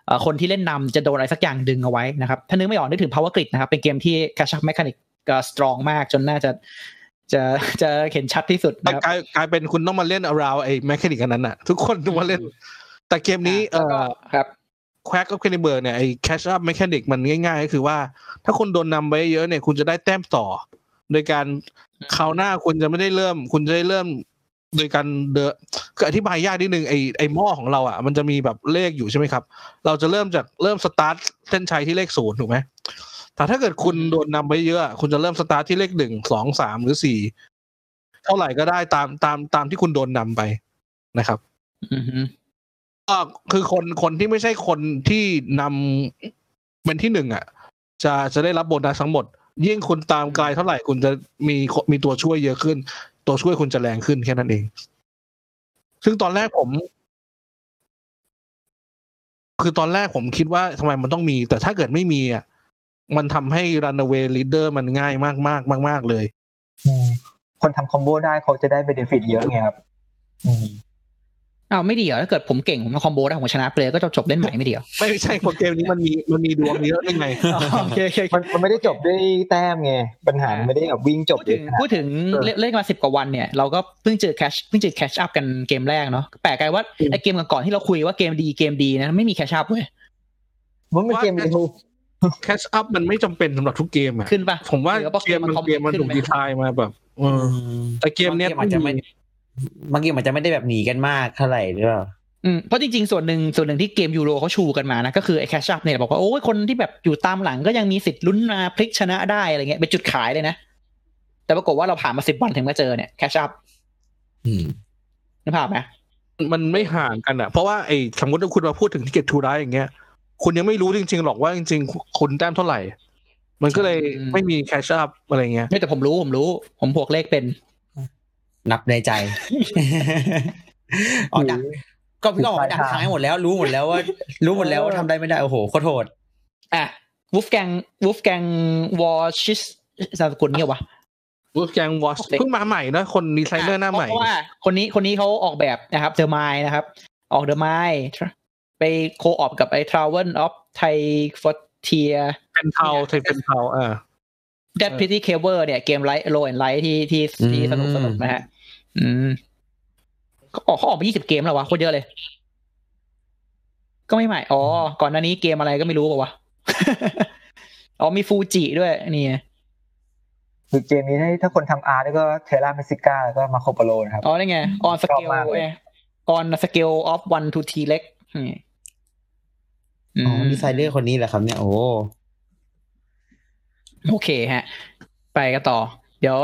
เอ่อคนที่เล่นนำจะโดนอะไรสักอย่างดึงเอาไว้นะครับ ถ้านึกไม่ออกนึกถึง power grid นะครับ เป็นเกมที่ cash up mechanic ก็ strong มากจนน่าจะจะจะเห็นชัดที่สุดแต่นะครับกลายกลายเป็นคุณต้องมาเล่น around ไอ้แมค a นิกอันนั้นอะ ทุกคนต้องมาเล่น แต่เกมนี้เอ่แล้วก็อครับแควกกับเคนิเบอร์เนี่ยไอ้ catch up mechanic มันง่ายๆก็คือว่า ถ้าคุณโดนนำไปเยอะเนี่ยคุณจะได้แต้มต่อ โดยการคราวหน้าคุณจะไม่ได้เริ่ม คุณจะได้เริ่ม โดยการเดอคืออธิบายยากนิดนึงไอ้ไอ้หม้อของเราอะมันจะมีแบบเลขอยู่ใช่ไหมครับ เราจะเริ่มจากเริ่มสตาร์ทเส้นชัยที่เลขศูนย์ถูกไหมแต่ถ้าเกิดคุณโดนนำไปเยอะอะ คุณจะเริ่มสตาร์ทที่เลขหนึ่งสองสามหรือสี่เท่าไหร่ก็ได้ตามตามตามที่คุณโดนนำไปนะครับอือฮึก็คือคนคนที่ไม่ใช่คนที่นำเป็นที่หนึ่งอะ จะจะได้รับโบนัสทั้งหมด ยิ่งคุณตามไกลเท่าไหร่คุณจะมีมีตัวช่วยเยอะขึ้น ตัวช่วยคุณจะแรงขึ้นแค่นั้นเอง ซึ่งตอนแรกผม คือตอนแรกผมคิดว่าทำไมมันต้องมี แต่ถ้าเกิดไม่มีอะมันทำให้ runaway leader มันง่ายมากมากมากมากเลยคนทำคอมโบได้เขาจะได้เบนฟิตเยอะไงครับ อืมอ้าวไม่ดีเหรอถ้าเกิดผมเก่งผมมาคอมโบได้ผมชนะไปเลยก็จบจบเล่นใหม่ไม่ดีเหรอไม่ใช่เพราะเกมนี้มันมีมันมีดวงเยอะยังไงโอเคโอเคมันมันไม่ได้จบด้วยแต้มไงปัญหามันไม่ได้แบบวิ่งจบพูดเลถึยงนะพูดถึงเออเล่นเล่นมาสิบกว่าวันเนี่ยเราก็เพิ่งเจอ catch เพิ่งเจอ catch up กันเกมแรกเนาะแปลกใจว่าไอเกมก่อนๆที่เราคุยว่าเกมดีเกมดีนะไม่มี catch up เว้ยมันเป็นเกมเดียว catch up มันไม่จำเป็นสำหรับทุกเกมอะขึ้นปะผมว่าหรือเพราะเกมมันคอมเกมมันขึ้ถูกไหดีไซน์มาแบบเออแต่เกมเนี้ยบางอาจจะไม่ บางเกมอาจจะไม่ได้แบบหนีกันมากเท่าไหร่หรือเปล่าอืมเพราะจริงๆ ส่วนหนึ่งส่วนหนึ่งที่เกมยูโรเขาชูกันมานะ ก็คือไอ้ catch up เนี่ยบอกว่าโอ้ยคนที่แบบอยู่ตามหลังก็ยังมีสิทธิ์ลุ้นมาพลิกชนะได้อะไรเงี้ยเป็นจุดขายเลยนะ แต่ปรากฏว่าเราผ่านมาสิบวันถึงมาเจอเนี่ย catch up อืมนึกภาพไหมมันไม่ห่างกันอะเพราะว่าไอ้สมมติว่าคุณมาพูดถึง Ticket to Ride อย่างเงี้ยคุณยังไม่รู้จริง ๆ หรอกว่าจริง ๆ คุณแต้มเท่าไหร่ มันก็เลยไม่มี catch up อะไรเงี้ยไม่แต่ผมรู้ผมรู้ ผมพวกเลขเป็น นับในใจอ๋อดักก็พี่ก็บอกว่าดักทางให้หมดแล้ว รู้หมดแล้วว่า รู้หมดแล้วว่าทำได้ไม่ได้โอ้โหโคตรโหดอะวูฟแกงวูฟแกงวอชิสนามสกุลเนี่ยวะวูฟแกงวอชเพิ่งมาใหม่นะคนดีไซเนอร์หน้าใหม่เพราะว่าคนนี้คนนี้เขาออกแบบนะครับเดอะไมนะครับ ออกเดอะไมไปโคออปกับไอ้ทราเวลออฟไทฟอเทียเป็นเทาไทยเป็นเทาอ่า That Pretty Clever เนี่ยเกมไลท์โลแอนไลท์ที่ที่ที่อืมสนุกสนุกนะฮะ อืมเขาออกเขาออกไปยี่สิบเกมแล้ววะโคตรเยอะเลย ก็ไม่ใหม่ อ๋อ ก่อนหน้านี้เกมอะไรก็ไม่รู้ป่าวะ อ๋อมีฟูจิด้วยนี่ไงคือเกมนี้ถ้าคนทำอาร์ตก็เทราเมซิก้าแล้วก็มาโคโปโลนะครับ อ๋อนี่ไง on ชอบ scale มากเลย on scale of one to t เล็กนี่อือ๋อมดีไซเนอร์คนนี้แหละครับเนี่ย โอ้ โอเคฮะ ไปกันต่อเดี๋ยว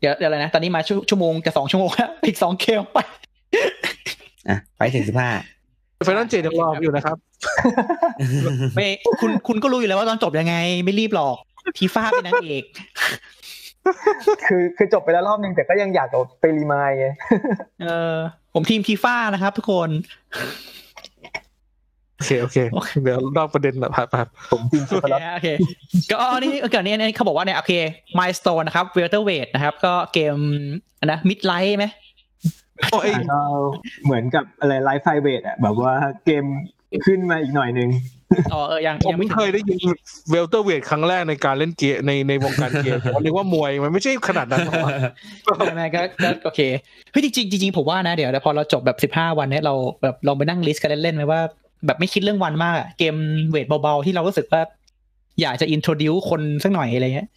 เดี๋ยว เดี๋ยวอะไรนะ ตอนนี้มาชั่วชั่วโมงจะสองชั่วโมงแล้วอีกสองเกมไปอะไปถึงสิบห้าไฟนอลเจยังรออยู่นะครับไม่คุณคุณก็รู้อยู่แล้วว่าตอนจบยังไง ไม่รีบหรอกทีฟ้าเป็นนางเอกคือคือจบไปแล้วรอบนึงแต่ก็ยังอยากเอาไปรีมายไงเออ ผมทีมทีฟ้านะครับทุกคน โอเคโอเคเดี๋ยวนอกประเด็นนะผ่านผ่านผมทีมสุโอภเคลักษณ์โอเคก็อันนี้เกิดนี้อันนี้เขาบอกว่าเนี่ยโอเคมายส o ตนนะครับเวลเตอร์เวทนะครับ ก็เกมอันนะ mid light ไหมโอ้ไอยก็เหมือนกับอะไร lightweight อะแบบว่าเกมขึ้นมาอีกหน่อยนึงอ๋อเออยังผมยังไม่ไม่ถึงเคยได้ยิน welterweight ครั้งแรกในการเล่นเกมในในวงการเกมผมนึกว่ามวยมันไม่ใช่ขนาดนั้นหรอกไม่ไม่ก็ก็โอเคเฮ้ยจริงๆจริงๆผมว่านะเดี๋ยวพอเราจบแบบสิบห้าวันเนี้ยเราแบบลองไปนั่ง list กันเล่นๆไหมว่า แบบไม่คิดเรื่องวันมากอะเกม weight เบาๆ ที่เรารู้สึกว่า อยากจะ introduce คนสักหน่อยอะไรเงี้ย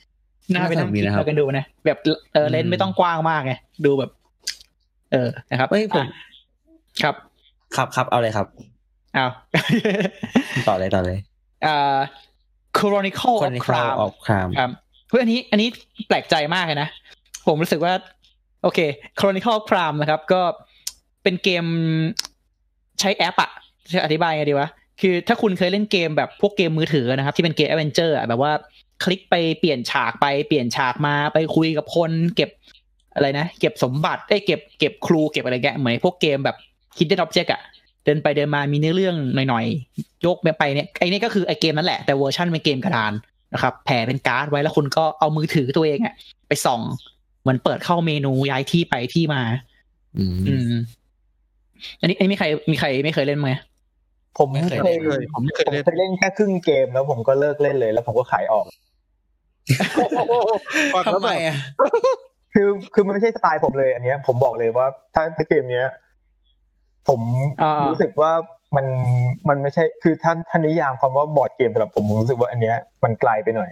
น่าไปนั่งคิดกันดูนะแบบเออ range ไม่ต้องกว้างมากไงดูแบบ เออนะครับเฮ้ยผมอะครับ ครับครับเอาเลยครับอ้าวต่อเลยต่อเลยอ่า Chronicle คน of ในคราว Crime of Crime ครับเฮ้ยอันนี้ อันนี้แปลกใจมากเลยนะ ผมรู้สึกว่า โอเค Chronicle of Crime นะครับ ก็เป็นเกมใช้แอปอะ จะอธิบายไงดีวะ คือถ้าคุณเคยเล่นเกมแบบพวกเกมมือถือนะครับ ที่เป็นเกม adventure อะแบบว่าคลิกไปเปลี่ยนฉากไปเปลี่ยนฉากมาไปคุยกับคน เก็บอะไรนะ เก็บสมบัติได้ยเก็บเก็บ clue เก็บอะไรแกเหมือนพวกเกมแบบ Hidden Object อะเดินไปเดินมามีเนื้อเรื่องหน่อยๆยกไปเนี่ยไอ้นี่ก็คือไอ้เกมนั่นแหละแต่เวอร์ชันเป็นเกมกระดานนะครับแผ่เป็นการ์ดไว้แล้วคุณก็เอามือถือตัวเองอะไปส่องเหมือนเปิดเข้าเมนูย้ายที่ไปที่มา อืมอืมอันนี้อันนี้มีใครมีใครไม่เคยเล่นไหม ผมไม่เคยเคยเคยผมไม่เคยผมเล่นเคยเล่นแค่ครึ่งเกมแล้วผมก็เลิกเล่นเลย แล้วผมก็ขายออกทำไมอะคือคือมันไม่ใช่สไตล์ผมเลย อันเนี้ย ผมบอกเลยว่า ถ้าถ้าเกมเนี้ย ผมอ่ารู้รู้สึกว่ามันมันไม่ใช่คือท่านท่านนิยามคำว่าบอร์ดเกมสำหรับผมผมรู้สึกว่าอันเนี้ยมันไกลไปหน่อย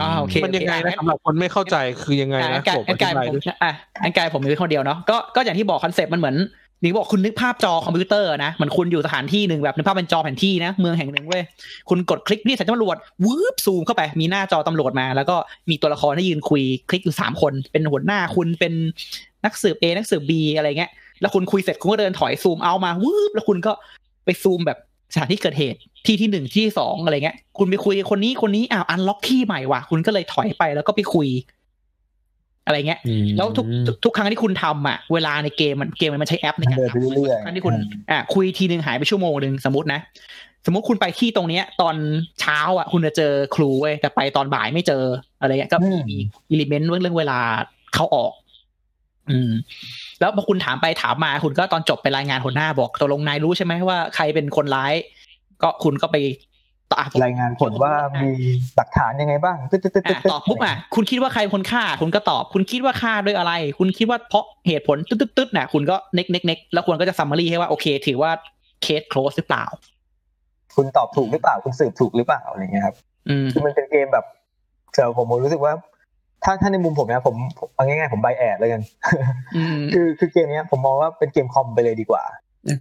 อ่าโอเคมันยังไงโอเคนะสำหรับคนไม่เข้าใจคือยังไงอะนะอันกายผมอันกายอธิบายผมด้วยอะอันกายผมมีคนเดียวเนาะก็ก็อย่างที่บอก concept มันเหมือน นี่บอกคุณนึกภาพจอคอมพิวเตอร์นะเหมือนคุณอยู่สถานที่หนึ่งแบบนึกภาพเป็นจอแผนที่นะ เมืองแห่งหนึ่งเว้ยคุณกดคลิกนี่สายตำรวจวืบซูมเข้าไป มีหน้าจอตำรวจมา แล้วก็มีตัวละครให้ยืนคุยคลิกอยู่สามคน เป็นหัวหน้าคุณเป็นนักสืบ A นักสืบ B อะไรเงี้ยแล้วคุณคุยเสร็จคุณก็เดินถอยซูมเอามาวืบแล้วคุณก็ไปซูมแบบสถานที่เกิดเหตุที่ที่หนึ่งที่สองอะไรเงี้ย คุณไปคุยคนนี้คนนี้อ้าว unlock ที่ใหม่ว่ะคุณก็เลยถอยไปแล้วก็ไปคุย อะไรเงี้ยอืมแล้วทุกทุกทุกครั้งที่คุณทำอะเวลาในเกมมันเกมมันใช้แอปในการเดินไปทำเรื่อยๆทุกครั้งที่คุณอะคุยทีนึงหายไปชั่วโมงหนึ่งสมมตินะ สมมติคุณไปที่ตรงเนี้ย ตอนเช้าอะ คุณจะเจอครูเว้ยแต่ไปตอนบ่ายไม่เจออะไรเงี้ยก็มีมีอิเลเมนต์เรื่องเวลาเข้าออก อืมแล้วพอคุณถามไปถามมาคุณก็ตอนจบไปรายงานหัวหน้าบอกตกลงนายรู้ใช่ไหมว่าใครเป็นคนร้าย ก็คุณก็ไป ตอบรายงานผลว่ามีหลักฐานยังไงบ้างตึ๊ดตึ๊ดตึ๊ดอะตึ๊ดตอบปุ๊บอะคุณคิดว่าใครเป็นคนฆ่า คุณก็ตอบ คุณคิดว่าฆ่าด้วยอะไร คุณคิดว่าเพราะเหตุผลตึ๊ดตึ๊ดตึ๊ดน่ะคุณก็เน็กเน็กเน็กแล้วคุณก็จะ summary ให้ว่าโอเค ถือว่าเคส close หรือเปล่า คุณตอบถูกหรือเปล่า คุณสืบถูกหรือเปล่าอะไรเงี้ยครับอืมคือมันเป็นเกมแบบสำหรับผมผมรู้สึกว่า ถ้าถ้าในมุมผมนะผมผมเอาง่ายๆผม bias แล้วกันอืมคือคือเกมเนี้ยผมมองว่าเป็นเกมคอมไปเลยดีกว่า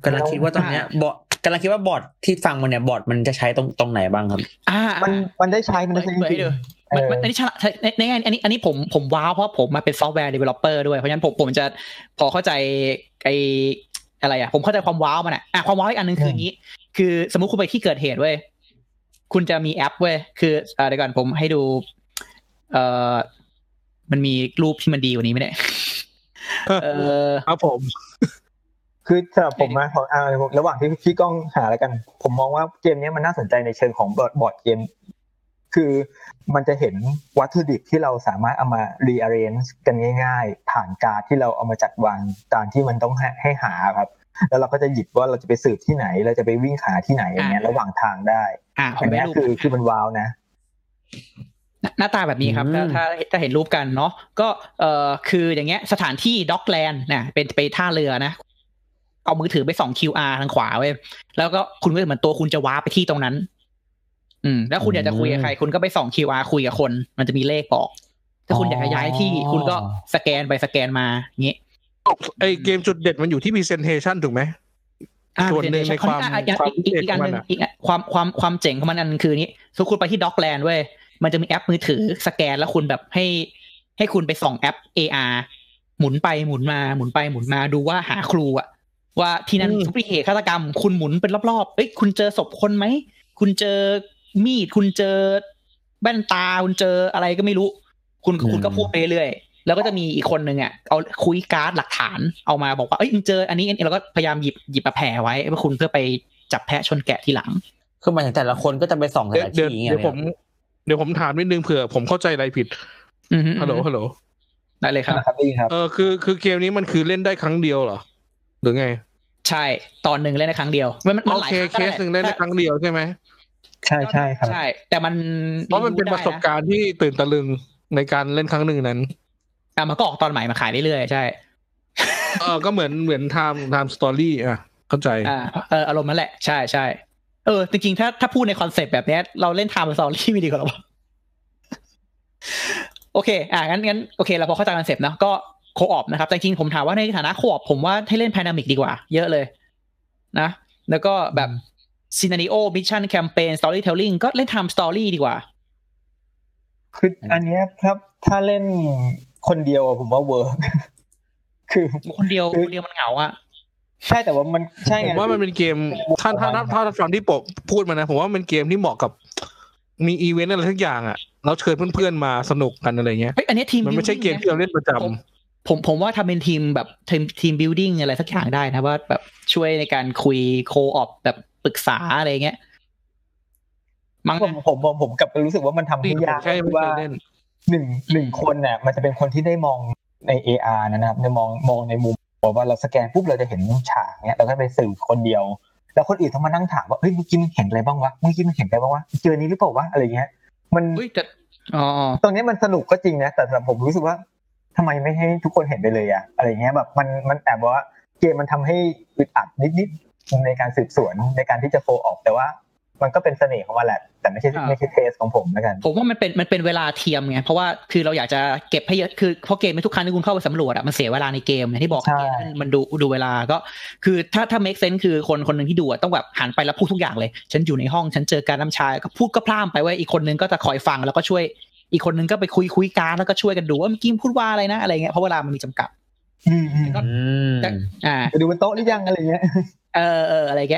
กำลังคิดว่าตอนเนี้ยบอท กำลังคิดว่าบอทที่ฟังมันเนี่ยบอทมันจะใช้ตรงตรงไหนบ้างครับ อ่ามันมันได้ใช้ มันได้ใช้จริงเปิดริให้งดูๆเอมันอมันอันนี้ฉลาดในในแง่อันนี้อันนี้ผมผม wow เพราะผมมาเป็น software developer ด้วย เพราะฉะนั้นผมผมจะพอเข้าใจไออะไรอะ ผมเข้าใจความ wow มันอะอะความ wow อีกอันหนึงคืออย่างนี้ คือสมมุติคุณไปที่เกิดเหตุเว้ยคุณจะมีแอปเว้ยคืออ่าเดี๋ยวก่อนผมให้ดู เอ่อมันมีรูปที่มันดีกว่านี้ไหมเนี่ยเออครับผม คือสำหรับผมนะของอ่าระหว่างที่พี่ก้องหาแล้วกัน ผมมองว่าเกมเนี้ยมันน่าสนใจในเชิงของบอร์ดบอร์ดเกม คือมันจะเห็นวัตถุดิบที่เราสามารถเอามา rearrange กันง่าย ๆ ผ่านการ์ดที่เราเอามาจัดวางตามที่มันต้องให้ให้หาครับ แล้วเราก็จะหยิบว่าเราจะไปสืบที่ไหน เราจะไปวิ่งหาที่ไหนอย่างเงี้ยระหว่างทางได้อะผอัมนได้เนี้ยรูปคือคือมันว้าวนะหน้าตาแบบนี้ครับอืถ้ามถ้าถ้าเห็นรูปกันเนาะก็เอ่อคืออย่างเงี้ยสถานที่ด็อกแลนด์นะเป็นไปท่าเรือนะ เอามือถือไปส่อง QR ทางขวาไว้ยแล้วก็คุณก็เหมือนตัวคุณจะว้าร์ปไปที่ตรงนั้น อืม แล้วคุณอยากจะคุยกับใคร คุณก็ไปส่อง QR คุยกับคน มันจะมีเลขบอก ถ้าคุณอยากจะย้ายที่คุณก็สแกนไปสแกนมาอย่างงี้ไอเกมจุดเด่นมันอยู่ที่ presentation ถูกไหมอ่าส่วนหนึ่งในความอะอะความอีกอีกอีกอันหนึ่งพิเศษของมันอะอีกอะความความความเจ๋งของมันอันคือนี้สมมติคุณไปที่ด็อกแลนด์เว้ยมันจะมีแอปมือถือสแกนแล้วคุณแบบให้ ให้คุณไปส่องแอป AR หมุนไปหมุนมาหมุนไปหมุนมาดูว่าหาครูอะ ว่าที่นั่นอืมอุบัติเหตุฆาตกรรม คุณหมุนเป็นรอบๆเอ้ยคุณเจอศพคนไหม คุณเจอมีด คุณเจอแว่นตา คุณเจออะไรก็ไม่รู้ คุณอืมคุณก็พูดไปเรื่อยๆแล้วก็จะมีอีกคนหนึ่งอะเอาคุยการ์ดหลักฐานเอามาบอกว่าเอ้ยมึงเจออันนี้อันนี้เราก็พยายามหยิบหยิบมาแผ่ไว้เพื่อคุณเพื่อไปจับแพะชนแกะทีหลังคือหมายถึงแต่ละคนก็จะไปส่องแต่เดี๋ยวละเดี๋ยวที่อย่างเงี้ยเดี๋ยวผมเดี๋ยวผมถามนิดนึงเผื่อ ผมเข้าใจอะไรผิดอือฮึฮัลโหลฮัลโหลได้เลยครับนะครับได้ยินครับเออคือคือเกมนี้มันคือเล่นได้ครั้งเดียวเหรอหรือไง ใช่ตอนหนึ่งเล่นได้ครั้งเดียว มันมันโอหลายเคครั้งเคสหนึ่งเล่นได้ครั้งเดียวใช่ไหมใช่ใช่ครับใช่ แต่มันเพราะมันเป็นประสบการณ์ที่ตื่นตะลึงในการเล่นครั้งหนึ่งนั้นอะมันก็ออกตอนใหม่มาขายเรื่อยๆใช่เออก็เหมือนเหมือน Time Time Stories อะเข้าใจอ่าเอออารมณ์นั้นแหละใช่ใช่เออ จริงๆ ถ้าถ้าพูดใน concept แบบเนี้ยเราเล่น Time Stories ไม่ดีกว่าหรอวะโอเค อะงั้นงั้นโอเคเราพอเข้าใจ concept เนอะก็ co-op นะครับ แต่จริงๆผมถามว่าในฐานะ co-op ผมว่าให้เล่น p พ n นามิกดีกว่า เยอะเลยนะ แล้วก็แบบ scenario mission campaign storytelling ก็เล่น Time Stories ดีกว่า คืออันเนี้ยครับ ถ้าเล่นคนเดียวอะผมว่า work คือคนเดียวคือคนเดียวมันเหงาอะใช่แต่ว่ามันใช่ไงผมว่ามันเป็นเกมถ้าถ้าถ้าถ้าฟังที่ปกพูดมานะ ผมว่ามันเป็นเกมที่เหมาะกับมีอีเวนต์อะไรทุกอย่างอะแล้วเชิญเพื่อนๆมาสนุกกันอะไรเงี้ยเฮ้ยอันนี้ทีมมันไม่ใช่เกมที่เราเล่นประจำ ผมผมผมว่าทำเป็นทีมแบบทีม team building อะไรสักอย่างได้นะว่าแบบช่วยในการคุย co-op แบบปรึกษาอะไรเงี้ยมั้งผมผมผมผมกลับไปรู้สึกว่ามันทำให้นี่ผมยากแค่ไม่ที่เคว่ายเล่นหนึ่งหนึ่งคนเนี่ยมันจะเป็นคนที่ได้มองใน AR นะครับในมองมองในมุมบอกว่าเราสแกนปุ๊บเราจะเห็นฉากเนี้ยเราก็ไปสื่อคนเดียว แล้วคนอื่นต้องมานั่งถามว่าเฮ้ยเมื่อกี้มึงเห็นอะไรบ้างวะเมื่อกี้มึงเห็นอะไรบ้างวะเจอนี้หรือเปล่าวะอะไรเงี้ย มันเฮ้ยแต่อ๋อตรงเนี้ยมันสนุกก็จริงนะแต่สำหรับผมรู้สึกว่า ทำไมไม่ให้ทุกคนเห็นไปเลยอะอะไรเงี้ยแบบมันมันแอบว่าเกมมันทำให้อึดอัดนิดๆในการสืบสวนในการที่จะโฟออกแต่ว่ามันก็เป็นเสน่ห์ของมันแหละ แต่ไม่ใช่ไม่ใช่เทสของผมแล้วกัน ผมว่ามันเป็นมันเป็นเวลาเทียมไงเพราะว่าคือเราอยากจะเก็บให้เยอะคือเพราะเกมไม่ทุกครั้งที่คุณเข้าไปสำรวจอะมันเสียเวลาในเกมอย่างที่บอกใช่เกมมันมันดูดูเวลาก็ คือถ้าถ้า make sense คือคนคนหนึ่งที่ดูอะต้องแบบหันไปแล้วพูดทุกอย่างเลย ฉันอยู่ในห้องฉันเจอการน้ำชาก็พูดก็พร่ำไปไว้อีกคนนึงก็จะคอยฟังแล้วก็ช่วย อีกคนนึงก็ไปคุยคุยการแล้วก็ช่วยกันดูว่าเมื่อกี้มันพูดว่าอะไรนะอะไรเงี้ยเพราะเวลามันมีจำกัดอืมอืมก็อืมอ่าไปดูบนโต๊ะหรือยังอะไรเงี้ยเออเอออะไรแก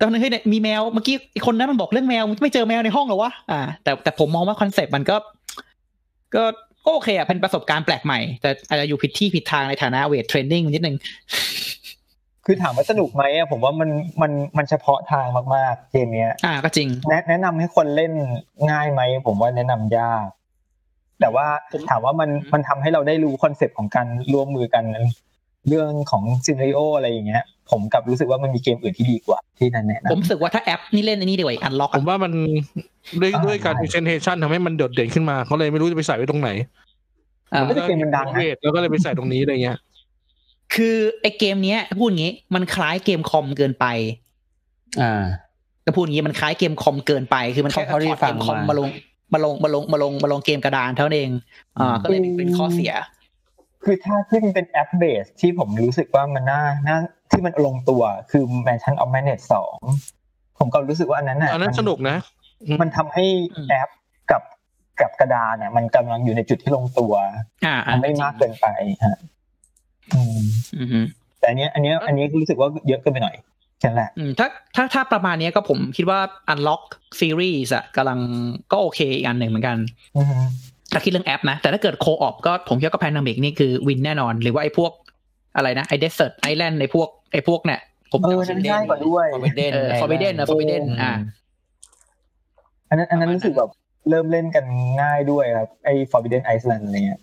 ตอนนึงเฮ้ยเนี่ยมีแมวเมื่อกี้อีกคนนั้นมันบอกเรื่องแมวไม่เจอแมวในห้องเหรอวะอ่า แต่แต่ผมมองว่า concept มันก็ก็ ก็โอเคอะเป็นประสบการณ์แปลกใหม่ แต่อาจจะอยู่ผิดที่ผิดทางในฐานะ weight training นิดนึง คือถามว่าสนุกไหมอะผมว่ามันมันมันเฉพาะทางมากๆเกมเนี้ย อ่าก็จริง แนะแนะนำให้คนเล่นง่ายไหมผมว่าแนะนำยาก แต่ว่าผมถามว่ามันมันทำให้เราได้รู้ concept ของการร่วมมือกัน เรื่องของ scenario อะไรอย่างเงี้ย ผมกลับรู้สึกว่ามันมีเกมอื่นที่ดีกว่า ที่นั่นแนะนำผมรู้สึกว่าถ้าแอปนี่เล่นอันนี้ดีกว่าอีก Unlock ผมว่ามันด้วยอ่าด้วยการใช่ presentation ทำให้มันโดดเด่นขึ้นมาเขาเลยไม่รู้จะไปใส่ไว้ตรงไหนอ่าแต่เกมมันดังนะ weight แล้วก็เลยไปใส่ตรงนี้อะไรเงี้ย คือไอเกมเนี้ยพูดงี้มันคล้ายเกมคอมเกินไป อ่าก็พูดงี้มันคล้ายเกมคอมเกินไปคือมันแค่เขาเขาที่ถอดฟัเกงมคอมมามาลงมาลงมาลงมาลงมาลงเกมกระดานเท่านั้นเองอ่าอืมก็เลยเป็นข้อเสีย คือถ้าที่มันเป็นแอปเบสที่ผมรู้สึกว่ามันน่าน่าที่มันลงตัวคือ Mansion of Madness สองผมก็รู้สึกว่าอันนั้นน่ะอันนั้นมัสนุกนะ มันทำให้อืมแอปกับกับกระดานเนี่ยมันกำลังอยู่ในจุดที่ลงตัวอ่าอ่ามันไม่มากเกินไปฮะอืมอือฮึ แต่อันเนี้ยอันเนี้ยอันนี้รู้สึกว่าเยอะเกินไปหน่อยแค่นั้นแหละอืมถ้าถ้าถ้าประมาณเนี้ยก็ผมคิดว่า Unlock Series อะกำลังก็โอเคอีกอันหนึ่งเหมือนกันอือฮึถ้าคิดเรื่องแอปนะ แต่ถ้าเกิด co-op ก็ผมคิดว่าก็แพน a มิกนี่คือ win แน่นอน หรือว่าไอ้พวกอะไรนะ ไอ้เดสเซ r ร์ไอแลนด์ไอ้พวกไอ้พวกเนี่ยผมเออจำชื่อนั่นอง่ายกว่าด้วย Forbidden เออ Forbidden นะ Forbidden อ่าอันนั้นอันนั้นรู้สึกแบบเริ่มเล่นกันง่ายด้วยครับไอ้ Forbidden Island อะไรเงี้ย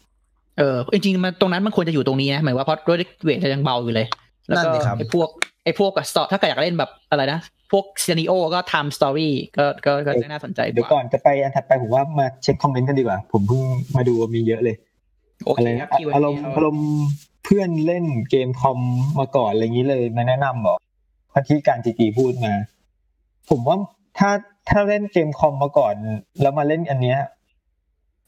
เออจริงๆมันตรงนั้นมันควรจะอยู่ตรงนี้นะหมายว่าเพราะด้วยweight จะยังเบาอยู่เลย แล้วก็นั่นสิครับไอ้พวกไอ้พวกกับสตอถ้าเกิดอยากเล่นแบบอะไรนะ พวก scenario ก็ Time Stories ก็ก็ก็จะน่าสนใจกว่าเดี๋ยวก่อนจะไปอันถัดไปผมว่ามาเช็คคอมเมนต์กันดีกว่า ผมเพิ่งมาดูว่ามีเยอะเลยโอเคอะไรครับนะ Q&A อารมณ์อารมณ์เพื่อนเล่นเกมคอมมาก่อนอะไรอย่างนี้เลยมาแนะนำบอกพัที่การจีจีพูดมา ผมว่าถ้าถ้าเล่นเกมคอมมาก่อน แล้วมาเล่นอันเนี้ย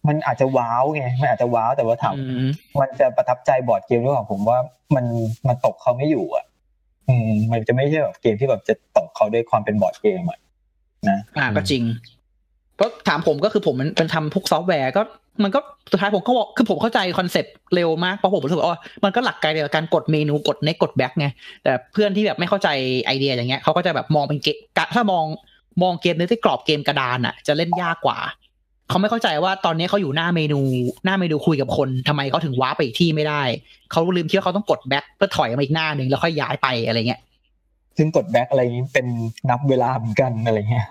มันอาจจะ wow ไงมันอาจจะ wow แต่ว่าถามอืมมันจะประทับใจบอร์ดเกมหรือเปล่าผมว่ามันมันตกเขาไม่อยู่อะ อืม มันจะไม่ใช่แบบเกมที่แบบจะตกเขาด้วยความเป็นบอร์ดเกมอะนะอ่าก็จริงเพราะถามผมก็คือผมมันเป็นทำพวกซอฟต์แวร์ก็มันก็สุดท้ายผมก็บอกคือผมเข้าใจ concept เร็วมากเพราะผมรู้สึกว่าอ๋อมันก็หลักการเดียวกับการกดเมนูกด next กด back ไงแต่เพื่อนที่แบบไม่เข้าใจไอเดียอย่างเงี้ยเขาก็จะแบบมองเป็นเกมกะถ้ามองมองเกมในที่กรอบเกมกระดานอะ จะเล่นยากกว่า เขาไม่เข้าใจว่าตอนนี้เขาอยู่หน้าเมนู หน้าเมนูคุยกับคนทำไมเขาถึง warp ไปอีกที่ไม่ได้ เขาลืมคิดว่าเขาต้องกด back เพื่อถอยมาอีกหน้าหนึ่งแล้วค่อยย้ายไปอะไรเงี้ย ซึ่งกด back อะไรนี้เป็นนับเวลาเหมือนกันอะไรเงี้ย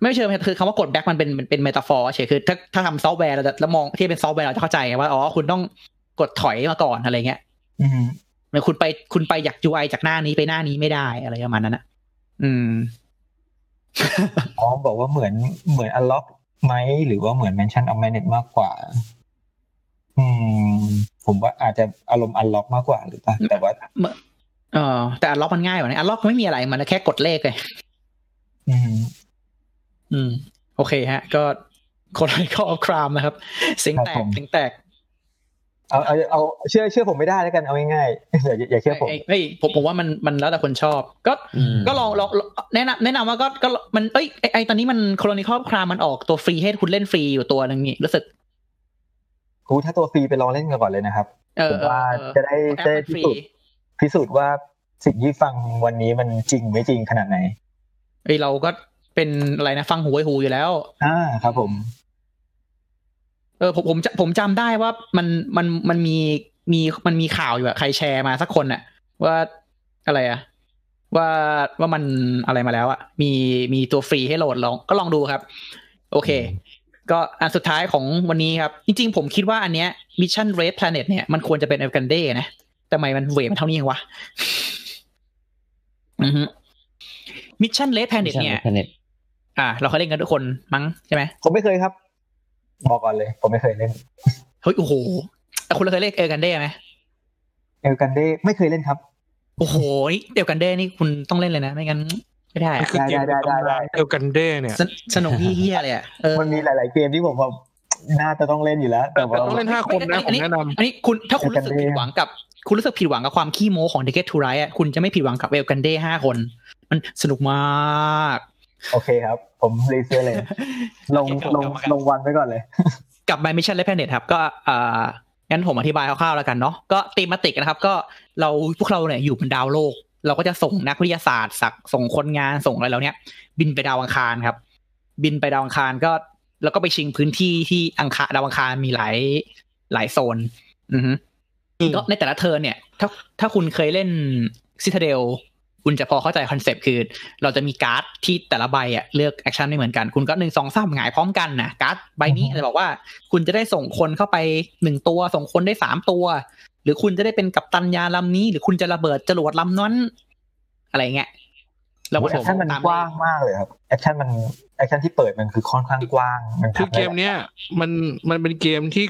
ไม่เชิงคือคำว่ากด back มันเป็นมันเป็น metaphor เฉยคือถ้าถ้าทำซอฟต์แวร์เราจะแล้วมองที่เป็นซอฟต์แวร์เราจะเข้าใจว่าอ๋อคุณต้องกดถอยมาก่อนอะไรเงี้ยอืมเหมือนคุณไปคุณไปจาก UI จากหน้านี้ไปหน้านี้ไม่ได้อะไรประมาณนั้นนะอืมอ๋อบอกว่าเหมือนเหมือน unlock ไหมหรือว่าเหมือน mention of manage มากกว่า อืม ผมว่าอาจจะอารมณ์ unlock มากกว่าหรือเปล่าแต่ว่าเออแต่อันล็อกมันง่ายกว่านี้อันล็อกไม่มีอะไรมันแค่กดเลขเลยอืมอืม โอเคฮะ ก็คนไรก็ออฟครามนะครับ เสียงแตครักบผมเสียงแตก เอาเอาเอาเชื่อเชื่อผมไม่ได้แล้วกันเอาง่ายๆอย่าอย่าเชื่อผมเอ้ยเอ้ยผมผมว่ามันมันแล้วแต่คนชอบ ก็อืมก็ลองลองลองแนะนำแนะนำว่าก็ก็มันเอ้ยไอไอตอนนี้มันโคลนิคอลครามมันออกตัวฟรีให้คุณเล่นฟรีอยู่ตัวหนึงนี่รู้สึกกูถ้าตัวฟรีไปลองเล่นกันก่อนเลยนะครับเออผมเออว่าเออจะได้แอปจะได้มันฟพิรีสูจน์พิสูจน์ว่าสิ่งที่ฟังวันนี้มันจริงไม่จริงขนาดไหนเอ้ยเราก็เป็นอะไรนะฟังหูไว้หูอยู่แล้ว อ่าครับผม เออผมผมจะผมจำได้ว่ามันมันมันมีมีมันมีข่าวอยู่อะใครแชร์มาสักคนอะว่าอะไรอะว่าว่ามันอะไรมาแล้วอะมีมีตัวฟรีให้โหลดลองก็ลองดูครับ โอเค ก็อันสุดท้ายของวันนี้ครับ จริงๆ ผมคิดว่าอันเนี้ย Mission Red Planet เนี่ยมันควรจะเป็น a อ g a n d a นะแต่ทำไมมันเวทมันเท่านี้เองวะอือฮึ Mission Red Planet เนี่ย Planet อ่า เราเคยเล่นกันทุกคนมั้งใช่ไหมผมไม่เคยครับ บอกก่อนเลย ผมไม่เคยเล่น เฮ้ยโอ้โหแต่คุณเคยเล่นเอ g a n d a ไหมเอลกันเดไม่เคยเล่นครับ โอ้โหนี่เดียวกันเด้นี่คุณต้องเล่นเลยนะ ไม่งั้นไม่ได้นี่อะคือเกมได้ได้ได้เอลกันเด้เนี่ย สนสนุกเฮี้ยๆเลยอะเออมันมีหลาย ๆ เกมที่ผมแบบน่าจะต้องเล่นอยู่แล้ว แต่ว่าต้องเล่นห้าคนนะผมแนะนำอันนี้คุณถ้าคุณรู้สึก Elgande ผิดหวังกับ คุณรู้สึกผิดหวังกับความขี้โม้ของ Ticket to Ride อะคุณจะไม่ผิดหวังกับเอลกันเด้ห้าคน มันสนุกมาก โอเคครับ ผมรีเสื้อเลย ลงโอเคลงกลับมากันลงวันไว้ก่อนเลยกับ My Mission Red Planet ครับ ก็อ่างั้นผมอธิบายคร่าวๆแล้วกันเนาะก็ตีมาติกนะครับ ก็เราพวกเราเนี่ยอยู่บนดาวโลก เราก็จะส่งนักวิทยาศาสตร์สักส่งคนงานส่งอะไรแล้วเนี่ย บินไปดาวอังคารครับ บินไปดาวอังคารก็แล้วก็ไปชิงพื้นที่ที่อังคารดาวอังคารมีหลายหลายโซน อือฮึอืมก็ในแต่ละเทิร์นเนี่ย ถ้าถ้าคุณเคยเล่น Citadel คุณจะพอเข้าใจคอนเซปต์คือ เราจะมีการ์ดที่แต่ละใบอะเลือก action ไม่เหมือนกัน คุณก็หนึ่งสองสามหงายพร้อมกันนะการ์ดใบนี้อือฮึจะบอกว่า คุณจะได้ส่งคนเข้าไปหนึ่งตัว ส่งคนได้สามตัว หรือคุณจะได้เป็นกัปตันยาลำนี้ หรือคุณจะระเบิดจรวดลำนั้น อะไรเงี้ยเราก็ action มันตามกว้างมากเลยครับ action มัน action ที่เปิดมันคือค่อนข้างกว้างมันคือทำเกได้มเนี้ยมันมันเป็นเกมที่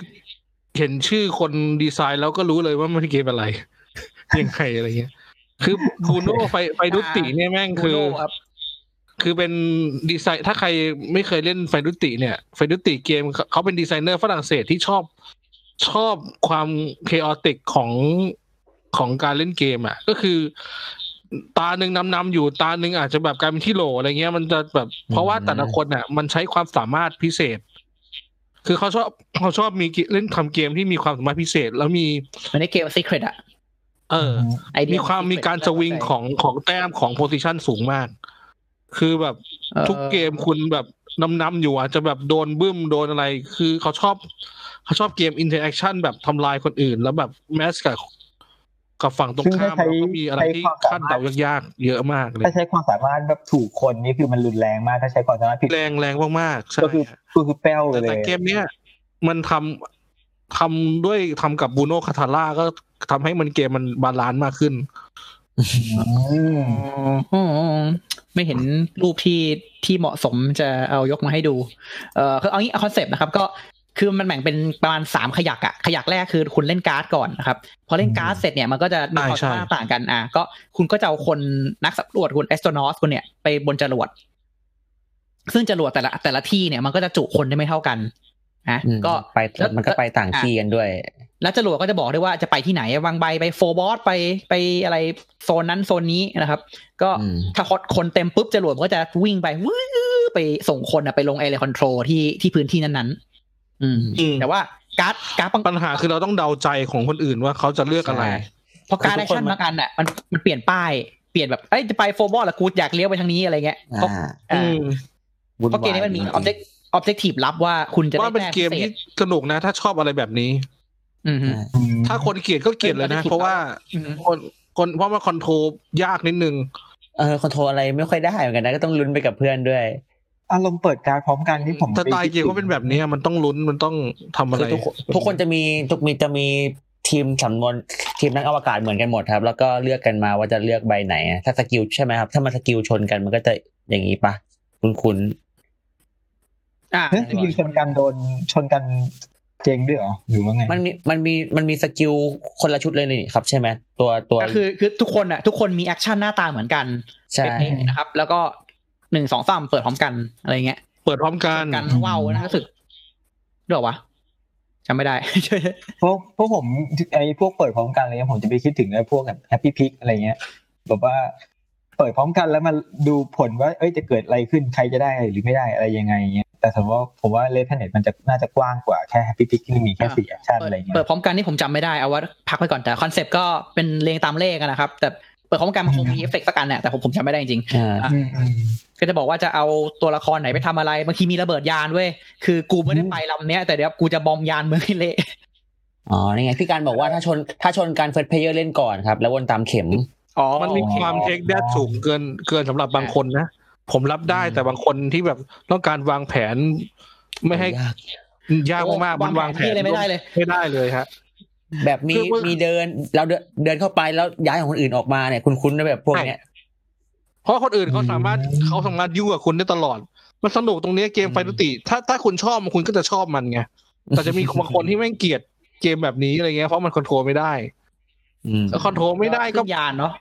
เห็นชื่อคนดีไซน์แล้วก็รู้เลยว่ามันเป็นเกมอะไรยังไงอะไรเงี้ย คือบูโน่ไฟไฟดุติเนี่ยแม่งบูคือโน่ครับคือเป็นดีไซน์ถ้าใครไม่เคยเล่นไฟดุติเนี่ยไฟดุติเกมเขาเขาเป็นดีไซเนอร์ฝรั่งเศสที่ชอบชอบความเคออติกของของการเล่นเกมอะ ก็คือตาหนึ่งนำนำอยู่ตาหนึ่งอาจจะแบบกลายเป็นที่โหลอะไรเงี้ยมันจะแบบ เพราะว่าแต่ละคนอะ มันใช้ความสามารถพิเศษ คือเขาชอบเขาชอบมีเล่นทำเกมที่มีความสามารถพิเศษ แล้วมีเหมือนในเกม Secret อะ เออไอเดียมีความ Secret มีการสวิงของของแต้มของ position สูงมาก คือแบบอ่อทุกเกมคุณแบบนำนำอยู่อาจจะแบบโดนบึ้มโดนอะไร คือเขาชอบเขาชอบเกม interaction แบบทำลายคนอื่น แล้วแบบ mess กับกับฝั่งตรงข้ามซึ่งถ้าใช้แล้วก็มีอะไรที่ใช้ความคาดเดายากๆเยอะมากเลยถ้าใช้ความสามารถแบบถูกคนนี่คือมันรุนแรงมากถ้าใช้ความสามารถผิดแรงแรงมากๆใช่ก็คือก็คือแป้วเลแต่แต่เกมเนี้ยมันทำทำด้วยทำกับ Bruno Cathala ก็ ทำให้มันเกมมัน balance มากขึ้นอืมอ๋อไม่เห็นรูปที่ที่เหมาะสมจะเอายกมาให้ดู เอ่อคือเอางี้คอนเซปต์นะครับ ก็คือมันแบ่งเป็นประมาณสามขยักอะขยักแรกคือคุณเล่นการ์ดก่อนนะครับ พอเล่นการ์ดเสร็จเนี่ยมันก็จะมีความใช่สามารถต่างกันอะก็คุณก็จะเอาคนนักสำรวจคุณ astronaut คุณเนี่ยไปบนจรวด ซึ่งจรวดแต่ละแต่ละที่เนี่ยมันก็จะจุคนได้ไม่เท่ากันนะอืมก็ไปแล้วมันก็ไปต่างที่กันด้วย แล้วจรวดก็จะบอกได้ว่าจะไปที่ไหนบางใบไป Phobos ไปไปอะไรโซนนั้นโซนนี้นะครับ ก็อืมถ้าคนเต็มปุ๊บจรวดมันก็จะวิ่งไปวื้อไปส่งคนอะไปลง area control ที่ที่พื้นที่นั้นๆ อืมอืมแต่ว่าการ์ดการ์ดบางปัญหาคือเราต้องเดาใจของคนอื่นว่าเขาจะเลือกอะไรใช่เพราะการ์ดทุกคน action มันบางอันอะมันมันเปลี่ยนป้ายเปลี่ยนแบบเอ้ยจะไป Phobos ละกูอยากเลี้ยวไปทางนี้อะไรเงี้ยเพราะอ่าอ่าอืมเพราะเกมนี้มันมี object objective ลับว่าคุณจะได้ว่าเป็นแต้มพิเศที่สนุกนะ ถ้าชอบอะไรแบบนี้ อืมฮึอืมถ้าคนเกลียดก็เกลียดเลยนะ เพราะว่าอืมฮึคนคนเพราะว่า control ยากนิดนึงเออ control อะไรไม่ค่อยได้เหมือนกันนะก็ต้องลุ้นไปกับเพื่อนด้วยอารมณ์เปิดการ์ดพร้อมกันที่ผมสไตล์เกมก็เป็นแบบนี้มันต้องลุ้นมันต้องทำอะไรคือทุกคนทุกคนจะมีทุกมีจะมีทีมสำรวจทีมนักอวกาศเหมือนกันหมดครับ แล้วก็เลือกกันมาว่าจะเลือกใบไหนอะถ้า skill ใช่ไหมครับ ถ้ามัน skill ชนกันมันก็จะอย่างนี้ปะคุณคุณอ่าเฮ้ยจริงๆชนกันโดนชนกัน เจงด้วยเหรอหรือว่าไงมันมีมันมีมันมี skill คนละชุดเลยนี่ครับ ใช่ไหมตัวตัวก็คือคือทุกคนอะทุกคนมี action หน้าตาเหมือนกันใช่เป๊ะๆนะครับ แล้วก็หนึ่งสองสามเปิดพร้อมกันอะไรเงี้ยเปิดพร้อมกันกันว่าวนะรู้สึกเดี๋ยววะจำไม่ได้พวกพวกผมไอ้พวกเปิดพร้อมกันอะไรเงี้ยผมจะไปคิดถึงไอ้พวกแบบ Happy Pigs อะไรเงี้ยแบบว่าเปิดพร้อมกันแล้วมาดูผลว่า เอ้ยจะเกิดอะไรขึ้นใครจะได้หรือไม่ได้อะไรยังไงเงี้ย แต่สมมติว่าผมว่า Red Planet มันจะน่าจะกว้างกว่าแค่ Happy Pigs ที่มีแค่สี่ action เปิดอะไรเงี้ยเปิดพร้อมกันนี่ผมจำไม่ได้เอาว่าพักไว้ก่อนแต่คอนเซปต์ก็เป็นเรียงตามเลขอะนะครับ แต่เปิดพร้อมกันมันคงมีเอฟเฟกต์สักอันแหละแต่ผมผมจำไม่ได้จริงอ่าอะอืมอืมก็จะบอกว่าจะเอาตัวละครไหนไปทำอะไรบางทีมีระเบิดยานเว้ยคือกูไม่ได้ไปลำเนี้ยแต่เดี๋ยวกูจะ bomb ยานมึงให้เละอ๋อนี่ไงพี่การบอกว่าถ้าชนถ้าชนกัน first player เล่นก่อนครับ แล้ววนตามเข็มอ๋อมันมีความ take that สูงเกินเกินสำหรับบางคนนะ ผมรับได้อืมแต่บางคนที่แบบต้องการวางแผนไม่ให้ยากยากมากๆมันวางแผนที่อะไรไม่ได้เลย ไม่ได้เลยฮะแบบมีคือว่ามีมีเดินเราเดินเดินเข้าไปแล้วย้ายของคนอื่นออกมาเนี่ย คุณคุ้นๆนะแบบพวกเนี้ยเพราะคนอื่นเขาสามารถเขาสามารถยุ่งกับคุณได้ตลอด มันสนุกตรงนี้เกมอืม Faidutti ถ้าถ้าคุณชอบมันคุณก็จะชอบมันไงแต่จะมีบางคนที่แม่งเกลียดเกมแบบนี้อะไรเงี้ยเพราะมัน control ไม่ได้อืมแล้ว control ไม่ได้ก็ขึ้นยานเนาะ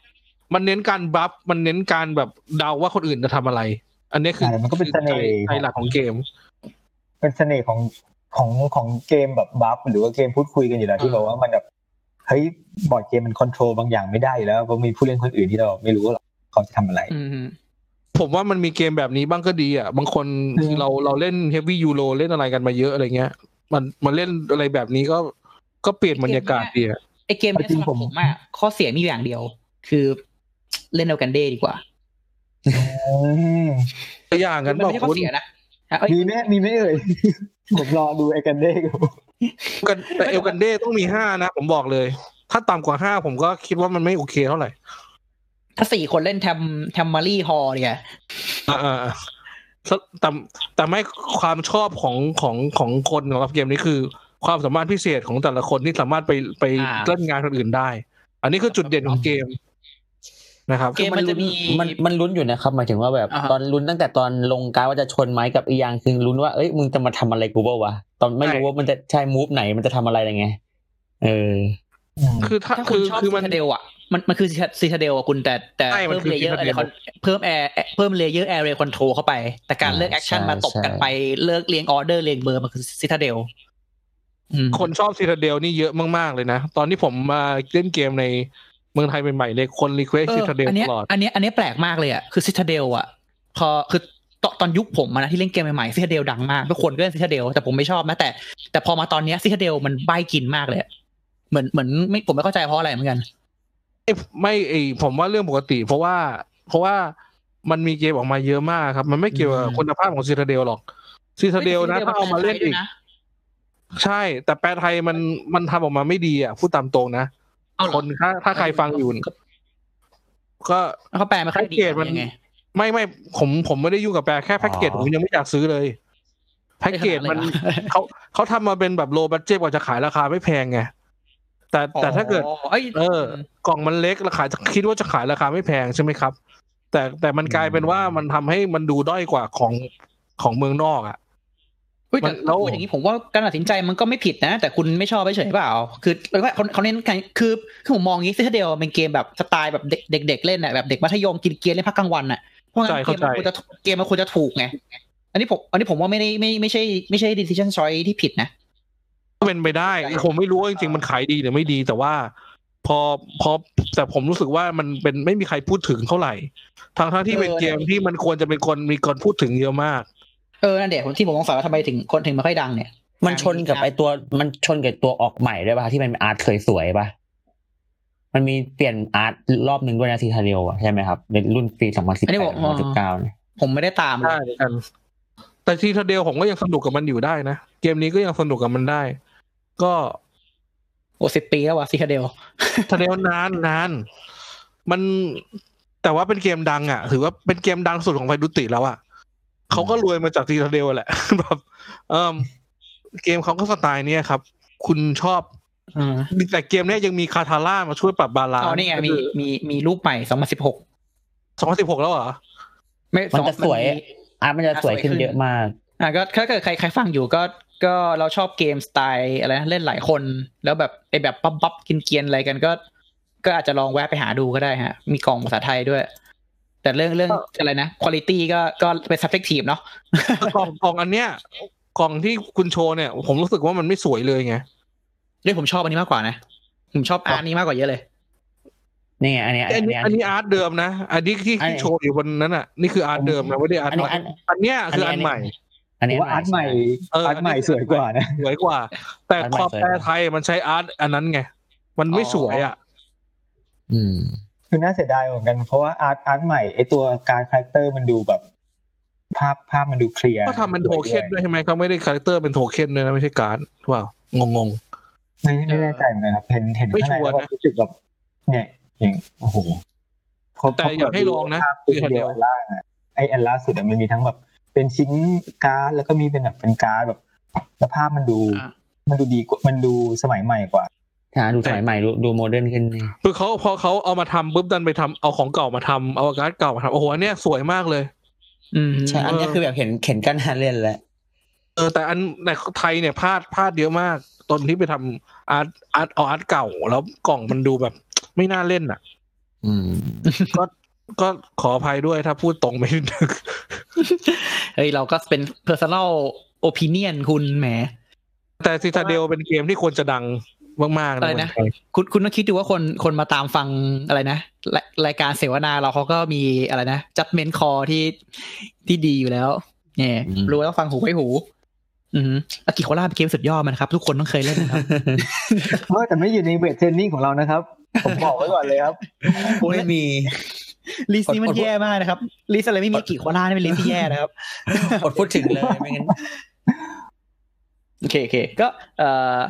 มันเน้นการบัฟมันเน้นการแบบเดาว่าคนอื่นจะทำอะไร อันนี้คือแต่มันก็เป็นเสน่ห์ใจหลักของเกม เป็นเสน่ห์ของของของเกมแบบบัฟหรือว่าเกมพูดคุยกันอยู่แล้วที่บอกว่ามันแบบเฮ้ยบอร์ดเกมมัน control บางอย่างไม่ได้อยู่แล้วเพราะมีผู้เล่นคนอื่นที่เราไม่รู้หรอกเขาจะทำอะไรอืมฮึผมว่ามันมีเกมแบบนี้บ้างก็ดีอะ บางคนอืมคือเราเราเล่น heavy euro เล่นอะไรกันมาเยอะอะไรเงี้ย มันมันเล่นอะไรแบบนี้ก็ก็เปลี่ยนบรรยากาศดีอะไอเกมเนี้ยสำหรับผมอะข้อเสียมีอยู่อย่างเดียว คือ เล่นเอากันเดย์ดีกว่าอืมตัวอย่างมักันนไม่บอกใช่ข้อคุณเสียนะอะเอ้ยมีไหมมีไหมเอ่ย ผมรอดูไอ้กันเด้อยู่กันแต่เอลกันเดต้องมีห้านะ ผมบอกเลย ถ้าต่ำกว่าห้าผมก็คิดว่ามันไม่โอเคเท่าไหร่ ถ้าสี่คนเล่นแทมแทมมารี่ฮอเนี่ยอ่าอ่าแต่แต่ไม่ความชอบของของของคนของเกมนี้คือ ความสามารถพิเศษของแต่ละคนที่สามารถไปไปเล่นงานคนอื่นได้ อันนี้คือจุดเด่นของเกม นะครับเกมมันจะมีมันมันลุ้นอยู่นะครับหมายถึงว่าแบบอ่าฮะตอนลุ้นตั้งแต่ตอนลงการดว่าจะชนไม้กับอีกอย่างคือลุ้นว่าเอ้ยมึงจะมาทำอะไรกูเปล่าวะตอนไม่รู้ว่ามันจะใช่มูฟไหนมันจะทำอะไรอะไรไงเออ คือถ้าถ้าคุคืณอชอบคือซีมันทาเดลอะมันมันคือซีทาเดลอะคุณแต่แต่ใช่มันเพิ่มคือเลเยอร์ Citadel อะไรเพิ่มแอร์เพิ่มเลเยอร์แอร์เรย์คอนโทรลเข้าไป แต่การเลือกอ่าแอคชั่นใช่มาตบกันใช่ไปเลิกเรียงออเดอร์เรียงเบอร์มันคือซีทาเดลคนชอบซี t าเดลนี่เยอะมากๆเลยนะ ตอนที่ผมมาเล่นเกมในเมืองไทยใหม่ๆเลยคน request เออ Citadel อันเนี้ยตลอดอันเนี้ยอันเนี้ยแปลกมากเลยอะคือ Citadel อะพอคือตอนตอนยุคผมอะนะที่เล่นเกมใหม่ๆ Citadel ดังมากทุกคนก็เล่น Citadel แต่ผมไม่ชอบนะแต่ แต่พอมาตอนเนี้ย Citadel มันใบกินมากเลยอะเหมือนเหมือนไม่ผมไม่เข้าใจเพราะอะไรเหมือนกันเอ้ยไม่ไอผมว่าเรื่องปกติ เพราะว่า เพราะว่ามันมีเกมออกมาเยอะมากครับ มันไม่เกี่ยวกับอืมคุณภาพของซี t าเดลหรอกซี t าเดลนะถ้าเอามาเล่นอีก ใช่ แต่แปลไทยมันมันทำออกมาไม่ดีอะพูดตามตรงนะเอาเหรอ คนถ้าถ้าใครฟังอยู่ก็เขาแปลไม่ค่อยดีแพ็กเกจมันยังไงไม่ไม่ผมผมไม่ได้ยุ่งกับแปลแค่แพ็กเกจอ๋อผมยังไม่อยากซื้อเลยแพ็กเกจมันไม่ขนาดเลยเหรอเขาเขาทำมาเป็นแบบโลบั d เจ็ตกว่าจะขายราคาไม่แพงไงแต่แต่ถ้าเกิดอ๋อเอ้ยเออกล่องมันเล็กราคาคิดว่าจะขายราคาไม่แพงใช่ไหมครับ แต่แต่มันกลายเป็นว่ามันทำให้มันดูด้อยกว่าของของเมืองนอกอะ เฮ้ยแต่มันแล้วพูดอย่างนี้ผมว่าการตัดสินใจมันก็ไม่ผิดนะ แต่คุณไม่ชอบเฉยๆเปล่า คือเขาเขาเน้นกันคือคือผมมองอย่างนี้ซิทเดลเป็นเกมแบบสไตล์แบบเด็กเด็กๆเล่นอะแบบเด็กมัธยมกินเกียร์เล่นพักกลางวันอะเพราะงั้นเกมมันควรจะเกมมันควรจะถูกไงอันนี้ผมอันนี้ผมว่าไม่ได้ไม่ไม่ใช่ไม่ใช่ decision choice ที่ผิดนะก็เป็นไปได้ผมไม่รู้ว่าจริงๆมันขายดีหรือไม่ดีแต่ว่าพอพอแต่ผมรู้สึกว่ามันเป็นไม่มีใครพูดถึงเท่าไหร่ทั้งทั้งที่เป็นเกมที่มันควรจะเป็นคนมีคนพูดถึงเยอะมาก เออนั่นเด็กที่ผมสงสัยว่าทำไมถึงคนถึงไม่ค่อยดังเนี่ยมันชนกับไอตัวมันชนกับตัวออกใหม่ด้วยป่ะที่มันอาร์ตเคยสวยป่ะมันมีเปลี่ยนอาร์ตรอบหนึ่งด้วยนะทีทาเรียวใช่ไหมครับในรุ่นปีสองพันสิบอันนี้แปบดอกสองพันสิบเก้าเนี่ยผมไม่ได้ตามเลได้ยเหมือนกันแต่ทีเดียวผมก็ยังสนุกกับมันอยู่ได้นะเกมนี้ก็ยังสนุกกับมันได้ ก็โอ้สิบปีแล้วว่ะซีคาเดลทะเดียวนานนานมันแต่ว่าเป็นเกมดังอะ ถือว่าเป็นเกมดังสุดของไฟดุติแล้วอะ เขาก็รวยมาจากทีเดียวแหละแบบเออเกมเขาก็สไตล์เนี้ยครับ คุณชอบอืมแต่เกมเนี้ยยังมีคาทาร่ามาช่วยปรับบาลานอ๋อนี่ไงมีมีมีรูปใหม่สองพันสิบหกสองพันสิบหกแล้วเหรอไม่มันสองจะสวยมีอาร์ตมันจะสวยขึ้นสวยขึ้นเยอะมาก อะก็ถ้าเกิดใครใครฟังอยู่ก็ก็เราชอบเกมสไตล์อะไรนะเล่นหลายคน แล้วแบบไอแบบปั๊บปั๊บกินเกียนๆอะไรกันก็ ก็อาจจะลองแวะไปหาดูก็ได้ฮะ มีกล่องภาษาไทยด้วย แต่เรื่องเรื่องอะไรนะคุณภาพก็ก็เป็น subjective เนาะกล่องกล่องอันเนี้ยกล่องที่คุณโชว์เนี่ย ผมรู้สึกว่ามันไม่สวยเลยไงเรื่องผมชอบอันนี้มากกว่านะ ผมชอบ art นี้มากกว่าเยอะเลยนี่ไงอันเนี้ยอันนี้อัอันนนี้นี้ art เดิมนะอันนี้ที่อันที่นี้โชว์อยู่บนนั้นอะนี่คือ art เดิมนะไม่ได้ art อันใหนี้ม่อันอันเนี้ยคืออันใหม่ อันหรืนี้อว่าอาร์ตใหม่เอออาร์ตใหม่สวยกว่านะสวยกว่า แต่อาร์ตใหม่ความสวยแปลกว่าไทยมันใช้อาร์ตอันนั้นไงมันไม่อ๋อสวยอะ อืม คือน่าเสียดายเหมือนกัน เพราะว่าอาร์ตอาร์ตใหม่ไอตัวการคาแรคเตอร์มันดูแบบ ภาพภาพมันดูเคลียร์ก็ทำเป็นโทเค็นด้วยใช่ไหมเขาไม่ได้คาแรคเตอร์เป็นโทเค็นด้วยนะไม่ใช่การ์ดหรือเปล่างงไม่ไม่แน่ใจเหมือนกันครับเห็นเห็นไม่ข้างในชัวร์แล้วนะก็รู้สึกแบบเนี่ยอย่างโอ้โหพแต่อยากให้ลองนะภาพตัวเดียวอันล่างอะไออันล่าสุดอะมันมีทั้งแบบ เป็นชิ้นการ์ดแล้วก็มีเป็นแบบเป็นการ์ดแบบแล้วภาพมันดูอะมันดูดีกว่ามันดูสมัยใหม่กว่า ถ้าดูสมัยใหม่ดูดู modern ขึ้นนี่ๆคือเขาพอเขาเอามาทำปุ๊บดันไปทำเอาของเก่ามาทำเอาการ์ดเก่ามาทำโอ้โหอันเนี้ยสวยมากเลย อืมใช่อันเนี้ยคือแบบเห็นเห็นกันนานเล่นแล้วเออแต่อันในไทยเนี่ยพลาดพลาดเยอะมาก ตอนที่ไปทำอาร์ตอาร์ตเอาอาร์ตเก่า แล้วกล่องมันดูแบบ ไม่น่าเล่นอะ อืมก็ก็ขออภัยด้วยถ้าพูดตรงไม่ถึงเฮ้ยเราก็เป็น personal opinion คุณแหม แต่ซิตาเดลเป็นเกมที่ควรจะดัง มากๆอะไรนะนะเมืองไทยคุณคุณต้องคิดดูว่าคนคนมาตามฟังอะไรนะรายรายการเสวนาเราเขาก็มีอะไรนะจัดเมนคอที่ที่ดีอยู่แล้วเนี่ยอืมรู้ว่าต้องฟังหูไว้หู อืม Agricola เป็นเกมสุดยอดมันครับ ทุกคนต้องเคยเล่นนะครับเออแต่ไม่อยู่ใน weight training ของเรานะครับ ผมบอกไว้ก่อนเลยครับไม่มี list นี้มันอดแย่มากนะครับ list อะไรไม่มี Agricola นี่เป็น list ที่แย่นะครับอดพูดถึงเลยไม่งั้นโอเคโอเคก็เอ่ออะ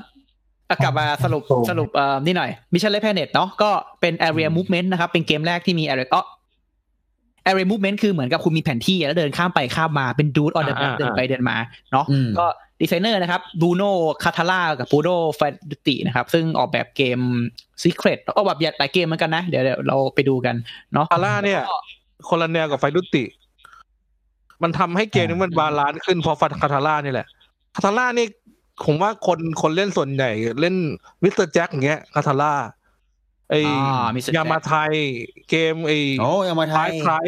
กลับมาสรุปโอ้สรุปเอ่อนี่หน่อย Mission Red Planet เนาะก็เป็น Area Movement นะครับ เป็นเกมแรกที่มี Area อ๋อ Area Movement คือเหมือนกับคุณมีแผนที่แล้วเดินข้ามไปข้ามมาเป็น dude on the่าเดินไปเดินมาเนาะอืมก็ดีไซเนอร์นะครับบูโนคาทาร่ากับปูโดฟาดตินะครับ ซึ่งออกแบบเกม Secret ออกแบบหลายเกมเหมือนกันนะ เดี๋ยวเดี๋ยวเราไปดูกันเนาะคาร่าเนี่ย คนละแนวกับไฟดุติ มันทำให้เกมนี้มันบาลานซ์ขึ้นเพราะฟันคาทาร่านี่แหละคาทาร่านี่ ผมว่าคนคนเล่นส่วนใหญ่ เล่นมิสเตอร์แจ็คอย่างเงี้ยคาทาร่าไออ่า Mr. Jack ยามาไทยเกมไอโอ้ยังมาไทไทยยไทย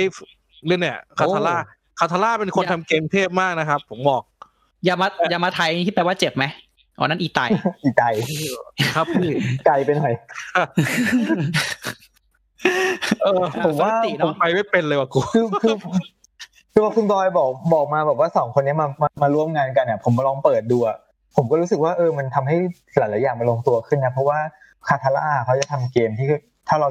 เล่นเนี่ยคาทาร่าคาทาร่าเป็นคนทำเกมเทพมากนะครับ ผมบอก ยามายามาไทยที่แปลว่าเจ็บไหมอ๋อนั่นอีไตอีไตครับพี่ไกลไปหน่อยเออผมว่าปกติผเนาะมไปไม่เป็นเลยว่ะกูคือคือคือว่าคุณบอยบอกบอกมาแบบว่าสองคนนี้มามามาร่วมงานกันเนี่ยผมมาลองเปิดดูอะ ผมก็รู้สึกว่าเออมันทำให้หลายๆอย่างมันลงตัวขึ้นนะเพราะว่าคาทาร่าเขาจะทำเกมที่ถ้าเรา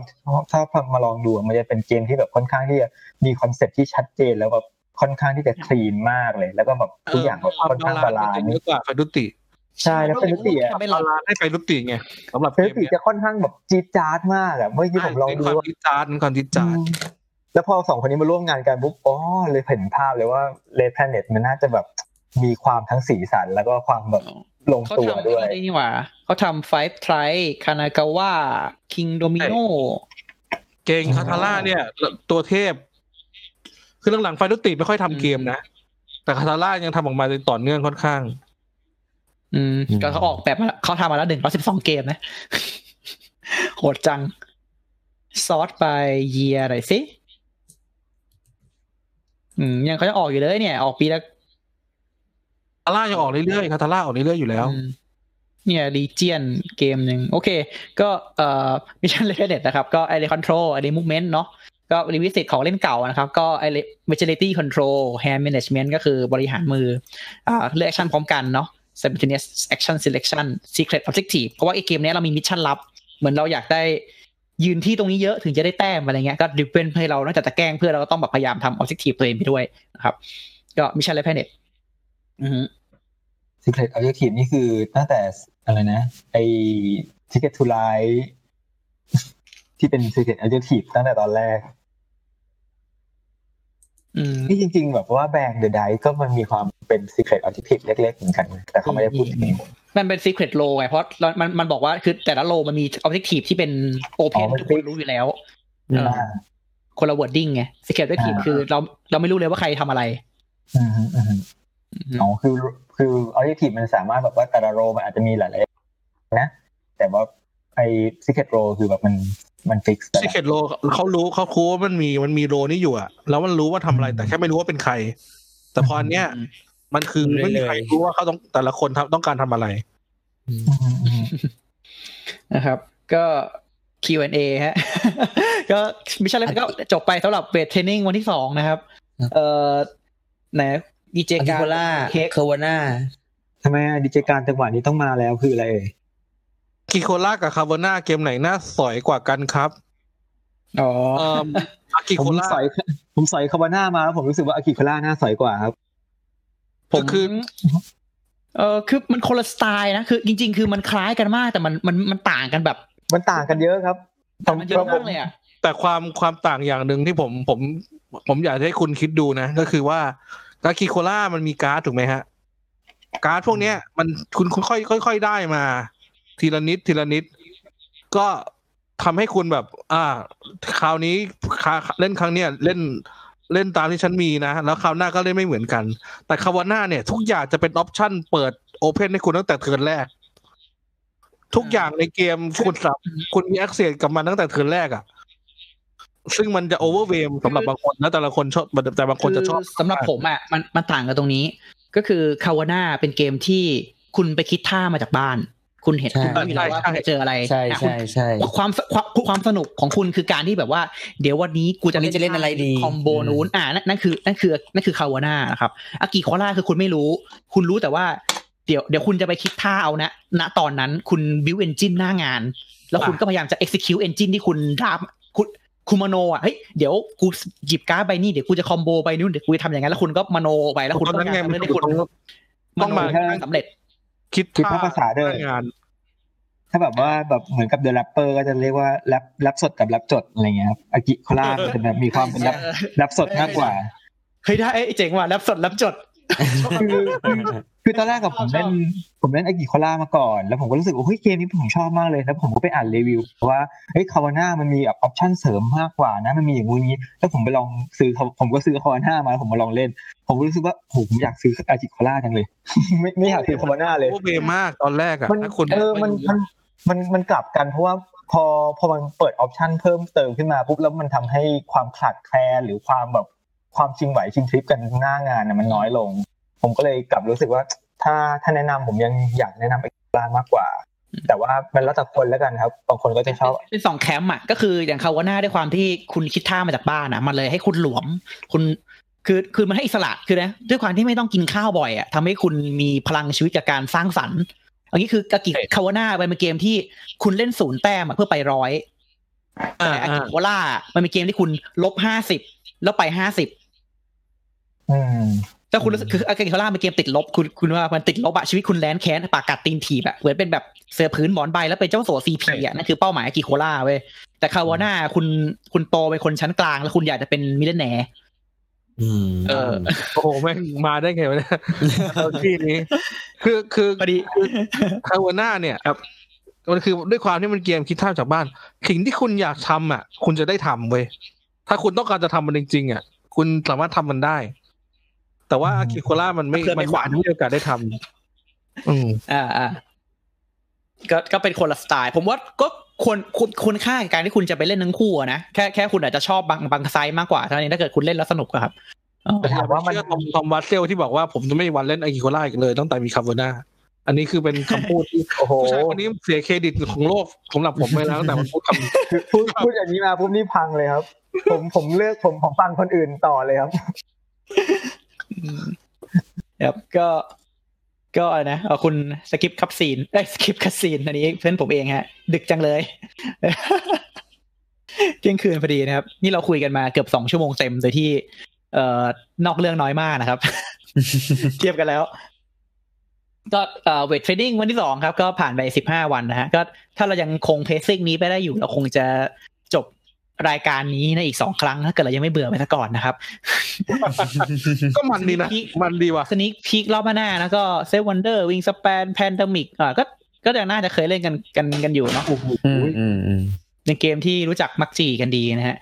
ถ้ามาลองดูอะมันจะเป็นเกมที่แบบค่อนข้างที่จะมีคอนเซ็ปต์ที่ชัดเจนแล้วแบบค่อนข้างที่จะคลีนมากเลย แล้วก็แบบทุกอย่างแบบค่อนข้างบาลานซ์เยอะกว่าไฟดุติใช่แล้วเป็นนิติอะไม่ลบาองลานซ์ให้ไฟดุติไงสำหรับเป็นเกนิมติเนี่ยจะค่อนข้างแบบจี๊ดจ๊าดมากอะเมื่อกี้ผมลองดูความว่าจิดจาดความจิดจาดอืมแล้วพอสองคนนี้มาร่วมงานกันปุ๊บอ๋อเลยเห็นภาพเลยว่าเลดแพนเน็ตมันน่าจะแบบ มีความทั้งสีสันแล้วก็ความแบบลงเขาตัวทำด้วยอะไรนี่หว่าเขาทำไฟท์ไทรคานากาวะคิงโดมิโนเก่งคาทาร่าเนี่ย ตัวเทพ คือหลังๆไฟดุติไม่ค่อยทำเกมนะ แต่คาทาร่ายังทำออกมาต่อเนื่องค่อนข้างอืมอืมก็เขาออกแบบมาเขาทำมาแล้วหนึ่งร้อยสิบสองเกมนะ โหดจัง ซอสไปเยียอะไรสิ อืม ยังเขาจะออกอยู่เลยเนี่ย ออกปีละคาทาร่ายังออกเรื่อยๆคาทาร่าออกเรื่อยๆอยู่แล้วอืมเนี่ยลีเจียนเกมหนึ่งโอเค ก็เอ่อมิชชั่นเลเดนะครับ ก็ไอเรคอนโทรลไอเรมูฟเมนต์เนาะก็รีวิสิตของเล่นเก่านะครับ ก็ไอเร agility control hand management ก็คือบริหารมืออ่าเลือกแอคชั่นพร้อมกันเนาะ simultaneous action selection secret objective เพราะว่าไอเกมเนี้ยเรามีมิชชั่นลับ เหมือนเราอยากได้ยืนที่ตรงนี้เยอะถึงจะได้แต้มอะไรเงี้ยก็ดิเป็นให้เรานอกจากจะแกล้งเพื่อนเราก็ต้องแบบพยายามทำ objective ตัวเองไปด้วยนะครับ ก็ Mission Red Planetอือฮึ Secret Objective นี่คือตั้งแต่อะไรนะ ไอ้ Ticket to Ride ที่เป็น Secret Objective ตั้งแต่ตอนแรกอืมนี่จริง ๆ แบบว่าแบง The Dice ก็มันมีความเป็น Secret Objective เล็กๆเหมือนกัน แต่เขาไม่ได้พูดถึงมันเป็น secret role ไงเพราะมันมันบอกว่าคือแต่ละ role มันมี objective ที่เป็น open อ๋อมันทุกคนรู้อยู่แล้วอืมเออคนละ wording ไง secret objective อ่าคือเราเราไม่รู้เลยว่าใครทำอะไร อืมอืมอืมอืมอ๋อคือคือ Objective มันสามารถแบบว่าแต่ละโรมันอาจจะมีหลายๆนะ แต่ว่าไอ้ Secret Row คือแบบมันมันฟิกซ์ซิเคตโลเขารู้เขาคูว่ามันมีมันมีโรนี่อยู่อะแล้วมันรู้ว่าทำอะไรแต่แค่ไม่รู้ว่าเป็นใคร แต่พออันเนี้ยมันคือไม่มีใครรู้ว่าเขาต้องแต่ละคนทำต้องการทำอะไรนะครับ ก็ Q&A ฮะ ก็มิชชั่นแล้วก็จบไปสำหรับเวทเทรนนิ่งวันที่สองนะครับ เอ่อไหน ดีเจอากิการโคล่าเค้กเคอร์วาน่าทำไมดิจิการจังหวะนี้ต้องมาแล้วคืออะไรเอ่ยคิโคล่ากับคาร์โบนาเกมไหนน่าสอยกว่ากันครับอ๋อเอ่ออากิผโคมล่าสอยผมสอยคาบาน่ามาแล้วผมรู้สึกว่าอากิโคล่าน่าสอยกว่าครับ ผมคือเออคือมันคนละสไตล์นะคือจริง ๆ คือมันคล้ายกันมากแต่มันมันมันต่างกันแบบ มันต่างกันเยอะครับแต่มันเยอะมากเลยอะแต่ความความต่างอย่างหนึ่งที่ผมผม ผมอยากให้คุณคิดดูนะ ก็คือว่า อากิโคล่ามันมีการ์ดถูกไหมฮะ การ์ดพวกเนี้ย มันคุณค่อยๆค่อยๆได้มา ทีละนิดทีละนิด ก็ทำให้คุณแบบ อ่า คราวนี้คาเล่นครั้งเนี้ยเล่นเล่นตามที่ฉันมีนะ แล้วคราวหน้าก็เล่นไม่เหมือนกัน แต่ Caverna เนี่ย ทุกอย่างจะเป็น option เปิด open ให้คุณตั้งแต่ turn แรก ทุกอย่างในเกมคุณสับคุณมี access กับมันตั้งแต่ turn แรกอะ ซึ่งมันจะ overwhelm สำหรับบางคนนะแต่ละคนชอบแต่บางคนจะชอบสำหรับผมอะมันมันต่างกันตรงนี้ ก็คือ Caverna เป็นเกมที่คุณไปคิดท่ามาจากบ้าน คุณเห็นใช่คุณรู้อยู่แล้วว่าคุณจะเจออะไรใช่อะใช่ใช่คุณความความความสนุกของคุณคือการที่แบบว่า เดี๋ยววันนี้กูจะวันนี้จะเล่นอะไรดี combo นู้นอ่านั่นนั่นคือนั่นคือนั่นคือ Caverna นะครับAgricola คือคุณไม่รู้ คุณรู้แต่ว่าเดี๋ยวเดี๋ยวคุณจะไปคิดท่าเอานะ ณ ตอนนั้นคุณ build engine หน้างาน แล้วคุณก็พยายามจะ execute engine ที่คุณ draft คุณคุณมโนอะเฮ้ยเดี๋ยวกูหยิบการ์ดใบนี้เดี๋ยวกูจะ combo ใบนู้นเดี๋ยวกูจะทำอย่างนั้นแล้วคุณก็มโนไปแล้วคุณตอนก็นั้นไงทำมันเรื่องที่คุณต้องมาโนให้สำเร็จ คิดคิดภาพภาษาด้วยงานถ้าแบบว่าแบบเหมือนกับ The Rapper ก็จะเรียกว่า rap rap สดกับแรปจดอะไรเงี้ยครับ Agricola มันจะแบบมีความเป็นแรปแรปสดมากกว่าเฮ้ยได้เอ้ยเจ๋งว่ะรับสดรับจด คือคือคือตอนแรกกับผมเล่นผมเล่น Agricola มาก่อน แล้วผมก็รู้สึกว่าเฮ้ยเกมนี้ผมชอบมากเลย แล้วผมก็ไปอ่านรีวิวว่าเฮ้ย Caverna มันมีแบบ option เสริมมากกว่านะมันมีอย่างงู้นนี้ แล้วผมไปลองซื้อผมก็ซื้อ Caverna มาแล้วผมมาลองเล่น ผมก็รู้สึกว่าโหผมอยากซื้อ Agricola จังเลย ไม่ไม่อยากซื้อ Caverna เลย overwhelm มากตอนแรกอะมันถ้าคุณเออมันมันมันมันกลับกันเพราะว่าพอพอมันเปิดออปชันเพิ่มเติมขึ้นมาปุ๊บแล้วมันทำให้ความขลาดแคลนหรือความแบบ ความชิงไหวชิงทริปกันหน้างานน่ะมันน้อยลง ผมก็เลยกลับรู้สึกว่า ถ้าถ้าแนะนำผมยังอยากแนะนำไอ้ร้านมากกว่า แต่ว่ามันแล้วแต่คนแล้วกันครับบางคนก็จะชอบเป็นสองแคมป์อะก็คืออย่างคาวาน่าด้วยความที่คุณคิดท่ามาจากบ้านอะ มันเลยให้คุณหลวม คุณคือคือมันให้อิสระคือนะด้วยความที่ไม่ต้องกินข้าวบ่อยอะทำให้คุณมีพลังชีวิตจากการสร้างสรรค์อันนี้คือกากิ Caverna เป็นเกมที่คุณเล่นศูนย์แต้มอะเพื่อไปร้อยอ่าแต่อาอ่ากิโคล่ามันเป็นเกมที่คุณลบห้าสิบแล้วไปห้าสิบอืม ถ้าคุณรู้สึกคือ Agricola เป็นเกมติดลบคุณคุณว่ามันติดลบอะชีวิตคุณแร้นแค้นปากกัดตีนถีบอะเหมือนเป็นแบบเสื่อผืนหมอนใบแล้วเป็นเจ้าสัวซีพีอะนั่นคือเป้าหมาย Agricola เว้ยแต่ Caverna คุณคุณโตเป็นคนชั้นกลาง แล้วคุณอยากจะเป็น millionaireอืมเออโอ้โหแม่งมาได้ไงวะเนี่ยเอาที่นี้ คือคือพอดีคาวาน่าเนี่ยครับมันคือด้วยความที่มันเกมคิดท่าจากบ้านสิ่งที่คุณอยากทำอะ คุณจะได้ทำเว้ยถ้าคุณต้องการจะทำมันจริงๆอะ คุณสามารถทำมันได้ แต่ว่าอืมอากิโคล่ามันไม่เคลื่อนมัไม่นขวาไม่มีโอกาสได้ทำอืมอ่าอ่าก็ก็เป็นคนละสไตล์ ผมว่าก็ควรคุณคุณค่าในการที่คุณจะไปเล่นทั้งคู่อะนะแค่แค่คุณอาจจะชอบบางบางไซส์มากกว่าเท่านั้นเองถ้าเกิดคุณเล่นแล้วสนุกอะครับอ๋อแต่ถามว่ามันเชื่อ Tom Tom Vasel ที่บอกว่าผมจะไม่มีวันเล่น Agricola อีกเลยตั้งแต่มี Caverna อันนี้คือเป็นคำพูดที่โอ้โหผู้ชายคนนี้เสียเครดิตของโลกสำหรับผมไปแล้วตั้งแต่มันพูดคำคือพูดพูดอย่างนี้มาปุ๊บนี่พังเลยครับ ผมผมเลือกผมผมฟังคนอื่นต่อเลยครับอืม ครับก็ก็นะเอาคุณ skip cutscene ได้ skip cutscene อันนี้เพื่อนผมเองฮะ ดึกจังเลยเที่ยงคืนพอดีนะครับ นี่เราคุยกันมาเกือบสองชั่วโมงเต็มโดยที่ เอ่อนอกเรื่องน้อยมากนะครับ เทียบกันแล้ว ก็เอ่อเวทเทรดดิ้งวันที่สองครับ ก็ผ่านไปสิบห้าวันนะฮะ ก็ถ้าเรายังคง pacing นี้ไปได้อยู่ เราคงจะ รายการนี้ในอีกสองครั้งถ้าเกิดเรายังไม่เบื่อไปซะก่อนนะครับ ก็มันดีนะ มันดีว่ะ sneak peek รอบหน้านะก็ Seven Wonders Wingspan Pandemic อ่าก็ก็ยังน่าจะเคยเล่นกันกันกันอยู่เนาะอืมอืมอืมเป็นเกมที่รู้จักมักจีกันดีนะฮะ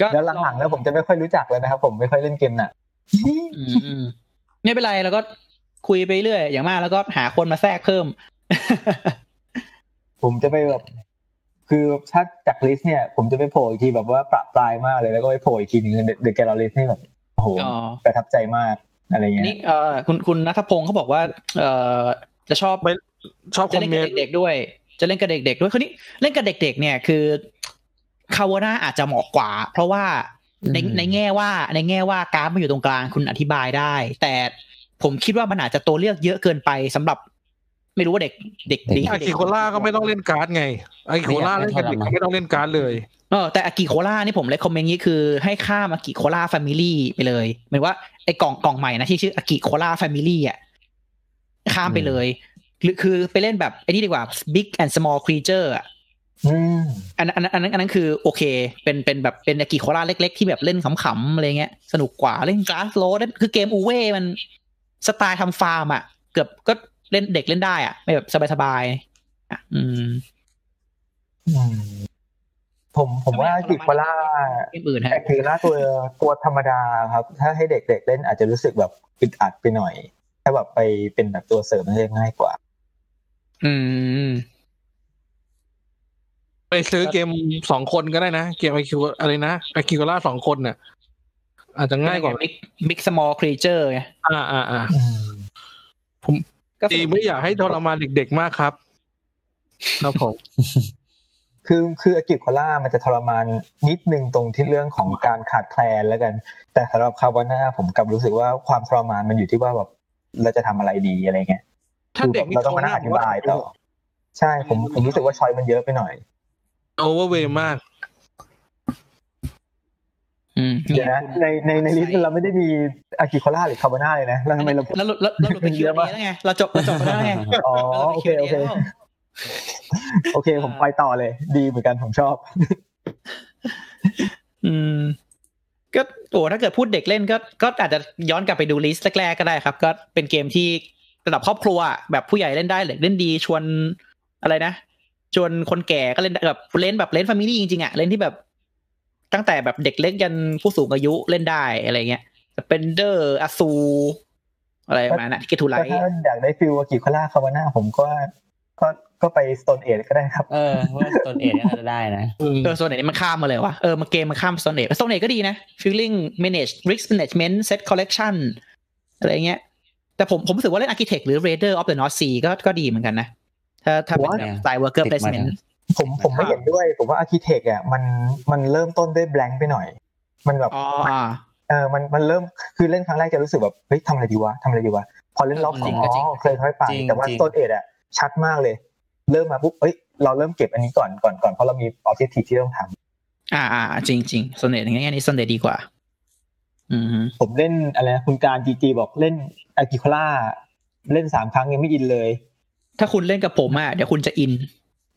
ก็แล้วหลังๆแล้วผมจะไม่ค่อยรู้จักเลยนะครับ ผมไม่ค่อยเล่นเกมน่ะอืมอืมไม่เป็นไรเราก็คุยไปเรื่อยอย่างมากแล้วก็หาคนมาแทรกเพิ่ม ผมจะไปแบบ คือถ้าจากลิสต์เนี่ย ผมจะไปโผล่อีกทีแบบว่าประปรายมากเลยแล้วก็ไปโผล่อีกทีหนึงเดอะแกลเลอรี่นี่แบบโอ้โหอ๋อประทับใจมากอะไรอันเงี้นี้ยเอ่อคุณคุณนัทพงศ์เขาบอกว่า เอ่อจะชอบไม่ชอบคอมเมนต์ จะเล่นกับเด็กๆด้วย จะเล่นกับเด็กๆด้วยคนนี้เล่นกับเด็ก ๆ เนี่ยคือ Caverna อาจจะเหมาะกว่า เพราะว่าในในแง่ว่าในแง่ว่าการ์ดมันอยู่ตรงกลางคุณอธิบายได้ แต่ผมคิดว่ามันอาจจะตัวเลือกเยอะเกินไปสำหรับ ไม่รู้ว่าเด็กเด็กดี Agricola ก็ไม่ต้องเล่นการ์ดไง Agricola เล่นกับเด็กก็ไม่ต้องเล่นการ์ดเลยเออแต่ Agricola นี่ผมเลยคอมเมนต์นี้คือให้ข้าม Agricola Family ไปเลยหมายว่าไอ้กล่องกล่องใหม่นะที่ชื่อ Agricola Family อะข้ามไปเลยหรือคือไปเล่นแบบไอ้นี่ดีกว่า big and small creature อะอืมอันนั้นอันนั้นอันนั้นอันนั้นคือโอเค เป็นเป็นแบบเป็นอากิโคล่าเล็ก ๆ ที่แบบเล่นขำๆอะไรเงี้ยสนุกกว่าเล่น Glass Road คือเกม Uwe มันสไตล์ทำฟาร์มอะ เกือบก็ เล่นเด็กเล่นได้อะไม่แบบสบายๆอะอืมอืมผมผมว่า Agricolaเกมอื่นฮะ Agricola ตัวตัวธรรมดาครับ ถ้าให้เด็กๆเล่นอาจจะรู้สึกแบบอึดอัดไปหน่อย ถ้าแบบไปเป็นแบบตัวเสริมมันจะง่ายกว่า อืม ไปซื้อเกมสองคนก็ได้นะ เกมไอคิวอะไรนะไอคิวล่าสองคนเนี่ยอาจจะง่ายกว่า big big small creature ไงอ่าอ่าอ่าอืม ก็ดีไม่อยากให้ทรมานเด็กๆมากครับครับผมคือคือ Agricola มันจะทรมานนิดนึงตรงที่เรื่องของการขาดแคลนแล้วกัน แต่สำหรับ Caverna ผมกลับรู้สึกว่าความทรมานมันอยู่ที่ว่าแบบเราจะทำอะไรดีอะไรเงี้ยถ้าคือเด็แบกบเราต้องมานั่งอธิบายต่อ ใช่ผมผมรู้สึกว่า choice มันเยอะไปหน่อยโอเวอร์เวย์มากอืม เดี๋ยวนะในในใน list เราไม่ได้มี Agricola หรือ Caverna เลยนะแล้วทำไมเราพูดแล้วแล้วแล้วเราไปคิวเยอะเอมากแล้วไงเราจบเราจบไปแล้วไงอ๋อเราไปโอเค Q&A โอเคแล้วโอเค ผมไปต่อเลย ดีเหมือนกันผมชอบ อืม ก็โอ้ถ้าเกิดพูดเด็กเล่นก็ก็อาจจะย้อนกลับไปดูลิสต์แรกๆก็ได้ครับ ก็เป็นเกมที่ระดับครอบครัวอะแบบผู้ใหญ่เล่นได้เลยเล่นดีชวนอะไรนะชวนคนแก่ก็เล่นได้แบบเล่นแบบเล่นฟามิลี่จริงๆอะเล่นที่แบบ ตั้งแต่แบบเด็กเล็กยันผู้สูงอายุเล่นได้อะไรเงี้ยเป็นเดอร์อาซูอะไรประมาณนั้นเกทูไลก็ถ้าอยากได้ฟิลอากิโคล่าคาวาน่าผมก็ก็ก็ไปสโตนเอ e ก็ได้ครับ เออว่าตนเอ็ดน่าจะได้นะอืมเออโซนไหนมันข้ามมาเลยวะเออมาเกมมันข้ามโซนเนตโซนเนตก็ดีนะ feeling manage risk management set collection อะไรเงี้ย แต่ผมผมรู้สึกว่าเล่น architect หรือ raider of the north sea ก็ก็ดีเหมือนกันนะ ถ้าถ้าเป็นแบบว่าสไตล์ worker ติดมา placement ผมผมไม่เห็นด้วย ผมว่าอาร์คิเทคอะมันมันเริ่มต้นด้วยแบงค์ไปหน่อย มันแบบอ๋ออ่าเออมันมันเริ่มคือเล่นครั้งแรกจะรู้สึกแบบเฮ้ยทำอะไรดีวะทำอะไรดีวะพอเล่นรอบเออสจริองงก็จริงอ๋อเคยค่อยไปจริงแต่ว่าจริงต้นเอ็ดอะชัดมากเลย เริ่มมาปุ๊บเอ้ยเราเริ่มเก็บอันนี้ก่อนก่อนก่อนเพราะเรามีออบเจกตีที่ต้องทำอ่าอ่าจริงจริงโซนเนตอย่างเงี้ยนี่โซนเนตดีกว่า อืมฮึผมเล่นอะไรนะคุณการจีจีบอกเล่นอากิโคล่าเล่นสามครั้งยังไม่อินเลย ถ้าคุณเล่นกับผมอะเดี๋ยวคุณจะอิน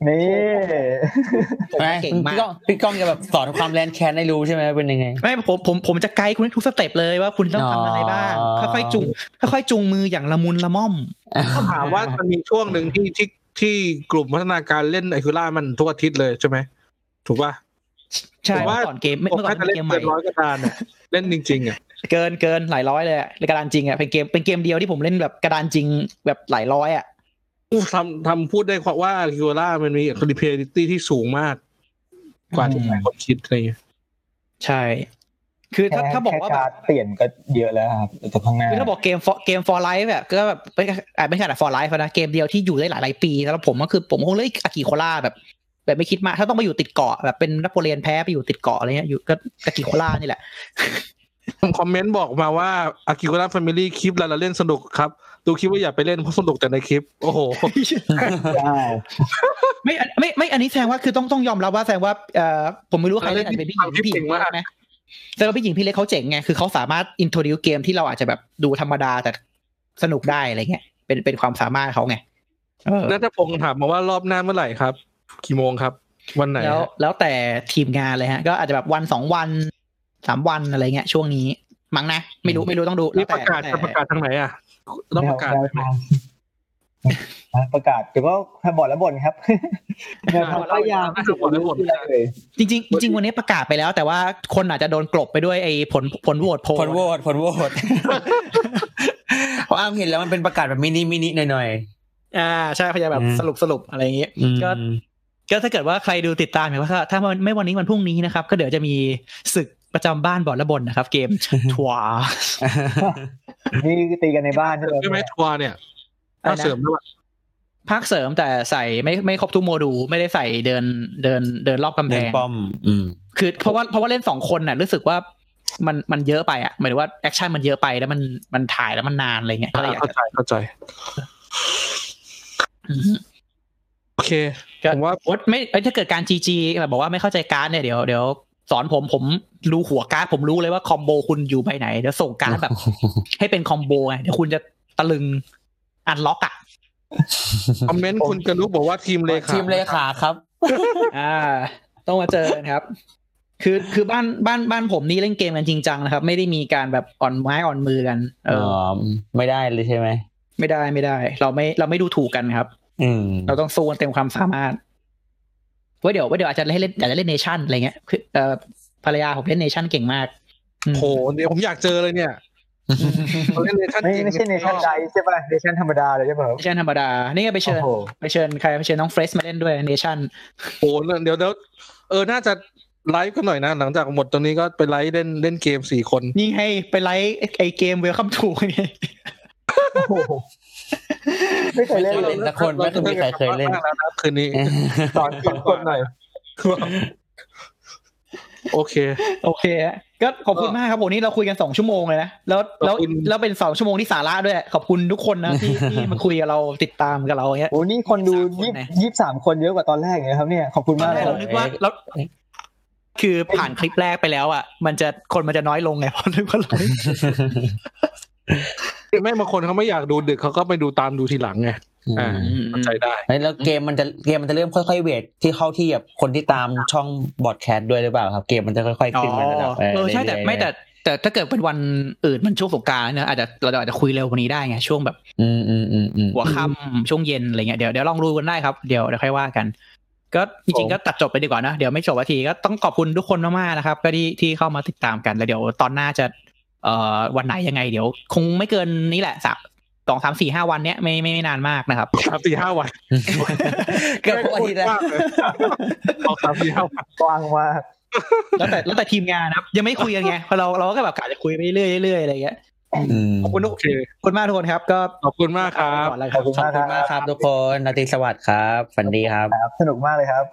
นี่ผมไม่เก่งพี่มากก้องพี่ก้องจะแบบสอนความแร้นแค้นให้รู้ใช่ไหมเป็นยังไง ไม่ผมผมผมจะไกด์คุณทุก step เลยว่าคุณต้องทำอะไรบ้างอ๋อค่อยๆจุงค่อยๆจูงมืออย่างละมุนละม่อมถ้าถามว่ามันมีช่วงหนึ่งที่ที่ที่กลุ่มพัฒนาการเล่น Agricola มันทุกอาทิตย์เลยใช่ไหมถูกป่ะใช่ผมว่าเมื่อก่อนเกมเมื่อก่อนผมแค่จะเป็นเล่นเกมใหเกินร้อยกระดานอะเล่นจริงๆอะเกินเกินหลายร้อยเลยอะในกระดานจริงอะเป็นเกมเป็นเกมเดียวที่ผมเล่นแบบกระดานจริงแบบหลายร้อยอะอู้ ทำทำพูดได้ว่าคิวล่ามันมีคอ l ิเพลิตี้ที่สูงมาก กว่าที่หลายคนคิดอะไรอย่างเงี้ยใช่ คือถ้าแค่ถ้าบอกว่าแค่แบการ์บดเปลี่ยนก็เยอะแล้วครับแต่ข้างหน้าคือถ้าบอกเกม for เกม for life แบบก็แบบไม่อาจไม่ขนาด for life นะเกมเดียวที่อยู่ได้หลายหลายๆปีแล้วผมก็คือผมคงเล่นอากิโคล่าแบบ แบบไม่คิดมากถ้าต้องไปอยู่ติดเกาะแบบเป็นนโปเลียนแพ้ไปอยู่ติดเกาะอะไรเงี้ยอยู่ก็อากิโคล่านี่แหละคอมเมนต์บอกมาว่า Agricola Family คลิปเราเล่นสนุกครับ ดูคลิปว่าอย่าไปเล่นเพราะสนุกแต่ในคลิป โอ้โหใช่ไม่อันไม่ไม่อันนี้แสดงว่าคือต้องต้องยอมรับว่าแสดงว่าเอ่อผมไม่รู้ว่าใครเล่นอาจจะเป็นพี่หญิงพี่หญิงใช่ไหมแต่ว่าพี่หญิงพี่เล็กเขาเจ๋งไงคือเขาสามารถ introduce เกมที่เราอาจจะแบบดูธรรมดาแต่สนุกได้อะไรเงี้ยเป็นเป็นความสามารถเขาไงเออนัทพงศ์ถามมาว่ารอบหน้าเมื่อไหร่ครับ กี่โมงครับ วันไหนแล้วฮะแล้วแต่ทีมงานเลยฮะ ก็อาจจะแบบวันสองวันสามวันอะไรเงี้ยช่วงนี้มั้งนะ ไม่รู้ไม่รู้ต้องดูนี่แล้วปแต่ระกาศแต่จะประกาศทางไหนอะ ต้องประกาศแนวทางอะประกาศเดี๋ยวก็บอกแล้วบ่นครับแนวทางพยายามที่สุดคืออะไรเลยจริงๆจริงๆวันนี้ประกาศไปแล้ว แต่ว่าคนอาจจะโดนกลบไปด้วยไอ้ผลผลโหวตโพลผลโหวตผลโหวตเพราะอ้ามเห็นแล้วมันเป็นประกาศแบบมินิมินิหน่อยอ่าใช่พยายามแบบอืมสรุปสรุปอะไรอย่างเงี้ยๆอืมก็ก็ถ้าเกิดว่าใครดูติดตามเนี่ยว่าถ้าถ้ามันไม่วันนี้วันพรุ่งนี้นะครับ ก็เดี๋ยวจะมีศึก ประจำบ้านบอดและบนนะครับ เกมทัวร์นี่ตีกันในบ้านใช่ไหมใช่ไหมทัวร์เนี่ยอะไรนะถ้าเสริมด้วยภาคเสริมแต่ใส่ไม่ไม่ครบทุกโมดูลไม่ได้ใส่เดินเดินเดินรอบกำแพเดินป้อม อืม คือเพราะว่าเพราะว่าเล่นสองคนน่ะ รู้สึกว่ามันมันเยอะไปอะหมายถึงว่า action มันเยอะไปแล้วมันมันถ่ายแล้วมันนานอะไรเงี้ยก็เลยอยากจะเข้าใจเข้าใจอืมโอเคก็ผมว่าโอ๊ตไม่เอ้ยถ้าเกิดการจีจีแบบบอกว่าไม่เข้าใจการ์ดเนี่ยเดี๋ยวเดี๋ยวสอนผมผม รู้หัวการ์ดผมรู้เลยว่า combo คุณอยู่ไปไหนเดี๋ยวส่งการ์ดแบบ ให้เป็น combo ไงเดี๋ยวคุณจะตะลึง unlock อะคอมเมนต์คุณกนุกบอกว่าทีมเลขาทีมเลขาครับ อ่า ต้องมาเจอกันครับ คือคือบ้านบ้านบ้านผมนี่เล่นเกมกันจริงจังนะครับ ไม่ได้มีการแบบอ่อนไม้อ่อนมือกัน เออ๋ออไม่ได้เลยใช่ไหมไม่ได้ไม่ได้ เราไม่เราไม่ดูถูกกันครับ อืม เราต้องสู้กันเต็มความสามารถไว้เดี๋ยวไว้เดี๋ยวอาจจะให้เล่นอาจจะเล่นเนชั่นอะไรเงี้ยคือเอ่อ ภรรยาผมเล่นเนชั่นเก่งมากอืมโหเดี๋ยวผมอยากเจอเลยเนี่ยเขาเล่นเนชั่นไม่จริงไม่ใช่เนชั่นไดใช่ป่ะเนชั่นธรรมดาเลยใช่ป่ะครับเนชั่นธรรมดา นี่ก็ไปเชิญโอ้โหไปเชิญใครไปเชิญน้องเฟรชมาเล่นด้วยเนชั่นโหเดี๋ยวเดี๋ยวเออน่าจะไลฟ์กันหน่อยนะ หลังจากหมดตรงนี้ก็ไปไลฟ์เล่นเล่นเกมสี่คนนี่ให้ไปไลฟ์ไอเกมเวลคัมทูนี่โอ้โหไม่เคยเล่นไม่เลเล่ยนสักคนไม่เคยมีใครเคยเล่นมากแล้วนะคืนนี้สอนสอนคนหน่อย โอเค โอเคฮะก็ขอบคุณมากครับวันนี้เราคุยกันสองชั่วโมงเลยนะแล้วแล้วขอบคุณแล้วเป็นสองชั่วโมงที่สาระด้วย ขอบคุณทุกคนนะที่ที่มาคุยกับเราติดตามกับเราเงี้ยโอ้นี่คนดูสามคนยี่นะยี่สิบสามคนเยอะกว่าตอนแรกเลยครับเนี่ยขอบคุณตอมานกแรเลกยเรานึกว่าแล้วคือผ่านคลิปแรกไปแล้วอะ มันจะคนมันจะน้อยลงไงเพราะนึกว่าเรา ไม่บางคนเขาไม่อยากดูดึกเขาก็ไปดูตามดูทีหลังไงอ่าเข้าใจได้เฮ้ยแล้วเกมมันจะเกมมันจะเริ่มค่อยๆเวทที่เข้าที่แบบคนที่ตามช่องบอดแคสต์ด้วยหรือเปล่าครับ เกมมันจะค่อยๆอ๋อขึ้นมาระดับเออใช่แต่รื่ยๆไม่แต่แต่ถ้าเกิดเป็นวันอื่นมันช่วงสงกรารเนี่ยอาจจะเราอาจจะคุยเร็วกว่านี้ได้ไงช่วงแบบอืมอืมอืมอืมหัวค่ำช่วงเย็นอะไรเงี้ยเดี๋ยวเดี๋ยวลองดูกันได้ครับเดี๋ยวเดี๋ยวค่อยว่ากัน ก็จริงๆก็ตัดจบไปดีกว่านะเดี๋ยวไม่จบนาทีก็ต้องขอบคุณทุกคนมากๆนะครับ ก็ที่ที่เข้ามาติดตามกันแล้วเดี๋ยวตอนหน้าจะ เอ่อวันไหนยังไงเดี๋ยว คงไม่เกินนี้แหละสักสองสามสี่ห้าวันเนี้ยไม่ไม่ไม่นานมากนะครับสามสี่ห้าวันเกือบอาทิตย์แล้วมากเลยเอาสามสี่ห้าวันกว้างมากแล้วแต่แล้วแต่ทีมงานนะครับ ยังไม่คุยกันไงเพราะเราเราก็แบบกะจะคุยไปเรื่อยๆเรื่อยๆอะไรเงี้ยอืมขอบคุณทุกโอเคขอบคุณมากทุกคนครับ ก็ขอบคุณมากครับก่อนแล้วขอบคุณขอบมากคุณคมากรับครับทุกคนนาทีสวัสดิ์ครับฝันดีครับครับสนุกมากเลยครับ